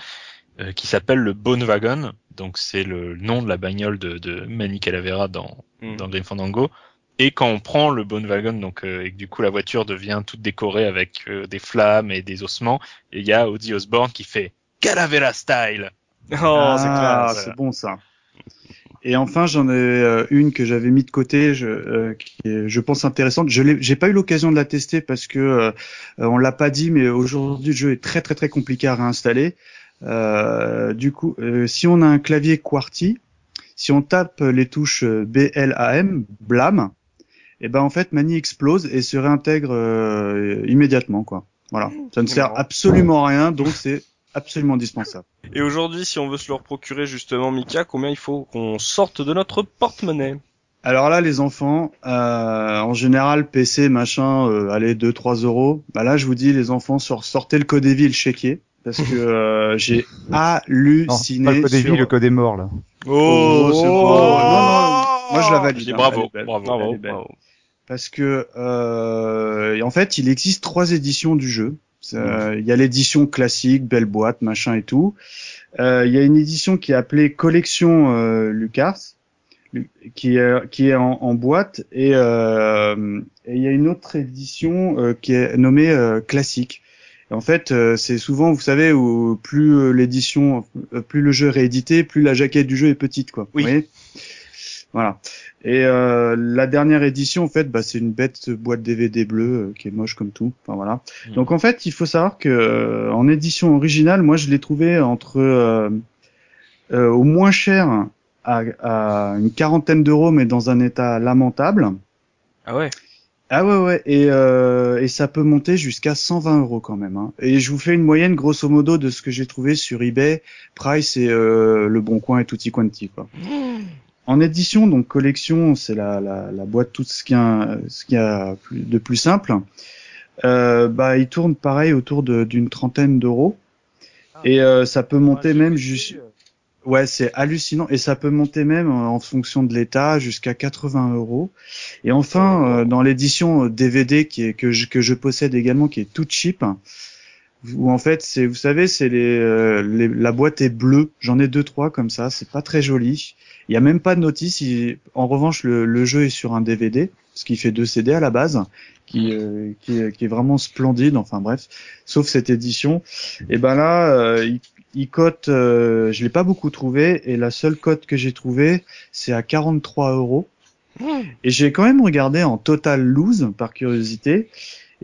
euh, qui s'appelle le Bone Wagon. Donc c'est le nom de la bagnole de, de Manny Calavera dans, Mm. dans Grim Fandango. Et quand on prend le Bone Wagon, donc euh, et que du coup la voiture devient toute décorée avec euh, des flammes et des ossements, et il y a Ozzy Osbourne qui fait Calavera style. Oh, c'est ah, classe. c'est bon ça. Et enfin, j'en ai euh, une que j'avais mis de côté, je, euh, qui est, je pense intéressante. Je j'ai pas eu l'occasion de la tester parce que euh, on l'a pas dit, mais aujourd'hui le jeu est très très très compliqué à réinstaller. Euh, du coup, euh, si on a un clavier QWERTY, si on tape les touches euh, BLAM, BLAM, et ben en fait Mani explose et se réintègre euh, immédiatement quoi. Voilà, ça ne sert absolument à rien, donc c'est absolument indispensable. Et aujourd'hui, si on veut se le procurer justement, Mika, combien il faut qu'on sorte de notre porte-monnaie? Alors là, les enfants, euh, en général, PC, machin, euh, allez, 2-3 euros. Bah là, je vous dis, les enfants, sor- sortez le code Evil chéquier. Parce que euh, j'ai Non, halluciné pas le code des sur... vies, le code est mort là. Oh, c'est beau. Non, non, moi je la valide. Hein, bravo, belle. bravo, bravo. Parce que euh, en fait, il existe trois éditions du jeu. Euh, Il y a l'édition classique, belle boîte, machin et tout. Euh, Il y a une édition qui est appelée Collection euh, Lucas, Lu- qui est qui est en, en boîte, et euh, et il y a une autre édition qui est nommée classique. Et en fait, c'est souvent, vous savez, où plus l'édition, plus le jeu est réédité, plus la jaquette du jeu est petite, quoi. Oui. Vous voyez? Voilà. Et euh, la dernière édition, en fait, bah, c'est une bête boîte DVD bleue euh, qui est moche comme tout. Enfin voilà. Mm. Donc en fait, il faut savoir que euh, en édition originale, moi, je l'ai trouvé entre euh, euh, au moins cher à, à une quarantaine d'euros, mais dans un état lamentable. Ah ouais? Ah ouais ouais et euh, et ça peut monter jusqu'à 120 euros quand même. Hein. Et je vous fais une moyenne grosso modo de ce que j'ai trouvé sur eBay, Price et euh, Le Bon Coin et Tutti Quanti quoi. En édition, donc collection, c'est la, la, la boîte tout ce qu'il y a, ce qu'il y a de plus simple. Euh, bah, il tourne pareil autour de- d'une trentaine d'euros. Et euh, ça peut monter même jusqu'à Ouais, c'est hallucinant et ça peut monter même euh, en fonction de l'état jusqu'à 80 euros. Et enfin, euh, dans l'édition euh, DVD qui est que je, que je possède également, qui est toute cheap, où en fait c'est, vous savez, c'est les, euh, les- la boîte est bleue. J'en ai deux trois comme ça. C'est pas très joli. Il y a même pas de notice. il- en revanche, le, le jeu est sur un DVD, ce qui fait deux CD à la base, qui, euh, qui, est- qui est vraiment splendide. Enfin bref, sauf cette édition. Et ben là, euh, il, il cote, euh, je l'ai pas beaucoup trouvé, et la seule cote que j'ai trouvée, c'est à 43 euros. Et j'ai quand même regardé en total lose par curiosité.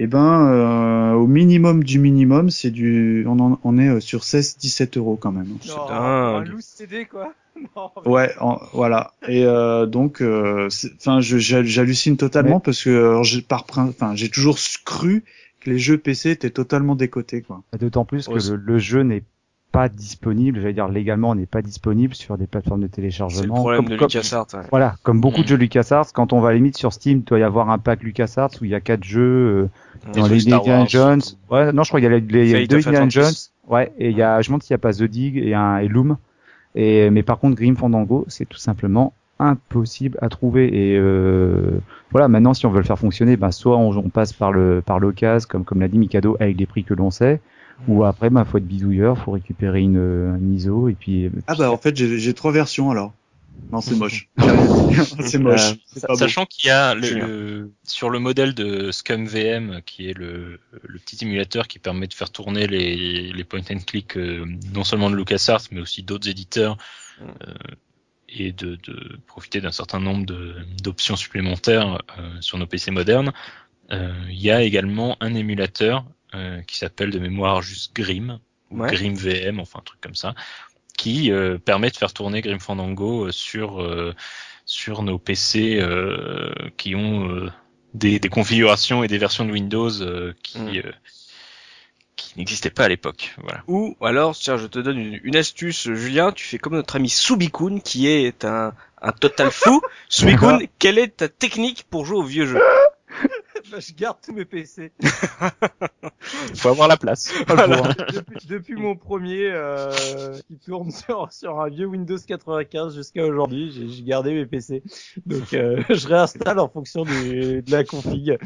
Et ben, euh, au minimum du minimum, c'est du, on, en- on est euh, sur 16-17 euros quand même. C'est Non, un loose CD quoi. Non, mais- Ouais, en- voilà. Et euh, donc, euh, c'est- enfin, je- j'ha- j'hallucine totalement parce que par enfin, j'ai toujours cru que les jeux PC étaient totalement décotés, quoi. D'autant plus que le, le jeu n'est pas disponible, j'allais dire légalement, n'est pas disponible sur des plateformes de C'est le téléchargement. problème Comme- de comme- LucasArts. ouais. Voilà, comme beaucoup Mm. de jeux LucasArts, quand on va à la limite sur Steam, il doit y avoir un pack LucasArts où il y a quatre jeux euh, Des dans les Indiana. Jones. Ouais, non, je crois qu'il y a les, les- deux Indiana. Jones. Ouais, et il y a, je me demande s'il n'y a pas The Dig et un et Loom. Et mais par contre, Grim Fandango, c'est tout simplement impossible à trouver. Et euh, voilà, maintenant, si on veut le faire fonctionner, ben soit on, on passe par le par l'occasion, comme comme l'a dit Mikado, avec les prix que l'on sait, ou après, ben faut être bidouilleur, faut récupérer une, une ISO et puis. Ah bah en fait, j'ai j'ai trois versions alors. Non, c'est moche. c'est moche. Euh. Sachant qu'il y a le, le- sur le modèle de Scum VM, qui est le, le petit émulateur qui permet de faire tourner les, les point and click euh, non seulement de LucasArts mais aussi d'autres éditeurs euh, et de, de profiter d'un certain nombre de- d'options supplémentaires euh, sur nos PC modernes. Euh, Il y a également un émulateur euh, qui s'appelle de mémoire juste Grim ou Ouais. Grim VM, enfin un truc comme ça, qui euh, permet de faire tourner Grim Fandango euh, sur euh, sur nos PC euh, qui ont euh, des, des configurations et des versions de Windows euh, qui Mm. euh, qui n'existaient pas à l'époque. Voilà. Ou alors, tiens, je te donne une, une astuce, Julien, tu fais comme notre ami Subikun, qui est un, un total fou. Subikun, quelle est ta technique pour jouer au vieux jeu? je garde tous mes PC. Faut avoir la place. depuis, depuis mon premier euh, qui tourne sur, sur un vieux Windows 95 jusqu'à aujourd'hui, j'ai gardé mes PC. Donc euh, je réinstalle en fonction du, de la config.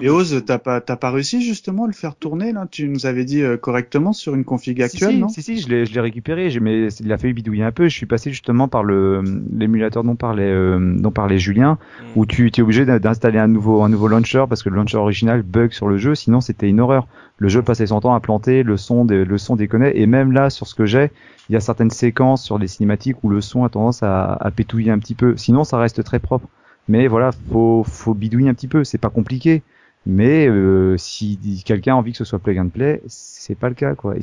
Et Oz, t'as pas, t'as pas réussi justement à le faire tourner là? Tu nous avais dit euh, correctement sur une config actuelle, si, si, non? Si, si, je l'ai, je l'ai récupéré, j'ai- mais il a fallu bidouiller un peu. Je suis passé justement par le l'émulateur dont parlait, euh, dont parlait Julien, où tu es obligé d'in- d'installer un nouveau, un nouveau launcher parce que le launcher original bug sur le jeu, sinon c'était une horreur. Le jeu passait son temps à planter, le son, dé- le son déconnait, et même là, sur ce que j'ai, il y a certaines séquences sur les cinématiques où le son a tendance à, à pétouiller un petit peu. Sinon, ça reste très propre. Mais voilà, faut, faut bidouiller un petit peu. C'est pas compliqué. Mais euh, si quelqu'un a envie que ce soit plug and play, c'est pas le cas quoi.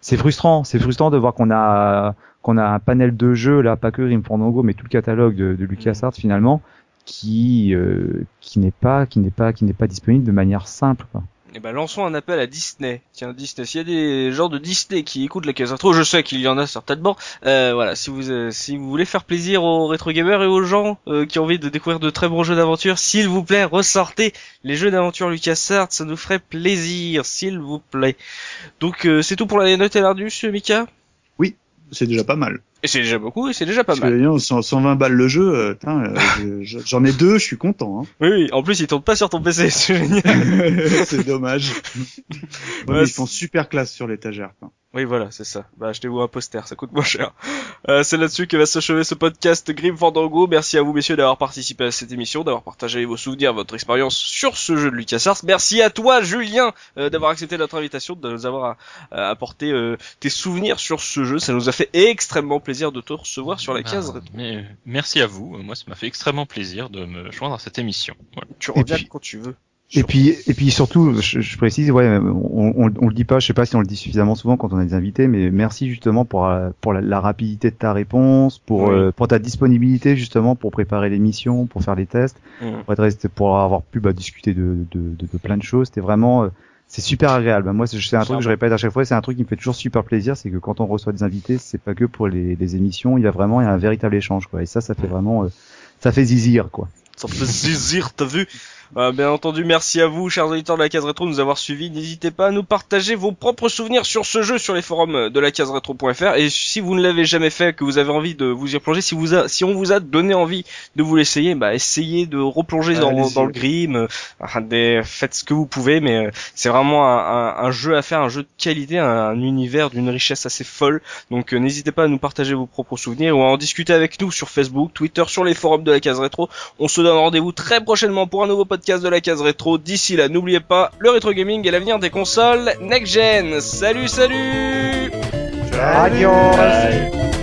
C'est- frustrant, c'est frustrant de voir qu'on a qu'on a un panel de jeux là, pas que Grim Fandango, mais tout le catalogue de, de LucasArts finalement, qui euh, qui n'est pas qui n'est pas qui n'est pas disponible de manière simple. Quoi. Eh ben, lançons un appel à Disney. Tiens, Disney, s'il y a des gens de Disney qui écoutent la case rétro, je sais qu'il y en a certainement. Euh, voilà, si vous euh, si vous voulez faire plaisir aux rétro gamers et aux gens euh, qui ont envie de découvrir de très bons jeux d'aventure, s'il vous plaît, ressortez les jeux d'aventure LucasArts, ça nous ferait plaisir, s'il vous plaît. Donc euh, c'est tout pour la note et l'Ardus, Mika? C'est déjà pas mal. Et c'est déjà beaucoup, et c'est déjà pas Parce mal. que, disons, 100 120 balles le jeu, euh, euh, je- j'en ai deux, je suis content. Hein. Oui, oui, en plus il tourne pas sur ton PC, c'est génial. c'est dommage. Ouais, Ouais, mais ils font super classe sur l'étagère. Oui, voilà, c'est ça. Bah, achetez-vous un poster, ça coûte moins cher. Euh, c'est là-dessus que va s'achever ce podcast Grim Fandango. Merci à vous, messieurs, d'avoir participé à cette émission, d'avoir partagé vos souvenirs, votre expérience sur ce jeu de LucasArts. Merci à toi, Julien, euh, d'avoir accepté notre invitation, de nous avoir euh, apporté euh, tes souvenirs sur ce jeu. Ça nous a fait extrêmement plaisir de te recevoir sur la Bah, case. rétro. mais, merci à vous. Moi, ça m'a fait extrêmement plaisir de me joindre à cette émission. Voilà. Tu reviens puis- quand tu veux. Et puis, et puis surtout, je, je précise, ouais, on, on, on le dit pas, je sais pas si on le dit suffisamment souvent quand on a des invités, mais merci justement pour pour la, la rapidité de ta réponse, pour Oui. euh, pour ta disponibilité justement pour préparer l'émission, pour faire les tests, Mm. pour être resté, pour avoir pu bah, discuter de, de, de, de plein de choses. C'était vraiment, euh, c'est super agréable. Moi, c'est c'est un truc que je répète à chaque fois, c'est un truc qui me fait toujours super plaisir, c'est que quand on reçoit des invités, c'est pas que pour les, les émissions, il y a vraiment il y a un véritable échange, quoi. Et ça, ça fait vraiment, euh, ça fait zizir, quoi. Ça fait zizir, t'as vu? Euh, Bien entendu, merci à vous, chers auditeurs de la case rétro, de nous avoir suivis. N'hésitez pas à nous partager vos propres souvenirs sur ce jeu sur les forums de la case rétro.fr. Et si vous ne l'avez jamais fait, que vous avez envie de vous y replonger, si vous a, si on vous a donné envie de vous l'essayer, bah essayez de replonger dans, Allez-y. dans le grim. enfin, des- faites ce que vous pouvez, mais euh, c'est vraiment un, un- un jeu à faire, un jeu de qualité, un, un univers d'une richesse assez folle. Donc euh, n'hésitez pas à nous partager vos propres souvenirs ou à en discuter avec nous sur Facebook, Twitter, sur les forums de la case rétro. On se donne rendez-vous très prochainement pour un nouveau podcast de la case rétro. D'ici là, n'oubliez pas, le rétro gaming est l'avenir des consoles next gen. Salut, salut Adios.